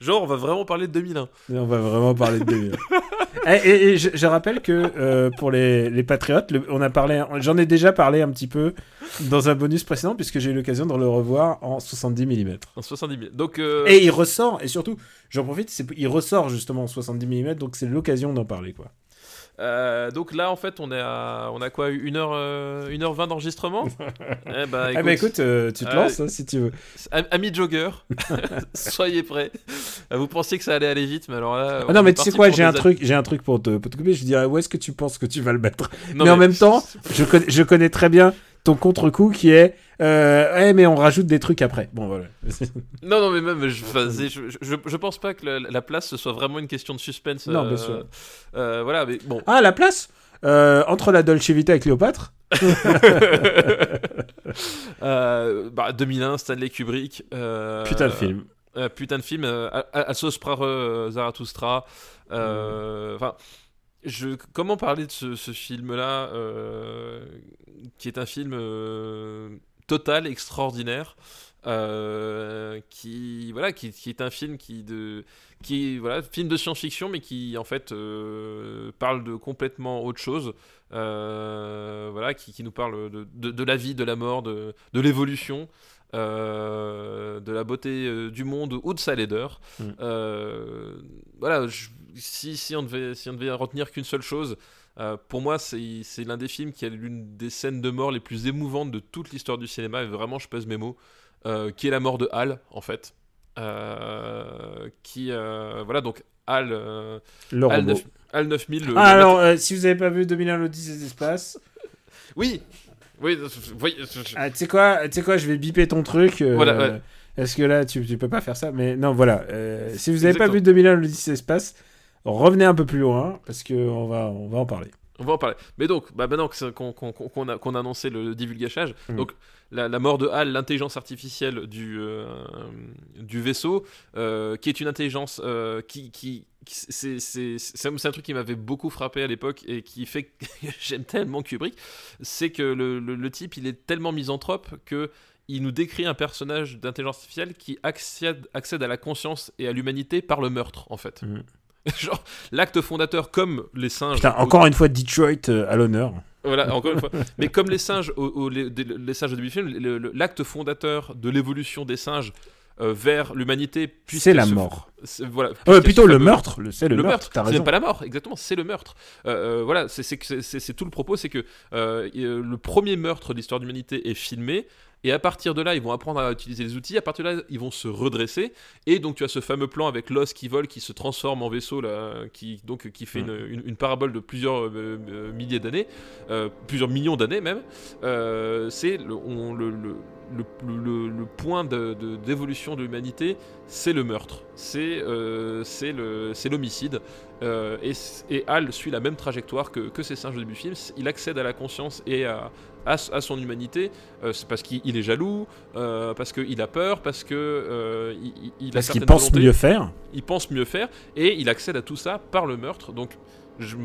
Genre, on va vraiment parler de 2001. Et on va vraiment parler de 2000. [laughs] et, et- et je, je rappelle que euh, pour les, les patriotes, le- on a parlé, j'en ai déjà parlé un petit peu dans un bonus précédent puisque j'ai eu l'occasion de le revoir en 70 mm. En 70 000. Donc, euh, Et il ressort, et surtout, j'en profite, il ressort justement en 70 mm, donc c'est l'occasion d'en parler quoi. Euh, donc là, en fait, on est à, on a quoi 1 heure, euh, 1h20 d'enregistrement [laughs] Eh bah, ah bah écoute, euh, tu te lances hein, si tu veux. Am- Amis jogger, [laughs] [laughs] soyez prêts. Vous pensiez que ça allait aller vite, mais alors là. Ah on non mais tu sais quoi, j'ai un truc, j'ai un truc pour te, pour te couper. Je dirais où est-ce que tu penses que tu vas le mettre? Non, mais, en même temps, je connais, je connais très bien ton contre-coup qui est, euh, ouais mais on rajoute des trucs après. Bon voilà. [laughs] Non, non, mais même, je, je, je, je pense pas que la, la place ce soit vraiment une question de suspense. Non, euh, bien sûr. euh, voilà, mais bon. Ah, la place? Euh, Entre la Dolce Vita et Cléopâtre? [laughs] Euh, bah, 2001, Stanley Kubrick. euh, Putain de film. euh, putain de film. Euh, Sauce Prare euh, Zarathustra. euh, Enfin. Comment parler de ce, film-là, euh, qui est un film euh, total, extraordinaire, euh, qui voilà, qui, est un film qui de, qui voilà, film de science-fiction, mais qui en fait parle de complètement autre chose, voilà, qui, qui nous parle de, de, de la vie, de la mort, de, de l'évolution. Euh, de la beauté euh, du monde ou de sa laideur. Mm. Euh, voilà, je- si, si, on devait, si on devait retenir qu'une seule chose, euh, pour moi, c'est c'est l'un des films qui a l'une des scènes de mort les plus émouvantes de toute l'histoire du cinéma, et vraiment, je pèse mes mots, euh, qui est la mort de Hal, en fait. Euh, qui, euh, voilà, donc Hal, euh, Le Hal, robot. 9, Hal 9000. Le, Ah, le alors, euh, si vous avez pas vu 2001 l'Odyssée des espaces, Oui, oui, oui, je- ah, tu sais quoi, tu sais quoi, je vais biper ton truc. euh, Voilà, ouais. Est-ce que là, tu, tu peux pas faire ça Mais non, voilà. euh, si vous avez pas vu 2001 l'Odyssée des espaces, revenez un peu plus loin parce que on va, on va en parler. On va en parler. Mais donc, bah maintenant qu'on qu'on- qu'on a, annoncé le divulgachage, Mm. donc la, la mort de Hal, l'intelligence artificielle du, euh, du vaisseau, euh, qui est une intelligence euh, qui, qui, qui- c'est un truc qui m'avait beaucoup frappé à l'époque et qui fait que [laughs] j'aime tellement Kubrick, c'est que le, le- le type, il est tellement misanthrope que il nous décrit un personnage d'intelligence artificielle qui accède, accède à la conscience et à l'humanité par le meurtre, en fait. Mm. [laughs] Genre, l'acte fondateur, comme les singes. Putain, au- encore une fois, Detroit euh, à l'honneur. voilà, [laughs] encore une fois. Mais comme les singes, au, au- les, singes au début du film, l'acte fondateur de l'évolution des singes euh, vers l'humanité, C'est la mort. Voilà. Euh, plutôt le meurtre. le- C'est le, le meurtre. meurtre, c'est même pas la mort, exactement, c'est le meurtre. Euh, voilà, c'est tout le propos, c'est que le premier meurtre de l'histoire de l'humanité est filmé, et à partir de là, ils vont apprendre à utiliser les outils, à partir de là, ils vont se redresser, et donc tu as ce fameux plan avec l'os qui vole, qui se transforme en vaisseau, là, qui, donc, qui fait Mm. une, une- une parabole de plusieurs euh, euh, milliers d'années, euh, plusieurs millions d'années même, Euh, c'est le, on- le, le, le, le- le point de- de- d'évolution de, l'humanité, c'est le meurtre, c'est euh, l'homicide. Euh, et, et Hal suit la même trajectoire que, que ses singes au début du film. Il accède à la conscience et à, à, son humanité. Euh, c'est parce qu'il il est jaloux, euh, parce qu'il a peur, parce que euh, il, il- a Parce qu'il pense volontés, mieux faire. Il pense mieux faire et il accède à tout ça par le meurtre. Donc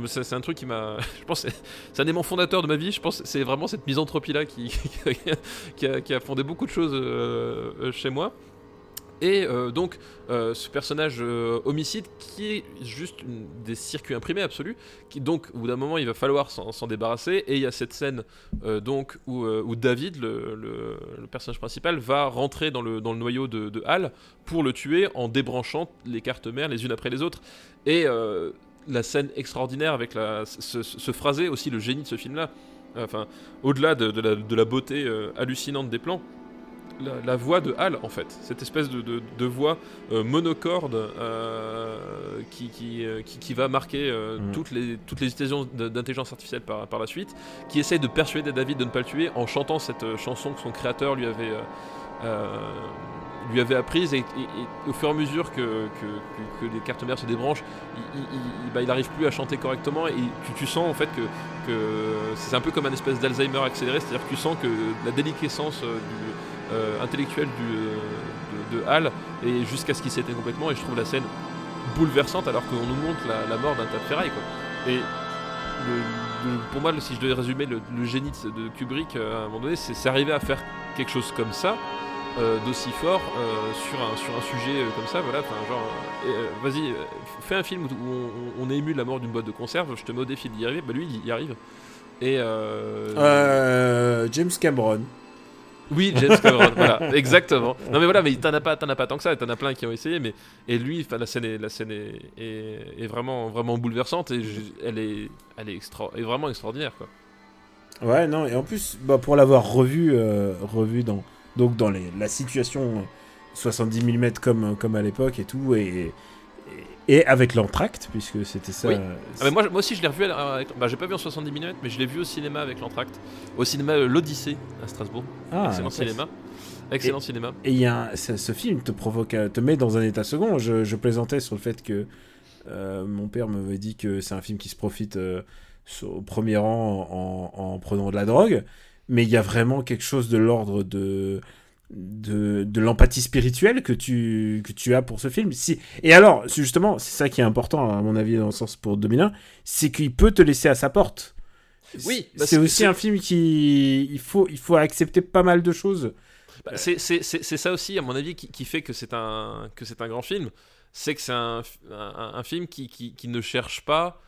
c'est un truc qui m'a. [laughs] Je pense c'est- un élément fondateur de ma vie. Je pense c'est vraiment cette misanthropie là qui, [laughs] qui, a, qui a fondé beaucoup de choses euh, chez moi. Et euh, donc, euh, ce personnage euh, homicide qui est juste des circuits imprimés absolus, qui donc, au bout d'un moment, il va falloir s'en débarrasser. Et il y a cette scène donc où, David, le, personnage principal, va rentrer dans le, noyau de, Hal pour le tuer en débranchant les cartes mères les unes après les autres. Et la scène extraordinaire avec ce, phrasé, aussi le génie de ce film-là, enfin, au-delà de, la, beauté hallucinante des plans, la, la voix de Hal, en fait, cette espèce de, de- de voix euh, monocorde euh, qui, qui, euh, qui- qui va marquer euh, Mm. toutes, les, toutes les d'intelligence artificielle par, par la suite, qui essaye de persuader David de ne pas le tuer en chantant cette chanson que son créateur lui avait, lui avait apprise, et, et- et au fur et à mesure que, que- les cartes mères se débranchent, il, il, il- bah, il arrive plus à chanter correctement, et tu, tu sens en fait que, que c'est un peu comme un espèce d'Alzheimer accéléré, c'est-à-dire que tu sens que la déliquescence du euh, intellectuelle du, euh, de, de Hal et jusqu'à ce qu'il s'éteigne complètement. Et je trouve la scène bouleversante alors qu'on nous montre la, mort d'un tas de ferraille. Quoi. Et pour moi, si je devais résumer le, génie de, Kubrick euh, à un moment donné, c'est arriver à faire quelque chose comme ça. d'aussi fort sur, un, sur un sujet comme ça, voilà, genre, vas-y, fais un film où, on, on est ému de la mort d'une boîte de conserve, je te mets au défi d'y arriver, bah lui il y arrive. Et James Cameron. Oui, James Cameron, voilà, exactement. Non mais voilà, mais t'en as pas, t'en as pas tant que ça, t'en as plein qui ont essayé, mais et lui, la scène est, la scène est, vraiment, vraiment bouleversante et elle est, vraiment extraordinaire quoi. Ouais, non, et en plus, bah, pour l'avoir revu, euh, revu dans, donc dans la situation euh, 70 mm comme, comme à l'époque et tout, et, et, et avec l'entracte, puisque c'était ça. Oui. euh, Ah, mais moi, moi aussi je l'ai revu, avec, bah j'ai pas vu en 70 mm, mais je l'ai vu au cinéma avec l'entracte, au cinéma euh, l'Odyssée à Strasbourg, ah, excellent cinéma, excellent cinéma. Et il y a un- ce, ce film te provoque, euh, te met dans un état second. Je, je plaisantais sur le fait que euh, mon père m'avait dit que c'est un film qui se profite euh, au premier rang en, en prenant de la drogue, mais il y a vraiment quelque chose de l'ordre de de, de l'empathie spirituelle que tu, que tu as pour ce film. Si, et alors, justement, c'est ça qui est important, à mon avis, dans le sens pour 2001, c'est qu'il peut te laisser à sa porte. Oui, bah, c'est aussi un film qui. Il faut, il faut accepter pas mal de choses. Bah, c'est- ça aussi, à mon avis, qui, qui fait que c'est un, que c'est un grand film. C'est que c'est un, un, un film qui, qui, qui ne cherche pas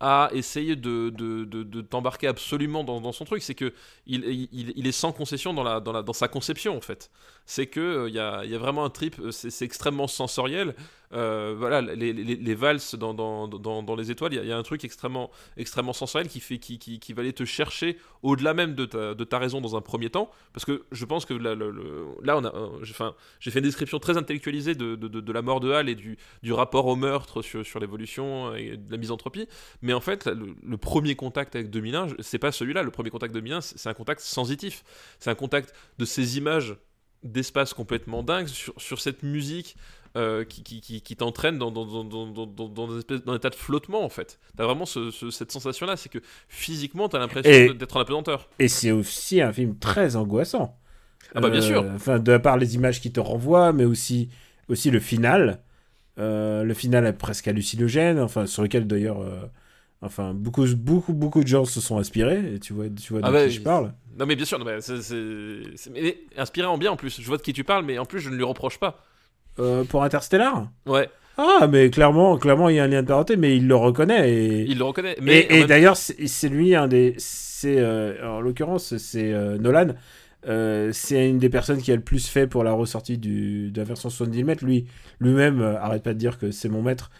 à essayer de, de, de, t'embarquer absolument dans, son truc. C'est que il, il, est sans concession dans, la, dans, la, dans sa conception, en fait. C'est que euh, il y, a, y a vraiment un trip, euh, c'est extrêmement sensoriel. Euh, voilà, les, valses dans, dans, dans, les étoiles, il y, a- un truc extrêmement, extrêmement sensoriel qui, fait, qui, qui, va aller te chercher au-delà même de ta, de ta raison dans un premier temps. Parce que je pense que là, on a, euh, j'ai fait une description très intellectualisée de, de, de- de la mort de Hal et du, du rapport au meurtre sur, sur l'évolution et de la misanthropie. Mais en fait, le, premier contact avec 2001, je- c'est pas celui-là. Le premier contact 2001, c'est c'est un contact sensitif. C'est un contact de ces images d'espace complètement dingues sur, sur cette musique euh, qui, qui, qui, qui t'entraîne dans, dans, dans, dans, dans, dans, dans, un état de flottement en fait. T'as vraiment ce- ce- cette sensation là, c'est que physiquement t'as l'impression de- d'être en apesanteur. Et c'est aussi un film très angoissant. Ah bah, bien Euh, sûr. Enfin, de part les images qui te renvoient, mais aussi, aussi le final. Euh, le final est presque hallucinogène, enfin, sur lequel d'ailleurs, enfin, beaucoup, beaucoup, beaucoup de gens se sont inspirés. Et tu vois, tu vois de Ah bah, qui je parle. Non mais bien sûr, non, mais inspiré en bien en plus. Je vois de qui tu parles, mais en plus je ne lui reproche pas. Euh, pour Interstellar Ouais, Ah, mais clairement, clairement, il y a un lien de parenté, mais il le reconnaît. Et, il le reconnaît. Mais et, en et même- d'ailleurs, c'est lui un des. C'est euh, en l'occurrence, c'est euh, Nolan. Euh, c'est une des personnes qui a le plus fait pour la ressortie du, de la version 70 mm. Lui, lui-même, arrête pas de dire que c'est mon maître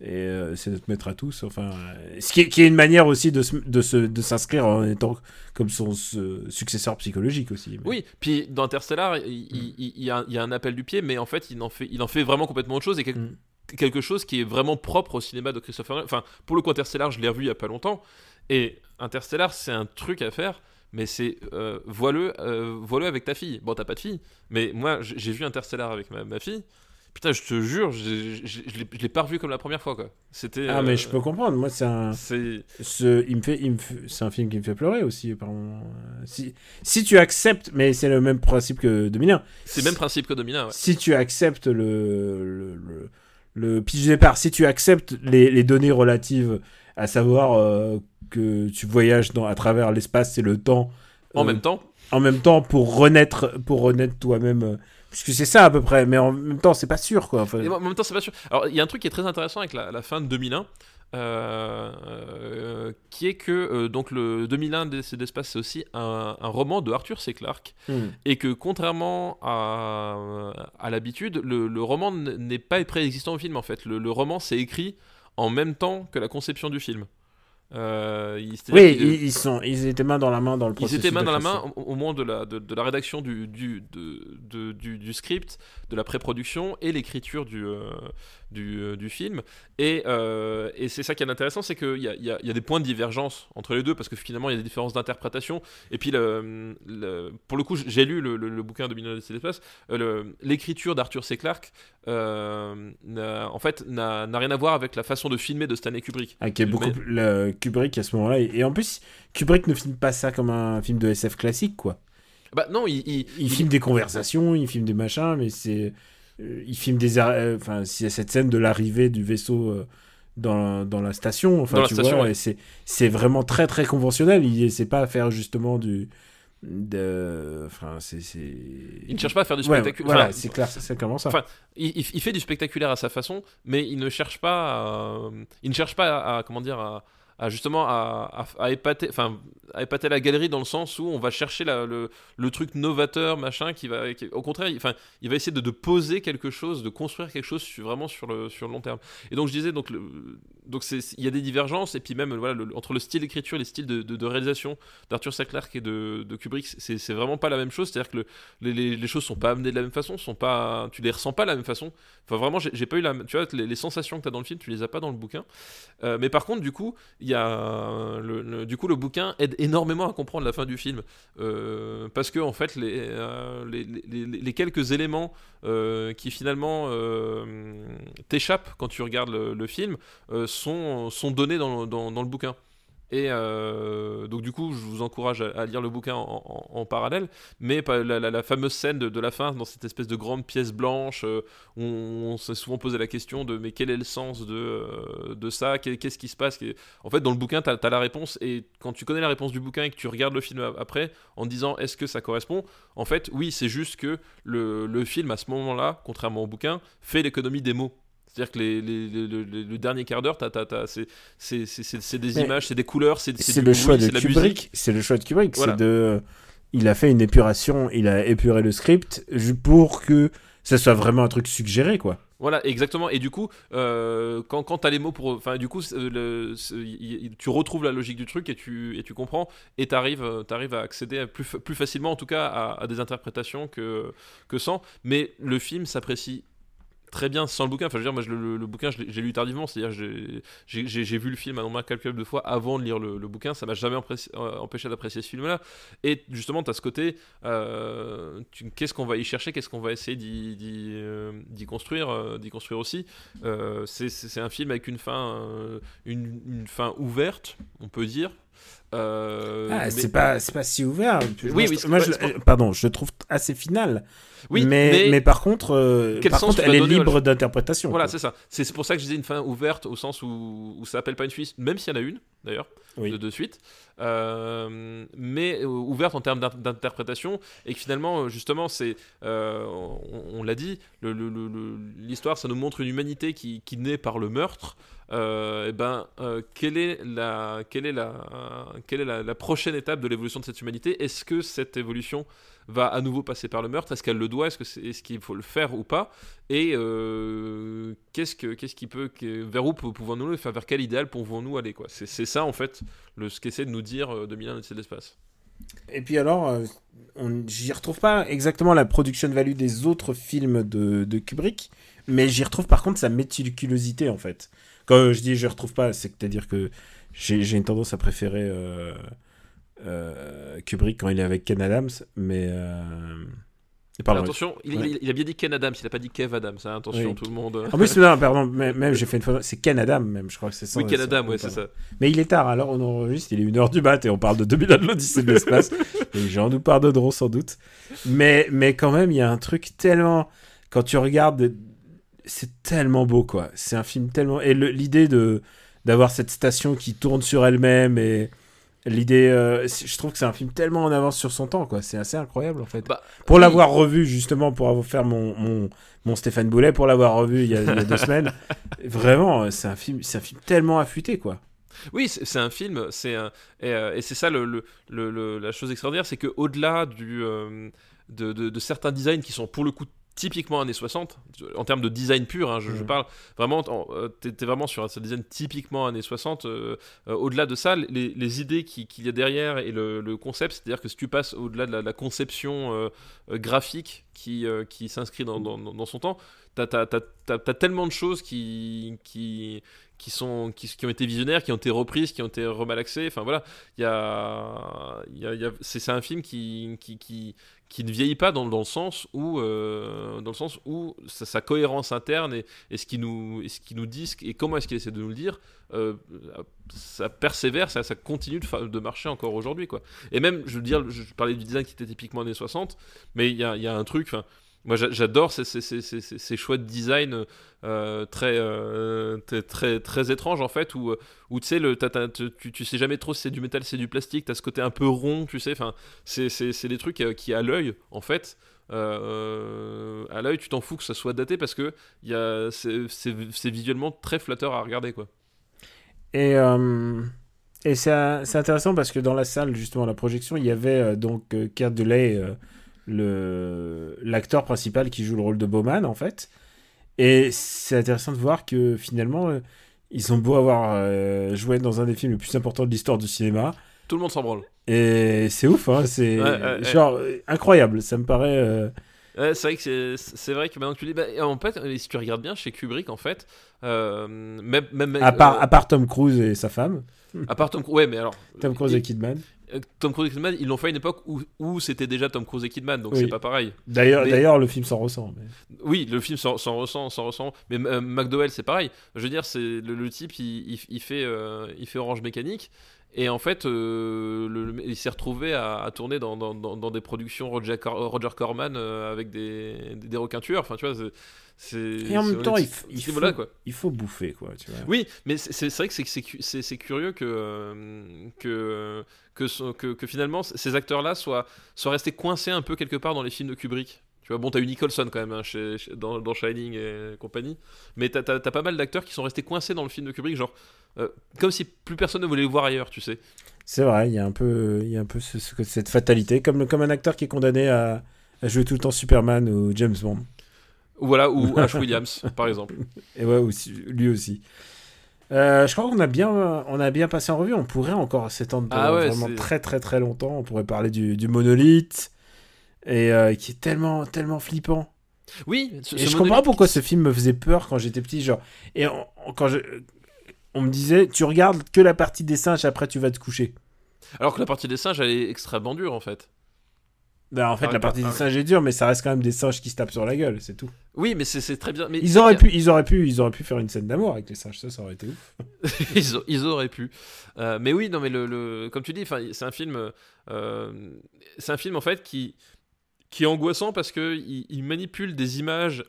et euh, c'est notre maître à tous. Enfin, ce qui est, qui est une manière aussi de, se- de, se- de s'inscrire en étant comme son ce- successeur psychologique aussi. Mais- Oui, puis dans Interstellar, il, il- il- il y a, il y a un appel du pied, mais en fait, il en fait, il en fait vraiment complètement autre chose et quel- Mm. quelque chose qui est vraiment propre au cinéma de Christopher Nolan. Enfin, pour le coup, Interstellar, je l'ai revu il y a pas longtemps, et Interstellar, c'est un truc à faire, mais c'est euh, vois-le, euh, avec ta fille. Bon, t'as pas de fille, mais moi, j'ai vu Interstellar avec ma, ma fille. Putain, je te jure, je je l'ai pas revu comme la première fois, quoi. C'était. Ah, euh, mais je peux comprendre. Moi, c'est un. C'est. Ce, il me fait, il fait- c'est un film qui me fait pleurer aussi. Par. Euh, Si, si tu acceptes, mais c'est le même principe que 2001. C'est le même principe que Domina, ouais. Si tu acceptes le, le, le, le pitch du départ, si tu acceptes les, les données relatives, à savoir euh, que tu voyages dans, à travers l'espace et le temps, En euh, même temps, en même temps pour renaître, pour renaître toi-même, euh, puisque c'est ça à peu près, mais en même temps c'est pas sûr quoi. Enfin, en même temps, c'est pas sûr. Alors, il y a un truc qui est très intéressant avec la, la fin de 2001, euh, euh, qui est que euh, donc le 2001 d'Essai d'espace, c'est aussi un, un roman de Arthur C. Clarke, hmm. et que contrairement à, à l'habitude, le, le roman n'est pas préexistant au film en fait. Le, le roman s'est écrit en même temps que la conception du film. Euh, Oui, ils, ils sont, ils étaient main dans la main dans le ils processus. étaient main dans la main au, au moment de la, de, de la rédaction du, du, de- de- du, du script, de la pré-production et l'écriture du, euh, du, euh, du film. Et, euh, et c'est ça qui est intéressant, c'est qu'il y a, il y, a, y a des points de divergence entre les deux, parce que finalement il y a des différences d'interprétation. Et puis, le, le- pour le coup, j'ai lu le, bouquin de Minot de l'espace. euh, L'écriture d'Arthur C. Clarke, euh, en fait, n'a rien à voir avec la façon de filmer de Stanley Kubrick. Ah, qui est beaucoup Mais- plus- le Kubrick à ce moment-là. Et, et en plus, Kubrick ne filme pas ça comme un film de SF classique, quoi. Bah non, il, il, Il filme des conversations, il filme des machins, mais c'est. Euh, il filme des. euh, Enfin, a cette scène de l'arrivée du vaisseau euh, dans, dans la station, enfin, Dans la tu station, vois, ouais. et c'est, c'est vraiment très très conventionnel. Il c'est pas faire justement du. De... Enfin, c'est. c'est... il ne cherche pas à faire du Ouais, spectaculaire. voilà, Enfin, c'est clair, c'est c'est clairement ça. Enfin, il, il- il fait du spectaculaire à sa façon, mais il ne cherche pas, à, il ne cherche pas à, à- comment dire, à, à justement à, à- épater, enfin, à épater la galerie dans le sens où on va chercher la- le, le truc novateur, machin, qui va, au contraire, il, enfin, il va essayer de, poser quelque chose, de construire quelque chose vraiment sur le, sur le long terme. Et donc je disais, donc, le- donc il y a des divergences, et puis même voilà, entre le style d'écriture les styles de, de- réalisation d'Arthur C. Clarke et de, Kubrick, c'est, c'est vraiment pas la même chose. C'est-à-dire que le- les, les, les choses sont pas amenées de la même façon, sont pas, tu les ressens pas de la même façon. Enfin, vraiment, j'ai pas eu la. Tu vois, les, les sensations que tu as dans le film, tu les as pas dans le bouquin. Euh, mais par contre, du coup, il y a. du coup, le bouquin aide énormément à comprendre la fin du film. Euh, parce que, en fait, les, euh, les, quelques éléments euh, qui finalement t'échappent quand tu regardes le, film sont, sont donnés dans, dans le bouquin. Et euh, donc du coup, je vous encourage à, lire le bouquin en, parallèle, mais la, fameuse scène de, la fin, dans cette espèce de grande pièce blanche, euh, on, s'est souvent posé la question de mais quel est le sens de, euh, ça, Qu'est- qu'est-ce qui se passe? En fait, dans le bouquin, tu as, la réponse, et quand tu connais la réponse du bouquin et que tu regardes le film après, en disant est-ce que ça correspond? En fait, oui, c'est juste que le film, à ce moment-là, contrairement au bouquin, fait l'économie des mots. C'est-à-dire que les, les- les- le, dernier quart d'heure, c'est des images, c'est des couleurs, c'est le choix de. Kubrick. C'est le choix de Kubrick. C'est de. Il a fait une épuration. Il a épuré le script pour que ça soit vraiment un truc suggéré, quoi. Voilà, exactement. Et du coup, euh, quand, quand tu as les mots pour. Enfin, du coup, euh, le- y- tu retrouves la logique du truc et tu, et tu comprends. Et tu arrives, à accéder à plus, plus facilement, en tout cas, à, à des interprétations que, que sans. Mais le film s'apprécie très bien sans le bouquin. Enfin, je veux dire, moi, le, bouquin, j'ai lu tardivement. C'est-à-dire, j'ai- vu le film un nombre incalculable de fois avant de lire le, bouquin. Ça m'a jamais euh, empêché d'apprécier ce film-là. Et justement, tu as ce côté, euh, qu'est-ce qu'on va y chercher, qu'est-ce qu'on va essayer d'y euh, construire, d'y construire aussi? Euh, c'est- un film avec une fin, une fin ouverte, on peut dire. Euh, Ah, mais- c'est pas, c'est pas si ouvert. Oui, oui, moi, je- pardon, je le trouve assez final. Oui, mais, mais- mais par contre, euh, par contre elle est libre d'interprétation. Voilà, c'est ça. C'est pour ça que je disais une fin ouverte au sens où, où ça appelle pas une suite, même s'il y en a une d'ailleurs, Oui. de, de suite, Euh, mais ouverte en termes d'in- d'interprétation et que finalement, justement, c'est, on, on l'a dit, l'histoire, ça nous montre une humanité qui, qui naît par le meurtre. Euh, et ben, euh, quelle est la, quelle est la, quelle est la, prochaine étape de l'évolution de cette humanité? Est-ce que cette évolution va à nouveau passer par le meurtre? Est-ce qu'elle le doit? Est-ce que c'est- est-ce qu'il faut le faire ou pas? Et euh, qu'est-ce que qui peut vers où pouvons-nous Enfin, vers quel idéal pouvons-nous aller C'est ça en fait le ce qu'essaie de nous dire euh, 2001 Odyssée de l'espace. Et puis alors, euh, j'y retrouve pas exactement la production value des autres films de, de Kubrick, mais j'y retrouve par contre sa méticulosité en fait. Quand je dis je retrouve pas, c'est-à-dire que j'ai une tendance à préférer euh, euh, Kubrick quand il est avec Ken Adams, mais... euh, attention, il, Ouais. il- il a bien dit Ken Adams, il a pas dit Kev Adams. hein, attention Oui. tout le monde. En plus, [laughs] non, pardon, même j'ai fait une fois. C'est Ken Adam, même, je crois que c'est ça. oui, Ken ça- Adam, ouais, c'est ça. Mais il est tard, alors on enregistre, il est 1h du mat et on parle de 2001 de l'Odyssée de l'espace. [laughs] Les gens nous pardonneront sans doute. Mais, mais quand même, il y a un truc tellement. Quand tu regardes, c'est tellement beau, quoi. C'est un film tellement. Et l'idée de d'avoir cette station qui tourne sur elle-même et. L'idée, euh, je trouve que c'est un film tellement en avance sur son temps, quoi. C'est assez incroyable, en fait. Bah, pour oui. l'avoir revu, justement, pour avoir faire mon, mon, mon Stéphane Boulet, pour l'avoir revu il y a, il y a deux [laughs] semaines, vraiment, c'est un film, c'est un film tellement affûté, quoi. Oui, c'est un film, c'est et, euh, et c'est ça le, le- le- le- la chose extraordinaire, c'est que au-delà du euh, de, de- de certains designs qui sont pour le coup typiquement années 60 en termes de design pur hein, je, je Mhm. parle vraiment en- euh, t'es t'es vraiment sur un design typiquement années 60 euh, euh, au-delà de ça les, les idées qui- qu'il y a derrière et le, le concept c'est à dire que si tu passes au-delà de la, la conception euh, graphique qui, qui s'inscrit dans, dans- dans son temps t'as t'as- t'as- t'as- t'as tellement de choses qui, qui, qui, sont, qui, qui ont été visionnaires, qui ont été reprises, qui ont été remalaxées. Enfin voilà, il y a, y a- y a- c'est c'est un film qui, qui, qui, ne vieillit pas dans, le sens où, euh, dans le sens où sa, cohérence interne et, ce qui nous, dit et comment est-ce qu'il essaie de nous le dire euh, ça persévère, ça, continue de, marcher encore aujourd'hui, quoi. Et même, je veux dire, je parlais du design qui était typiquement années 60, mais il y a, un truc, moi j'a- j'adore ces, choix de design euh, très, euh, très, très, étranges, en fait, où, tu sais, le, tu, tu sais jamais trop si c'est du métal, si c'est du plastique, t'as ce côté un peu rond, tu sais, enfin, c'est des trucs euh, qui, à l'œil, en fait, à l'œil, tu t'en fous que ça soit daté parce que c'est visuellement très flatteur à regarder, quoi. Et, et c'est intéressant parce que dans la salle, justement, la projection, il y avait donc Kurt Delay, l'acteur principal qui joue le rôle de Bowman, en fait. Et c'est intéressant de voir que finalement, euh, ils ont beau avoir euh, joué dans un des films les plus importants de l'histoire du cinéma. Tout le monde s'en branle. Et c'est ouf, hein, c'est Ouais, genre euh, incroyable. Ça me paraît. Ouais, c'est vrai que c'est- c'est vrai que maintenant que tu dis, bah, en fait, si tu regardes bien chez Kubrick, en fait, euh, même, même à, part, euh, à part Tom Cruise et sa femme, à part Tom Cruise, ouais, mais alors Tom Cruise et- et Kidman. Euh, Tom Cruise et Kidman, ils l'ont fait à une époque où, où c'était déjà Tom Cruise et Kidman, donc Oui. c'est pas pareil. D'ailleurs, Mais- d'ailleurs, le film s'en ressent. mais- Oui, le film s'en s'en ressent, s'en ressent. Mais euh, McDowell, c'est pareil. Je veux dire, c'est le, le type, il, il- il fait, euh, il fait Orange Mécanique. Et en fait, euh, le- le- il s'est retrouvé à, à tourner dans, dans- dans- dans des productions Roger, Cor- Roger Corman avec des, des, des requins tueurs. Enfin, tu vois, c'est. Et en même temps, il, faut, voilà, quoi. il faut bouffer, quoi. Tu vois. Oui, mais c'est vrai que c'est- c'est cu- c'est c'est curieux que, euh, que, que, ce- que, que finalement ces acteurs-là soient, soient restés coincés un peu quelque part dans les films de Kubrick. Tu vois, bon, t'as eu Nicholson quand même hein, chez, chez- dans, dans Shining et compagnie, mais t'as as, pas mal d'acteurs qui sont restés coincés dans le film de Kubrick, genre euh, comme si plus personne ne voulait les voir ailleurs, tu sais. C'est vrai, il y a un peu, il y a un peu ce- ce- cette fatalité, comme, comme un acteur qui est condamné à, à jouer tout le temps Superman ou James Bond. Ou voilà, ou [laughs] Ash Williams, par exemple. Et ouais, aussi, lui aussi. Euh, je crois qu'on a bien, on a bien passé en revue. On pourrait encore s'étendre pendant Ah ouais, vraiment très très très longtemps. On pourrait parler du, du monolithe et euh, qui est tellement tellement flippant. Oui, ce, Et ce je comprends pourquoi ce film me faisait peur quand j'étais petit, genre. Et on- quand je, on me disait, tu regardes que la partie des singes, après tu vas te coucher. Alors que la partie des singes, elle est extrêmement dure en fait. Ben, en fait, Ah, la partie ah, des ah. singes est dure, mais ça reste quand même des singes qui se tapent sur la gueule, c'est tout. Oui, mais c'est très bien. Mais Ils auraient pu, ils auraient pu, ils auraient pu faire une scène d'amour avec les singes, ça, ça aurait été ouf. [laughs] [laughs] ils, auraient pu. Euh, mais oui, non, mais le, le- comme tu dis, c'est un film. euh, c'est un film en fait qui qui est angoissant parce que il, il manipule des images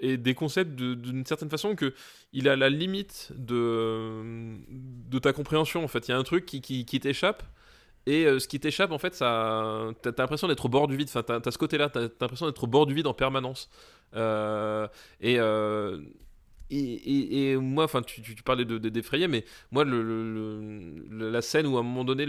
et des concepts de- d'une certaine façon que il a la limite de de ta compréhension. En fait, il y a un truc qui, qui, qui t'échappe. Et euh, ce qui t'échappe, en fait, ça, t'as t'as l'impression d'être au bord du vide. Enfin, t'as t'as ce côté-là, t'as t'as l'impression d'être au bord du vide en permanence. Euh, et, euh, et, et, et moi, enfin, tu, tu, tu parlais de, de- d'effrayer, mais moi, le, le- le- le- la scène où à un moment donné,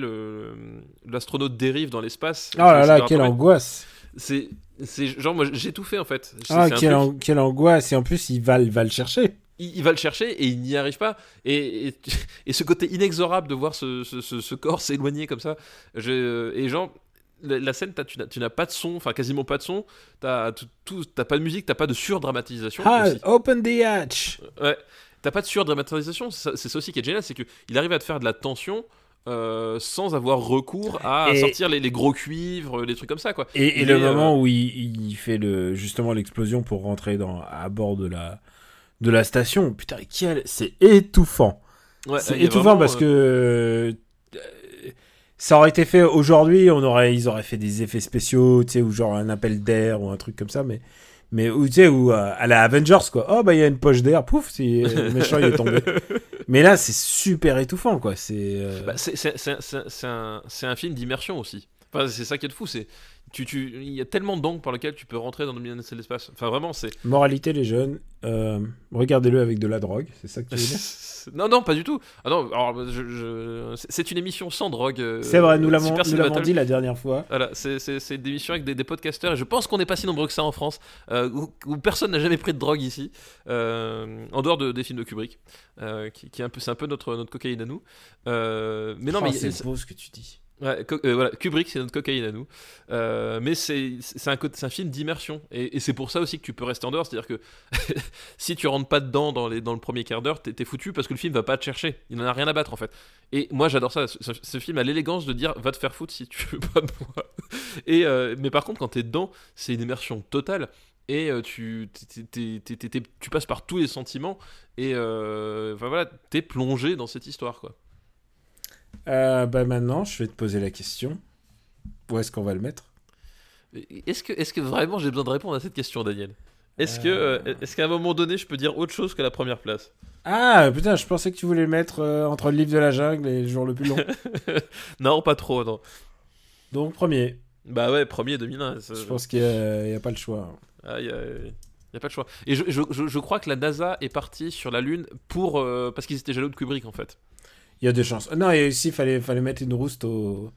l'astronaute dérive dans l'espace. Oh là là, quelle angoisse! C'est, c'est genre, moi, j'ai tout fait en fait. C'est- Ah, c'est quelle, an- quelle angoisse! Et en plus, il va, il va le chercher. Il, il va le chercher et il n'y arrive pas. Et, et, [laughs] et ce côté inexorable de voir ce, ce, ce- ce corps s'éloigner comme ça. Je- et genre, la, scène, t'as- tu n'as- tu n'as pas de son, enfin quasiment pas de son. T'as tout- t'as pas de musique, t'as pas de surdramatisation. Ah, open the hatch! Ouais. T'as pas de surdramatisation. C'est ça- c'est ça aussi qui est génial, c'est qu'il arrive à te faire de la tension. euh, sans avoir recours à Et- sortir les, les gros cuivres, les trucs comme ça quoi. Et, le euh, moment où il, il fait le, justement l'explosion pour rentrer dans, à bord de la, de la station, putain, quel, c'est étouffant. Ouais, c'est étouffant vraiment, parce euh, que euh, ça aurait été fait aujourd'hui, on aurait, ils auraient fait des effets spéciaux, tu sais, ou genre un appel d'air ou un truc comme ça, mais, mais où, tu sais, où euh, à la Avengers, quoi. Oh, bah, il y a une poche d'air, pouf, si le [laughs] méchant il est tombé. Mais là, c'est super étouffant, quoi. C'est. euh, Bah, c'est un, un film d'immersion aussi. Enfin, c'est ça qui est de fou. C'est tu, tu, il y a tellement d'angles par lesquels tu peux rentrer dans le milieu de l'espace. Enfin, vraiment, c'est. Moralité, les jeunes, euh, regardez-le avec de la drogue, c'est ça que tu veux dire [laughs] non, non, pas du tout. Ah non, alors, je- je- c'est- une émission sans drogue. euh, C'est vrai, nous l'avons dit la dernière fois. Voilà, c'est une émission avec des, des podcasteurs et je pense qu'on n'est pas si nombreux que ça en France, euh, où, où personne n'a jamais pris de drogue ici, en dehors de, des films de Kubrick, qui, qui est un peu, c'est un peu notre, notre cocaïne à nous. Mais non, Oh, mais c'est beau ce que tu dis. Ouais, euh, voilà, Kubrick, c'est notre cocaïne à nous. Euh, mais c'est un, un film d'immersion. Et, c'est pour ça aussi que tu peux rester en dehors. C'est-à-dire que [laughs] si tu rentres pas dedans dans, le premier quart d'heure, t'es foutu parce que le film va pas te chercher. Il en a rien à battre en fait. Et moi j'adore ça. Ce, film a l'élégance de dire va te faire foutre si tu veux pas de moi. [laughs] Et, euh, mais par contre, quand t'es dedans, c'est une immersion totale. et tu, tu passes par tous les sentiments et enfin voilà, t'es plongé dans cette histoire quoi. Euh, bah maintenant, je vais te poser la question. Où est-ce qu'on va le mettre? Est-ce que, est-ce que vraiment j'ai besoin de répondre à cette question, Daniel? Est-ce que, Euh. euh, est-ce qu'à un moment donné, je peux dire autre chose que la première place? Ah, putain, je pensais que tu voulais le mettre euh, entre le livre de la jungle et le jour le plus long. [laughs] Non, pas trop. Non. Donc, premier. Bah ouais, premier 2001. ça- Je pense qu'il n'y a, pas le choix. Ah, y a, y a pas de choix. Et je, je, je, je crois que la NASA est partie sur la Lune pour euh, parce qu'ils étaient jaloux de Kubrick en fait. Il y a des chances. Non, et aussi, il fallait, fallait mettre une rouste aux,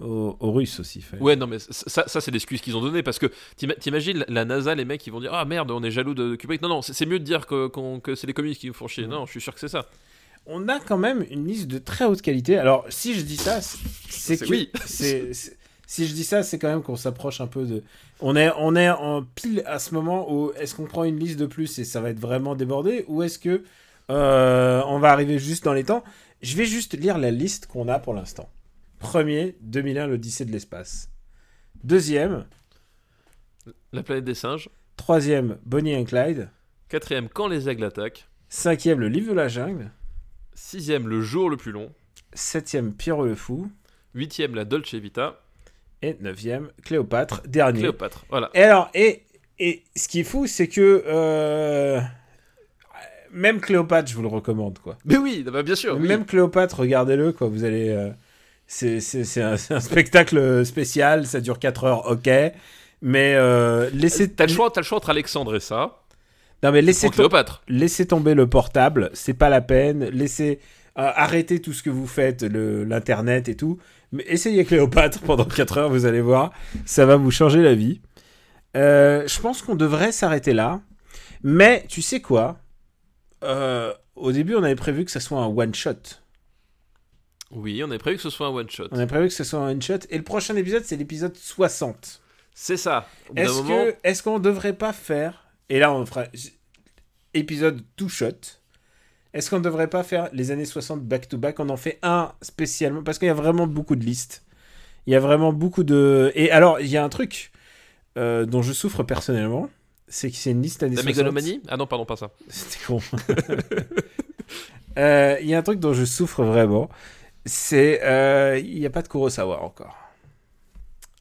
aux, aux Russes aussi. Ouais, non, mais ça, ça c'est l'excuse qu'ils ont donné parce que t'ima- t'imagines la NASA, les mecs, ils vont dire ah merde, on est jaloux de Kubrick. Non, non, c'est mieux de dire que, que c'est les communistes qui nous font chier. Non, je suis sûr que c'est ça. On a quand même une liste de très haute qualité. Alors, si je dis ça, c'est que. [laughs] si je dis ça, c'est quand même qu'on s'approche un peu de. On est, on est en pile à ce moment où est-ce qu'on prend une liste de plus et ça va être vraiment débordé ou est-ce que euh, on va arriver juste dans les temps? Je vais juste lire la liste qu'on a pour l'instant. Premier, 2001, l'Odyssée de l'espace. Deuxième, La planète des singes. troisième, Bonnie and Clyde. Quatrième, quand les aigles attaquent. Cinquième, le livre de la jungle. Sixième, le jour le plus long. Septième, Pierrot le fou. Huitième, la Dolce Vita. Et neuvième, Cléopâtre. Dernier. Cléopâtre. Voilà. Et alors, et, et ce qui est fou, c'est que euh, même Cléopâtre, je vous le recommande, quoi. Mais oui, bah, bien sûr. oui. Même Cléopâtre, regardez-le, quoi. Vous allez. euh, c'est un, spectacle spécial, ça dure 4 heures, ok. Mais euh, laissez, T'as le choix, t'as le choix entre Alexandre et ça. non, mais laissez, Cléopâtre. laissez tomber le portable, c'est pas la peine. Laissez euh, arrêtez tout ce que vous faites, l'internet et tout. Mais essayez Cléopâtre [laughs] pendant 4 heures, vous allez voir, ça va vous changer la vie. Euh, je pense qu'on devrait s'arrêter là. Mais tu sais quoi? Euh, Au début, on avait prévu que ça soit un one shot. Oui, on avait prévu que ce soit un one shot. On avait prévu que ce soit un one shot. Et le prochain épisode, c'est l'épisode 60. C'est ça. Est-ce moment, que est-ce qu'on devrait pas faire et là on fera épisode two shot. Est-ce qu'on devrait pas faire les années 60 back to back? On en fait un spécialement parce qu'il y a vraiment beaucoup de listes. Il y a vraiment beaucoup de et alors il y a un truc euh, dont je souffre personnellement, c'est que c'est une liste années la 60. mégalomanie? Ah non, pardon, pas ça. [laughs] C'était con. Euh, Il y a un truc dont je souffre vraiment, c'est euh, il n'y a pas de Kurosawa encore.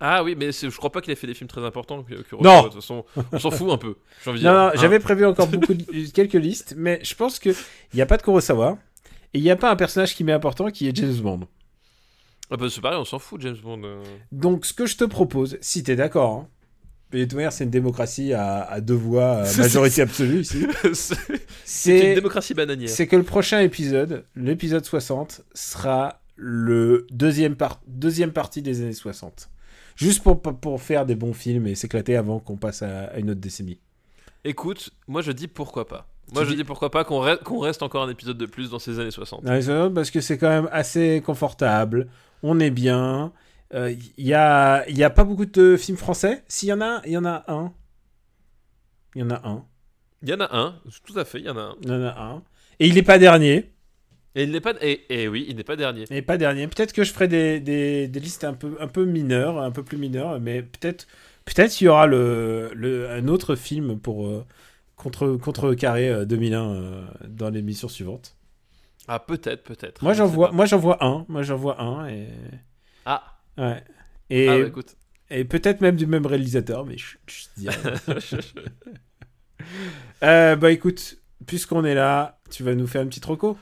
Ah oui, mais c'est- je crois pas qu'il ait fait des films très importants. Que, que Non. De toute façon, on s'en fout un peu. J'ai envie de Non, dire. non, Hein. j'avais prévu encore [laughs] beaucoup de, quelques listes, mais je pense que il n'y a pas de Kurosawa et il n'y a pas un personnage qui m'est important qui est James Bond. Ah bah, c'est pareil, on s'en fout, James Bond. euh. Donc, ce que je te propose, si t'es d'accord, hein, et de toute manière, c'est une démocratie à, à deux voix, à [laughs] C'est- majorité absolue ici, [laughs] c'est une démocratie bananière. c'est que le prochain épisode, l'épisode 60, sera le deuxième, par- deuxième partie des années 60. Juste pour, pour faire des bons films et s'éclater avant qu'on passe à, à une autre décennie. Écoute, moi je dis pourquoi pas. Moi Tu je dis- dis pourquoi pas qu'on re- qu'on reste encore un épisode de plus dans ces années 60. Dans les 60, parce que c'est quand même assez confortable. On est bien. Il y, a, y a pas beaucoup de films français? S'il y en a, il y en a un. Il y en a un. Il y en a un, tout à fait, il y en a un. Il y en a un. Et il n'est pas dernier. Et il n'est pas. Et, et oui, il n'est pas dernier. Et pas dernier. Peut-être que je ferai des, des, des listes un peu, un peu mineures, un peu plus mineures, mais peut-être peut-être il y aura le, le, un autre film pour euh, contre, contrecarrer euh, 2001 euh, dans l'émission suivante. Ah, peut-être, peut-être. Moi Je j'en vois, pas. moi j'en vois un. Moi j'en vois un et Ah, ouais. Et, ah bah, écoute. et peut-être même du même réalisateur, mais je, je dis. [laughs] Euh, bah écoute, puisqu'on est là, tu vas nous faire une petite roco.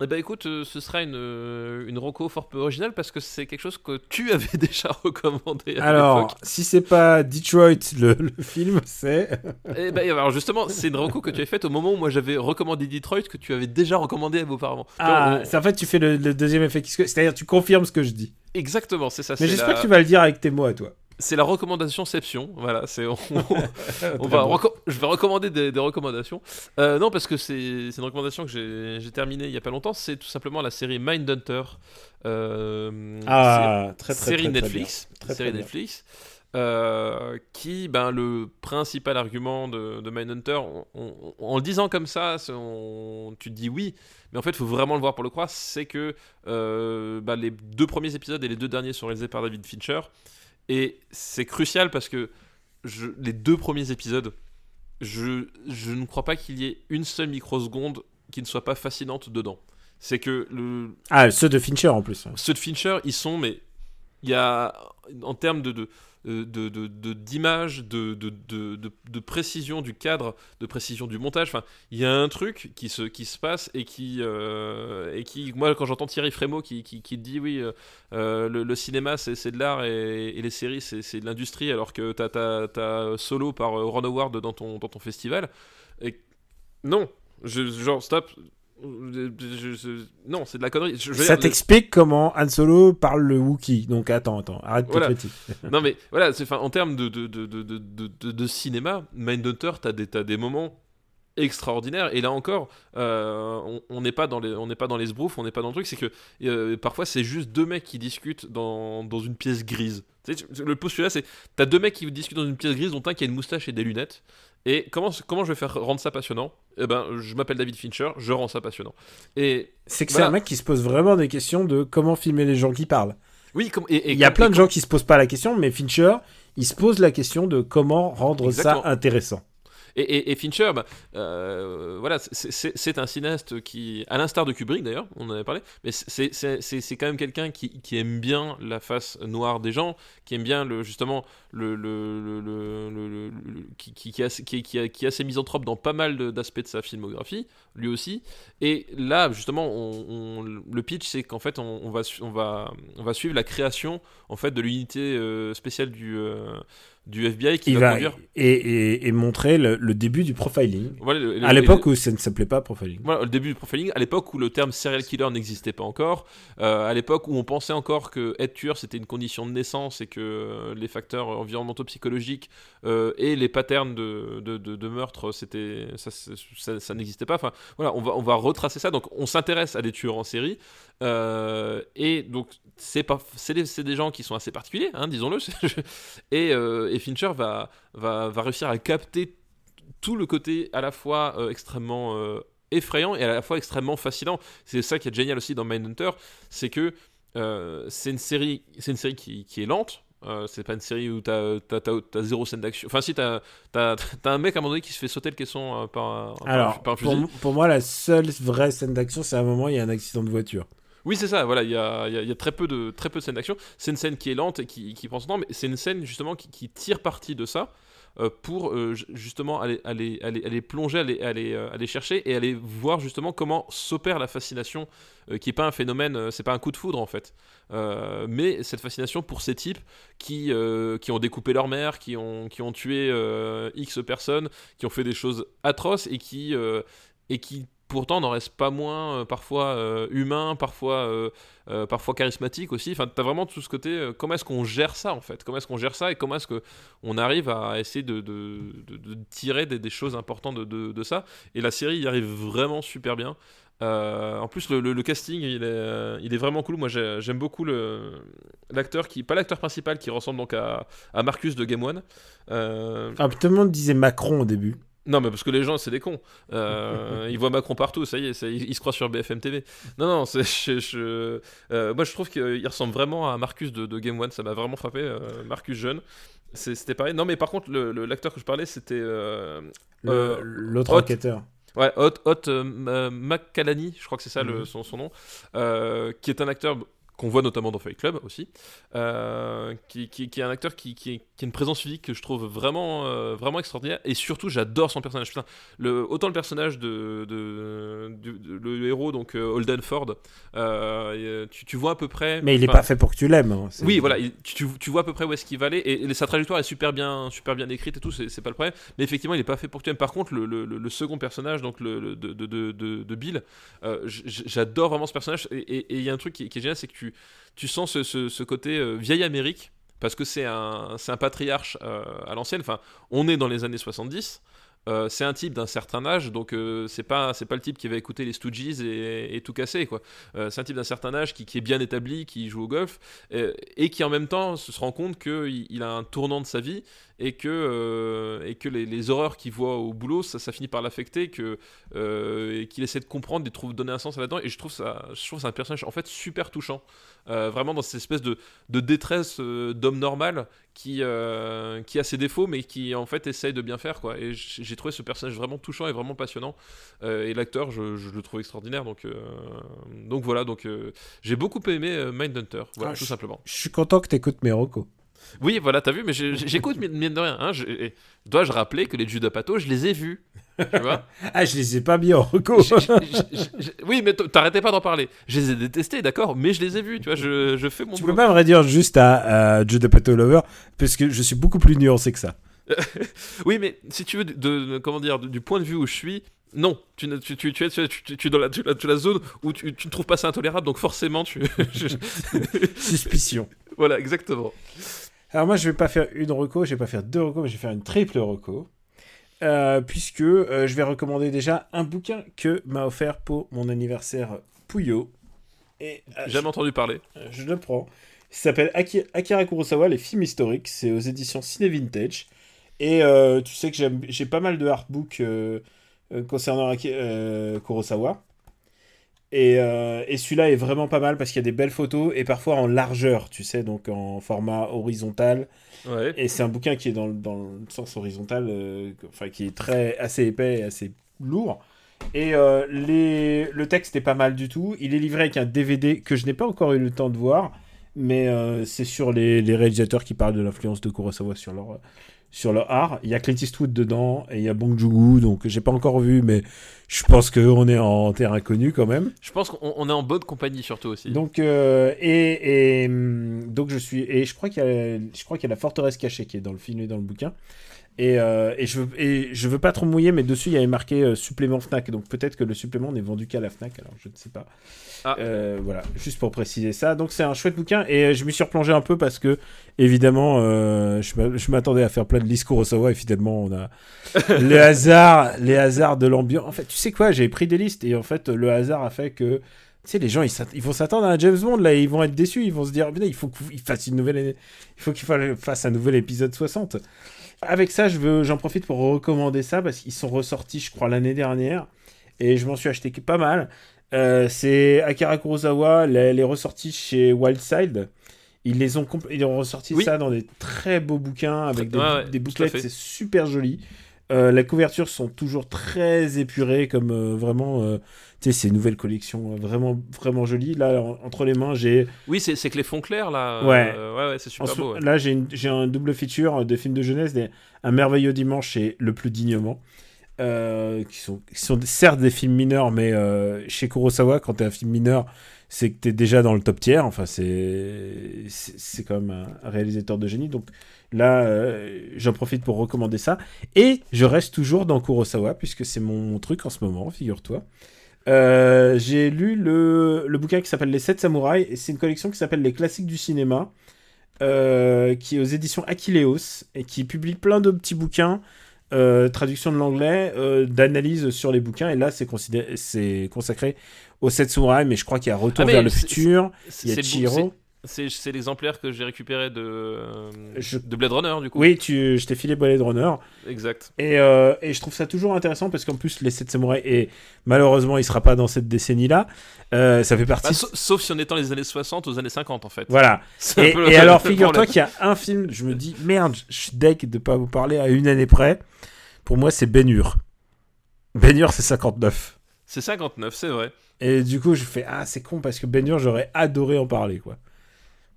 Eh ben écoute, euh, ce sera une, euh, une reco fort peu originale parce que c'est quelque chose que tu [laughs] avais déjà recommandé à Alors, si c'est pas Detroit le, le film, c'est Eh ben, alors justement, c'est une reco que tu avais faite au moment où moi j'avais recommandé Detroit que tu avais déjà recommandé parents. ah, On- c'est en fait tu fais le, le deuxième effet, c'est-à-dire tu confirmes ce que je dis. Exactement, c'est ça. Mais j'espère la... que tu vas le dire avec tes mots à toi. C'est la recommandation-ception. Voilà, c'est on, [laughs] va bon. je vais recommander des, des recommandations. Euh, non, parce que c'est une recommandation que j'ai terminée il y a pas longtemps. C'est tout simplement la série Mindhunter. Euh, Ah, très très série très, Netflix. Très, série. Netflix. euh, qui, ben, le principal argument de, de Mindhunter, on- on- en le disant comme ça, on- tu te dis oui, mais en fait, il faut vraiment le voir pour le croire, c'est que euh, ben, les deux premiers épisodes et les deux derniers sont réalisés par David Fincher, et c'est crucial parce que je- les deux premiers épisodes je, je ne crois pas qu'il y ait une seule microseconde qui ne soit pas fascinante dedans. C'est que le, Ah, ceux de Fincher en plus. ceux de Fincher, ils sont, mais il y a, en termes de- d'image, de, de, de, de- précision du cadre, de précision du montage, enfin, il y a un truc qui se, qui se passe et qui, euh, et qui, moi, quand j'entends Thierry Frémaux qui, qui, qui dit, oui, euh, euh, le, cinéma, c'est, de l'art et, les séries, c'est, de l'industrie, alors que t'as, t'as, t'as Solo par euh, Ron Howard dans ton, dans ton festival. Et non, genre, stop. Je- je- je- non, c'est de la connerie. Ça t'explique comment Han Solo parle le Wookiee. Donc attends, attends, arrête tes Voilà. [laughs] non mais voilà, c'est en termes de de, de, de, de, de- de cinéma, Mindhunter, t'as des des moments extraordinaires et là encore, euh, on- on n'est pas dans les on n'est pas dans les sbroufs, on n'est pas dans le truc, c'est que euh, parfois c'est juste deux mecs qui discutent dans, dans une pièce grise. Tu sais, tu- le postulat c'est t'as deux mecs qui discutent dans une pièce grise dont un qui a une moustache et des lunettes. Et comment comment je vais faire rendre ça passionnant? Eh ben, je m'appelle David Fincher, je rends ça passionnant. Et C'est que c'est un mec qui se pose vraiment des questions de comment filmer les gens qui parlent. oui, comme, et, et Il y a plein de gens qui se posent pas la question, mais Fincher, il se pose la question de comment rendre Exactement. ça intéressant. Et, Fincher, bah, euh, voilà, c'est- un cinéaste qui, à l'instar de Kubrick d'ailleurs, on en avait parlé, mais c'est- quand même quelqu'un qui, qui aime bien la face noire des gens, qui aime bien le, justement le, le, le- qui, qui, assez- qui, qui, qui est assez misanthrope dans pas mal d'aspects de sa filmographie, lui aussi. Et là, justement, on, le pitch, c'est qu'en fait, on, va, on, va, on va suivre la création en fait de l'unité euh, spéciale du, euh, du FBI qui Il va, conduire. et, et- et montrer le, le début du profiling. Voilà, le- À l'époque où ça ne s'appelait pas profiling. Voilà, le début du profiling, à l'époque où le terme serial killer n'existait pas encore, euh, à l'époque où on pensait encore que être tueur c'était une condition de naissance et que euh, les facteurs environnementaux psychologiques euh, et les patterns de, de, de- de meurtre c'était ça, ça, ça n'existait pas. Enfin voilà, on va, on va retracer ça. Donc on s'intéresse à des tueurs en série euh, et donc c'est pas c'est des, c'est des gens qui sont assez particuliers, hein, disons-le. [laughs] et, euh, et Fincher va, va, va réussir à capter tout le côté à la fois euh, extrêmement effrayant et à la fois extrêmement fascinant. C'est ça qui est génial aussi dans Mindhunter, c'est que c'est une série, c'est une série qui, qui est lente. Euh, c'est pas une série où t'as as, zéro scène d'action. Enfin, si t'as as, un mec à un moment donné qui se fait sauter le caisson par, Alors, par un pour, fusil. m- pour moi, la seule vraie scène d'action, c'est à un moment où il y a un accident de voiture. Oui, c'est ça. Voilà, il y a, y a- y a très peu de très peu de scènes d'action. C'est une scène qui est lente et qui, qui prend son temps, mais c'est une scène justement qui, tire parti de ça euh, pour euh, ju- justement aller, aller, aller, aller plonger, aller, aller, euh, aller chercher et aller voir justement comment s'opère la fascination, qui est pas un phénomène, c'est pas un coup de foudre en fait, mais cette fascination pour ces types qui, qui ont découpé leur mère, qui ont, qui ont tué X personnes, qui ont fait des choses atroces et qui, et qui pourtant n'en reste pas moins euh, parfois euh, humain, parfois, euh, parfois charismatique aussi. Enfin, t'as vraiment tout ce côté. comment est-ce qu'on gère ça en fait? Comment est-ce qu'on gère ça et comment est-ce que on arrive à essayer de, tirer des, choses importantes de, ça? Et la série y arrive vraiment super bien. En plus, le, casting, il est, vraiment cool. Moi, j'ai- j'aime beaucoup l'acteur qui, pas l'acteur principal, qui ressemble donc à, Marcus de Game One. Ah, tout le monde disait Macron au début. Non, mais parce que les gens, c'est des cons. Euh, [laughs] ils voient Macron partout, ça y est, ça- ils, ils se croient sur BFM TV. Non, non, c'est, [laughs] je, je- euh, moi je trouve qu'il ressemble vraiment à Marcus de, de Game One, ça m'a vraiment frappé. euh, Marcus jeune, c'était pareil. Non, mais par contre, l'acteur que je parlais, c'était. L'autre enquêteur. Ouais, Hot, Hot McCallany, je crois que c'est ça le- Mhm. son, son nom, qui est un acteur qu'on voit notamment dans Fight Club aussi, euh, qui, qui- qui est un acteur qui, a une présence physique que je trouve vraiment, euh, vraiment extraordinaire, et surtout j'adore son personnage. Putain, le, autant le personnage de, de- du- de- le héros, donc euh, Holden Ford, euh, tu, tu vois à peu près... Mais il est enfin, pas fait pour que tu l'aimes. hein. Oui, voilà, il- tu, tu vois à peu près où est-ce qu'il va aller, et, et sa trajectoire est super bien, super bien écrite et tout, c'est pas le problème. Mais effectivement, il est pas fait pour que tu aimes. Par contre, le, le- le- le second personnage, donc le, de, Bill, j'adore vraiment ce personnage. Et il y a un truc qui, qui est génial, c'est que tu, tu sens ce, côté euh, vieille Amérique, parce que c'est un, un patriarche euh, à l'ancienne. Enfin, on est dans les années 70. euh, c'est un type d'un certain âge, donc euh, c'est pas c'est pas le type qui va écouter les Stooges et, et tout casser quoi. C'est un type d'un certain âge qui, est bien établi, qui joue au golf et qui en même temps se rend compte qu'il il a un tournant de sa vie et que, euh, et que les, les horreurs qu'il voit au boulot, ça, ça finit par l'affecter, que, euh, et qu'il essaie de comprendre, et de trouver, donner un sens là-dedans. Et je trouve ça, je trouve ça un personnage en fait super touchant, Euh, vraiment dans cette espèce de, de détresse d'homme normal qui, qui a ses défauts, mais qui en fait essaye de bien faire. Quoi. Et j'ai trouvé ce personnage vraiment touchant et vraiment passionnant. Et l'acteur, je, je le trouve extraordinaire. Donc, donc voilà, donc j'ai beaucoup aimé Mindhunter, voilà, Ah, tout simplement. Je suis content que t'écoutes mes recos. Oui, voilà, t'as vu, mais j'écoute mine de rien. Hein, Dois-je rappeler que les Judas Pato, je les ai vus. Tu vois [laughs] Ah, je les ai pas mis en j- Oui, mais t'arrêtais pas d'en parler. Je les ai détestés, d'accord, mais je les ai vus, tu vois, je, je fais mon tu boulot. peux pas me réduire juste à, à Judah Pato Lover, parce que je suis beaucoup plus nuancé que ça. [laughs] Oui, mais si tu veux, de, de- comment dire, du point de vue où je suis, non, tu, ne- tu, tu, tu es, dans la, la, zone où tu, ne trouves pas ça intolérable, donc forcément, tu. [laughs] Suspicion. voilà, exactement. Alors moi, je vais pas faire une reco, je vais pas faire deux recos, mais je vais faire une triple reco. Euh, puisque euh, je vais recommander déjà un bouquin que m'a offert pour mon anniversaire Puyo. Et euh, Jamais entendu parler. je, je le prends. Il s'appelle Aki- Akira Kurosawa, les films historiques. C'est aux éditions Ciné Vintage. Et euh, tu sais que j'ai pas mal de artbooks euh, euh, concernant Aki- euh, Kurosawa. Et, euh, et celui-là est vraiment pas mal parce qu'il y a des belles photos et parfois en largeur, tu sais, donc en format horizontal. Ouais. Et c'est un bouquin qui est dans, le- dans le sens horizontal, euh, enfin qui est très assez épais et assez lourd. Et euh, les... le texte est pas mal du tout. Il est livré avec un DVD que je n'ai pas encore eu le temps de voir, mais c'est sur les, les réalisateurs qui parlent de l'influence de Kurosawa sur leur, sur leur art. Il y a Clint Eastwood dedans et il y a Bong Joon-ho, donc j'ai pas encore vu, mais je pense qu'on est en terrain connu quand même. Je pense qu'on on est en bonne compagnie, surtout aussi. Donc euh, et, et donc je suis et je crois qu'il y a je crois qu'il y a la forteresse cachée qui est dans le film et dans le bouquin. Et, euh, et je et je veux pas trop mouiller mais dessus il y avait marqué euh, supplément Fnac donc peut-être que le supplément n'est vendu qu'à la Fnac alors je ne sais pas. Ah. Euh, voilà juste pour préciser ça donc c'est un chouette bouquin et je m'y suis replongé un peu parce que évidemment je m'a- je m'attendais à faire plein de listes Kurosawa et finalement on a [laughs] les hasards les hasards de l'ambiance. En fait tu sais quoi j'ai pris des listes et en fait le hasard a fait que tu sais, les gens, ils, vont s'attendre à un James Bond, là, et ils vont être déçus, ils vont se dire, il faut qu'il fasse une nouvelle, il faut qu'il fa- fasse un nouvel épisode 60. Avec ça, je veux, j'en profite pour recommander ça, parce qu'ils sont ressortis, je crois, l'année dernière, et je m'en suis acheté pas mal. Euh, c'est Akira Kurosawa, les, les ressortis chez Wildside. Ils les ont, ils ont ressorti Oui. ça dans des très beaux bouquins, avec des, Ouais, des bouclettes, c'est super joli. Euh, les couvertures sont toujours très épurées, comme euh, vraiment, euh, tu sais, c'est une nouvelle collection euh, vraiment, vraiment jolie. Là, en- entre les mains, j'ai Oui, c'est c'est que les fonds clairs, là. Ouais. euh, ouais, ouais, c'est super en beau. ouais. Là, j'ai une- j'ai un double feature de films de jeunesse, des- Un merveilleux dimanche et Le plus dignement, qui, sont, qui sont certes des films mineurs, mais chez Kurosawa, quand t'es un film mineur, c'est que t'es déjà dans le top tiers. Enfin, c'est quand même un réalisateur de génie. Donc là, euh, j'en profite pour recommander ça. Et je reste toujours dans Kurosawa, puisque c'est mon truc en ce moment, figure-toi. Euh, j'ai lu le, le bouquin qui s'appelle Les 7 samouraïs, et c'est une collection qui s'appelle Les classiques du cinéma, euh, qui est aux éditions Aquileos, et qui publie plein de petits bouquins, traduction de l'anglais, d'analyse sur les bouquins, et là c'est consacré aux 7 samouraïs, mais je crois qu'il y a Retour Ah, vers le futur, il y a Chihiro. C'est- l'exemplaire que j'ai récupéré de, euh, Je- de Blade Runner, du coup. Oui, tu, je t'ai filé Blade Runner. Exact. Et, euh, et je trouve ça toujours intéressant parce qu'en plus, les 7 samouraïs, et malheureusement, il sera pas dans cette décennie-là, euh, ça fait partie. Bah, sa- sauf si on est dans les années 60 aux années 50, en fait. Voilà. [laughs] Et, peu et alors, figure-toi qu'il y a un film, je me dis, merde, je suis deg de pas vous parler à une année près. Pour moi, c'est Ben Hur. Ben Hur, c'est 59. C'est 59, c'est vrai. Et du coup, je fais, ah, c'est con parce que Ben Hur, j'aurais adoré en parler, quoi.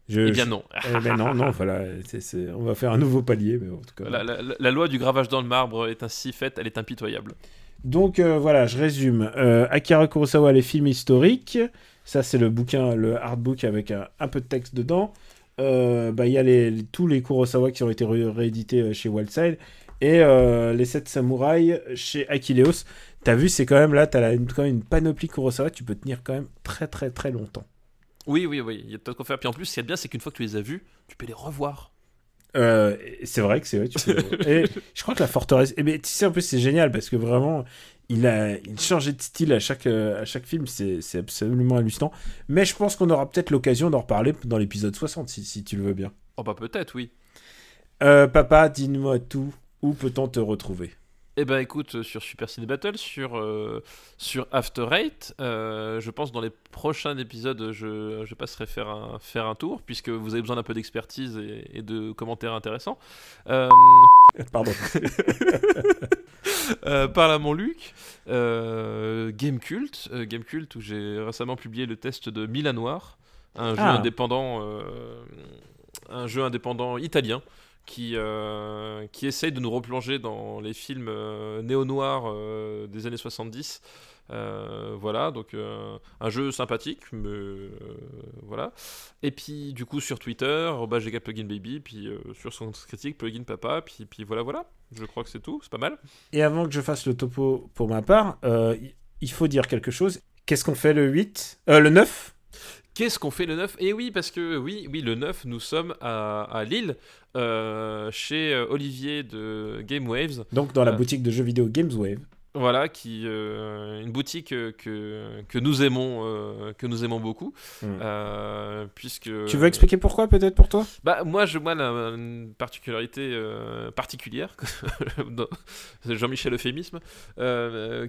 Je, Eh bien non. Eh ben non, non, voilà, on va faire un nouveau palier, mais en tout cas. La, la- la loi du gravage dans le marbre est ainsi faite, elle est impitoyable. Donc euh, voilà, je résume. Euh, Akira Kurosawa, les films historiques. Ça, c'est le bouquin, le artbook avec un, un peu de texte dedans. Euh, bah, Il y a les, les- tous les Kurosawa qui ont été ré- réédités chez Wildside. Et les 7 samouraïs chez Aquileos. T'as vu, c'est quand même là, t'as quand même une panoplie Kurosawa. Tu peux tenir quand même très très très longtemps. Oui, oui, oui, il y a peut-être quoi faire. Puis en plus, ce qui est bien, c'est qu'une fois que tu les as vus, tu peux les revoir. Euh, c'est vrai que c'est vrai. Tu peux... et [laughs] je crois que la forteresse. Et ben, tu sais, en plus, c'est génial parce que vraiment, il a il changeait de style à chaque, euh, à chaque film. C'est c'est absolument hallucinant. Mais je pense qu'on aura peut-être l'occasion d'en reparler dans l'épisode 60, si, si tu le veux bien. Oh bah peut-être, oui. Euh, papa, dis-moi tout. Où peut-on te retrouver? Eh ben écoute, euh, sur Super Ciné Battle, sur, euh, sur After Eight, euh, je pense dans les prochains épisodes, je, je passerai faire un, faire un tour, puisque vous avez besoin d'un peu d'expertise et, et de commentaires intéressants. Euh, [laughs] Pardon. [laughs] parle à mon Luc. Game Cult, Game Cult où j'ai récemment publié le test de Milan Noir, un jeu Ah. indépendant, un jeu indépendant italien qui euh, qui essaye de nous replonger dans les films euh, néo-noirs euh, des années 70. Euh, voilà, donc un jeu sympathique, mais voilà. Et puis du coup sur Twitter, GK Plugin Baby, puis sur son critique Plugin Papa, puis, puis voilà, voilà. Je crois que c'est tout, c'est pas mal. Et avant que je fasse le topo pour ma part, il faut dire quelque chose. Qu'est-ce qu'on fait le 8 euh, Le 9 Qu'est-ce qu'on fait le 9 Et oui, parce que oui, oui, le 9, nous sommes à, à Lille, euh, chez euh, Olivier de Game Waves, Donc dans la Euh. boutique de jeux vidéo Gameswave. Voilà, qui euh, une boutique euh, que, que nous aimons, euh, que nous aimons beaucoup, Mm. euh, puisque. Tu veux expliquer pourquoi peut-être pour toi? Bah moi, je moi la une particularité particulière, [laughs] c'est Jean-Michel euphémisme,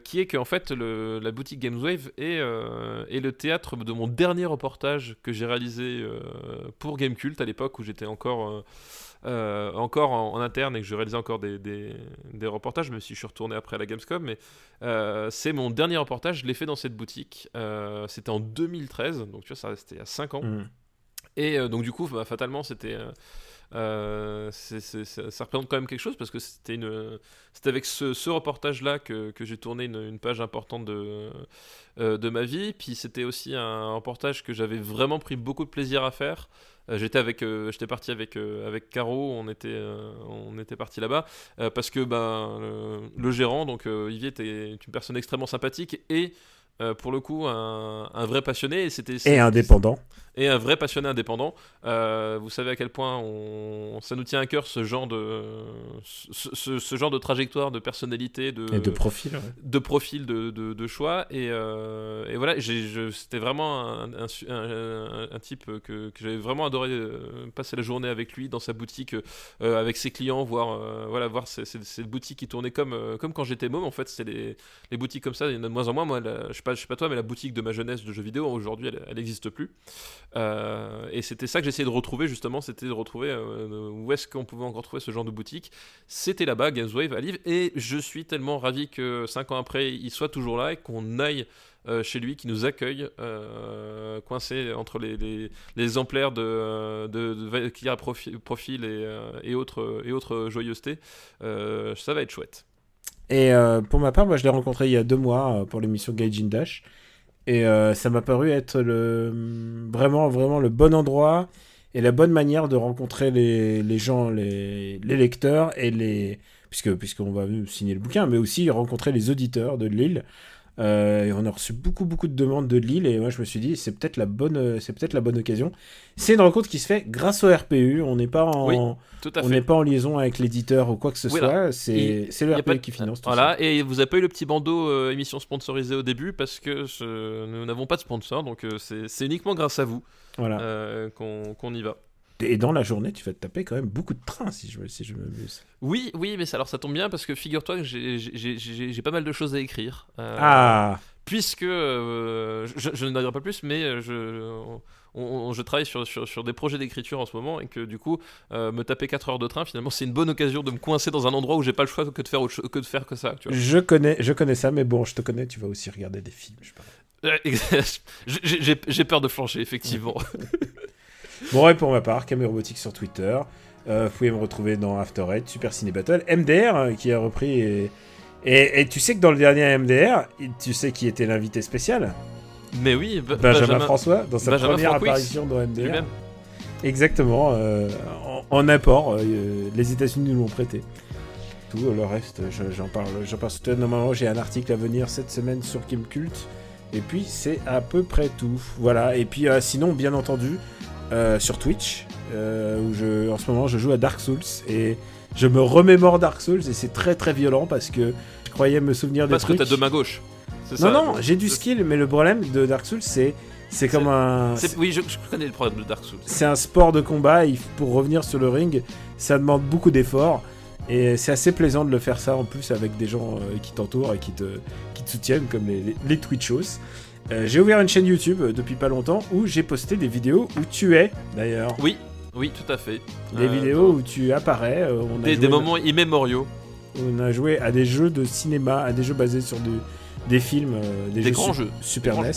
qui est qu'en fait le- la boutique Gameswave est, est le théâtre de mon dernier reportage que j'ai réalisé pour Gamecult à l'époque où j'étais encore euh, encore en, en interne et que je réalisais encore des, des, des reportages, même si je suis retourné après à la Gamescom. Mais euh, c'est mon dernier reportage, je l'ai fait dans cette boutique. Euh, c'était en 2013, donc tu vois, ça restait à 5 ans. Mm. Et donc du coup, bah, fatalement, c'était, euh, ça, ça représente quand même quelque chose parce que c'était une, c'était avec ce, ce reportage-là que, que j'ai tourné une, une page importante de, euh, de ma vie. Puis c'était aussi un reportage que j'avais vraiment pris beaucoup de plaisir à faire. Euh, euh, j'étais parti avec euh, avec Caro, on était parti là-bas parce que ben le, le gérant donc Olivier était une personne extrêmement sympathique et euh, pour le coup un, un vrai passionné et c'était Et indépendant. et un vrai passionné indépendant. Euh, vous savez à quel point on, ça nous tient à cœur ce genre de, ce, ce- ce genre de trajectoire, de personnalité, de, Et de profil. ouais. de profil, de, de- de choix. Et, euh, et voilà, j'ai- je- c'était vraiment un, un, type que, que j'avais vraiment adoré passer la journée avec lui dans sa boutique, avec ses clients, voir, voilà, voir ces boutiques qui tournaient comme, comme quand j'étais môme. En fait, c'est les, les boutiques comme ça, il y en a de moins en moins. Moi, je je sais pas toi, mais la boutique de ma jeunesse de jeux vidéo, aujourd'hui, elle n'existe plus. Euh, et c'était ça que j'essayais de retrouver justement, c'était de retrouver euh, où est-ce qu'on pouvait encore trouver ce genre de boutique. C'était là-bas, Gameswave à Lille, et je suis tellement ravi que 5 ans après, il soit toujours là et qu'on aille euh, chez lui, qui nous accueille, euh, coincé entre les, les, exemplaires de, de, de Profi- Profil et, euh, autres, et autres joyeusetés. Euh, ça va être chouette. Et euh, pour ma part, moi, je l'ai rencontré il y a deux mois euh, pour l'émission Gaijin Dash. Et euh, ça m'a paru être le, vraiment, vraiment le bon endroit et la bonne manière de rencontrer les, les gens, les, les lecteurs et les. Puisque, puisqu'on va signer le bouquin, mais aussi rencontrer les auditeurs de Lille. Euh, et on a reçu beaucoup, beaucoup de demandes de Lille. Et moi, je me suis dit, c'est peut-être la bonne, c'est peut-être la bonne occasion. C'est une rencontre qui se fait grâce au RPU. On n'est pas en. Oui, Tout à On n'est pas en liaison avec l'éditeur ou quoi que ce Oui, soit, c'est le RPU de- qui finance tout Voilà, et vous n'avez pas eu le petit bandeau euh, émission sponsorisée au début parce que nous n'avons pas de sponsor, donc euh, c'est uniquement grâce à vous. Voilà. qu'on qu'on y va. Et dans la journée, tu vas te taper quand même beaucoup de trains, si je, me- si je m'amuse. Oui, oui, mais ça, alors ça tombe bien parce que figure-toi que j'ai- pas mal de choses à écrire. euh, Ah Puisque, euh, je, je ne dirai pas plus, mais euh, je, on- on- je travaille sur, sur, sur des projets d'écriture en ce moment et que du coup, euh, me taper 4 heures de train, finalement, c'est une bonne occasion de me coincer dans un endroit où j'ai pas le choix que de faire, autre que, de faire que ça. Tu vois. je connais, je connais ça, mais bon, je te connais, tu vas aussi regarder des films. [laughs] j'ai peur de flancher, effectivement. [laughs] Bon, et pour ma part, Camé Robotique sur Twitter. Euh, vous pouvez me retrouver dans After Eight, Super Ciné Battle, MDR euh, qui a repris. Et, et, et tu sais que dans le dernier MDR, tu sais qui était l'invité spécial? Mais oui, Ba- Benjamin, François, dans sa Benjamin première apparition dans MDR. Exactement, euh, en, en apport, euh, les États-Unis nous l'ont prêté. Tout le reste, je- j'en parle, j'en parle. Normalement, j'ai un article à venir cette semaine sur Kim Cult. Et puis, c'est à peu près tout. Voilà. Et puis, euh, sinon, bien entendu, euh, sur Twitch, euh, où je, en ce moment, je joue à Dark Souls et je me remémore Dark Souls et c'est très très violent parce que je croyais me souvenir des Parce que trucs. t'as deux mains gauches. Non, ça, non, j'ai du skill, mais le problème de Dark Souls, c'est C'est comme un. Oui, je, je connais le problème de Dark Souls. C'est un sport de combat. il- Pour revenir sur le ring, ça demande beaucoup d'efforts. Et c'est assez plaisant de le faire ça en plus avec des gens euh, qui t'entourent et qui te, qui te soutiennent, comme les, les, les Twitchos. Euh, j'ai ouvert une chaîne YouTube euh, depuis pas longtemps où j'ai posté des vidéos où tu es, d'ailleurs. Oui, oui, tout à fait. Des Euh, vidéos où tu apparais. on, a Des, joué, des moments immémoriaux. on a joué à des jeux de cinéma, à des jeux basés sur du- des films, euh, des, Des jeux grands su- jeux. Super Des NES.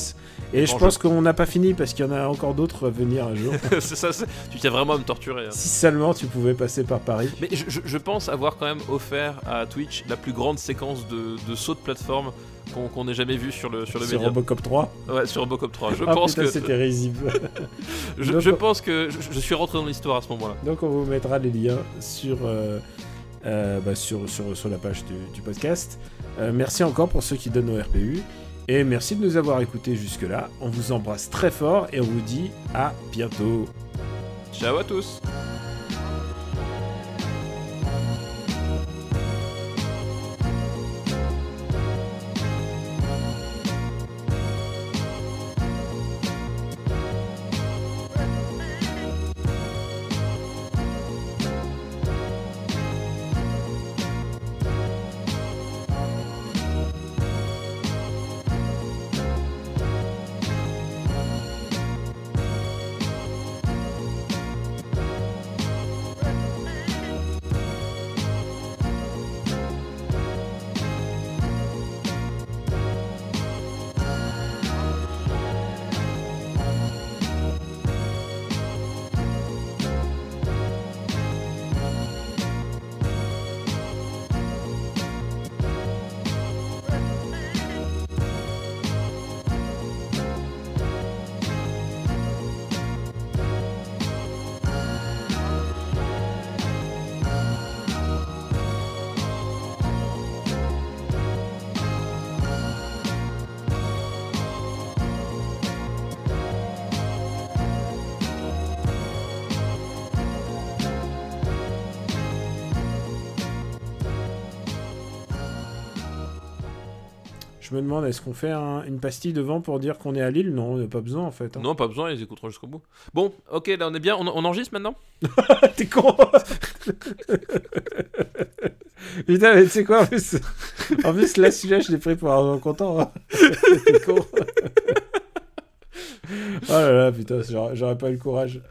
Et je pense qu'on n'a pas fini parce qu'il y en a encore d'autres à venir un jour. [laughs] c'est ça, tu tiens vraiment à me torturer. hein. si seulement tu pouvais passer par Paris. Mais je, pense avoir quand même offert à Twitch la plus grande séquence de, de saut de plateforme qu'on qu'on ait jamais vu sur le, sur le Sur média. Robocop 3. Ouais, sur Robocop 3. Je Ah, pense putain, que c'était risible. [laughs] je, Donc, je pense que je, je suis rentré dans l'histoire à ce moment-là. Donc on vous mettra les liens sur, euh, euh, bah, sur, sur, sur la page du, du podcast. Euh, merci encore pour ceux qui donnent au RPU. Et merci de nous avoir écoutés jusque-là. On vous embrasse très fort et on vous dit à bientôt. Ciao à tous. Je me demande, est-ce qu'on fait un- une pastille devant pour dire qu'on est à Lille? Non, on n'a pas besoin en fait. hein. Non, pas besoin, ils écouteront jusqu'au bout. Bon, ok, là on est bien, on, on enregistre maintenant? [laughs] T'es con [laughs] Putain, mais tu sais quoi en plus, en plus là, celui-là, je l'ai pris pour un content. hein. [laughs] T'es con. oh là là, putain, j'aurais j'aurais pas eu le courage.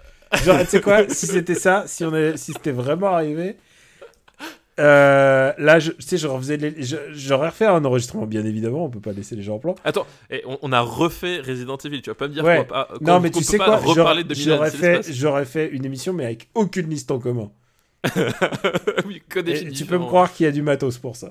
Genre, tu sais quoi, si c'était ça, si, on si c'était vraiment arrivé, euh, là, je, tu sais, je refaisais les- je- j'aurais refait un enregistrement, bien évidemment, on peut pas laisser les gens en plan. Attends, et on, on a refait Resident Evil, tu vas pas me dire Ouais. qu'on qu'on- Non, mais qu'on tu sais quoi, j'aurais- de j'aurais fait, j'aurais fait une émission, mais avec aucune liste en commun. [laughs] oui, que Et définit tu peux me croire qu'il y a du matos pour ça.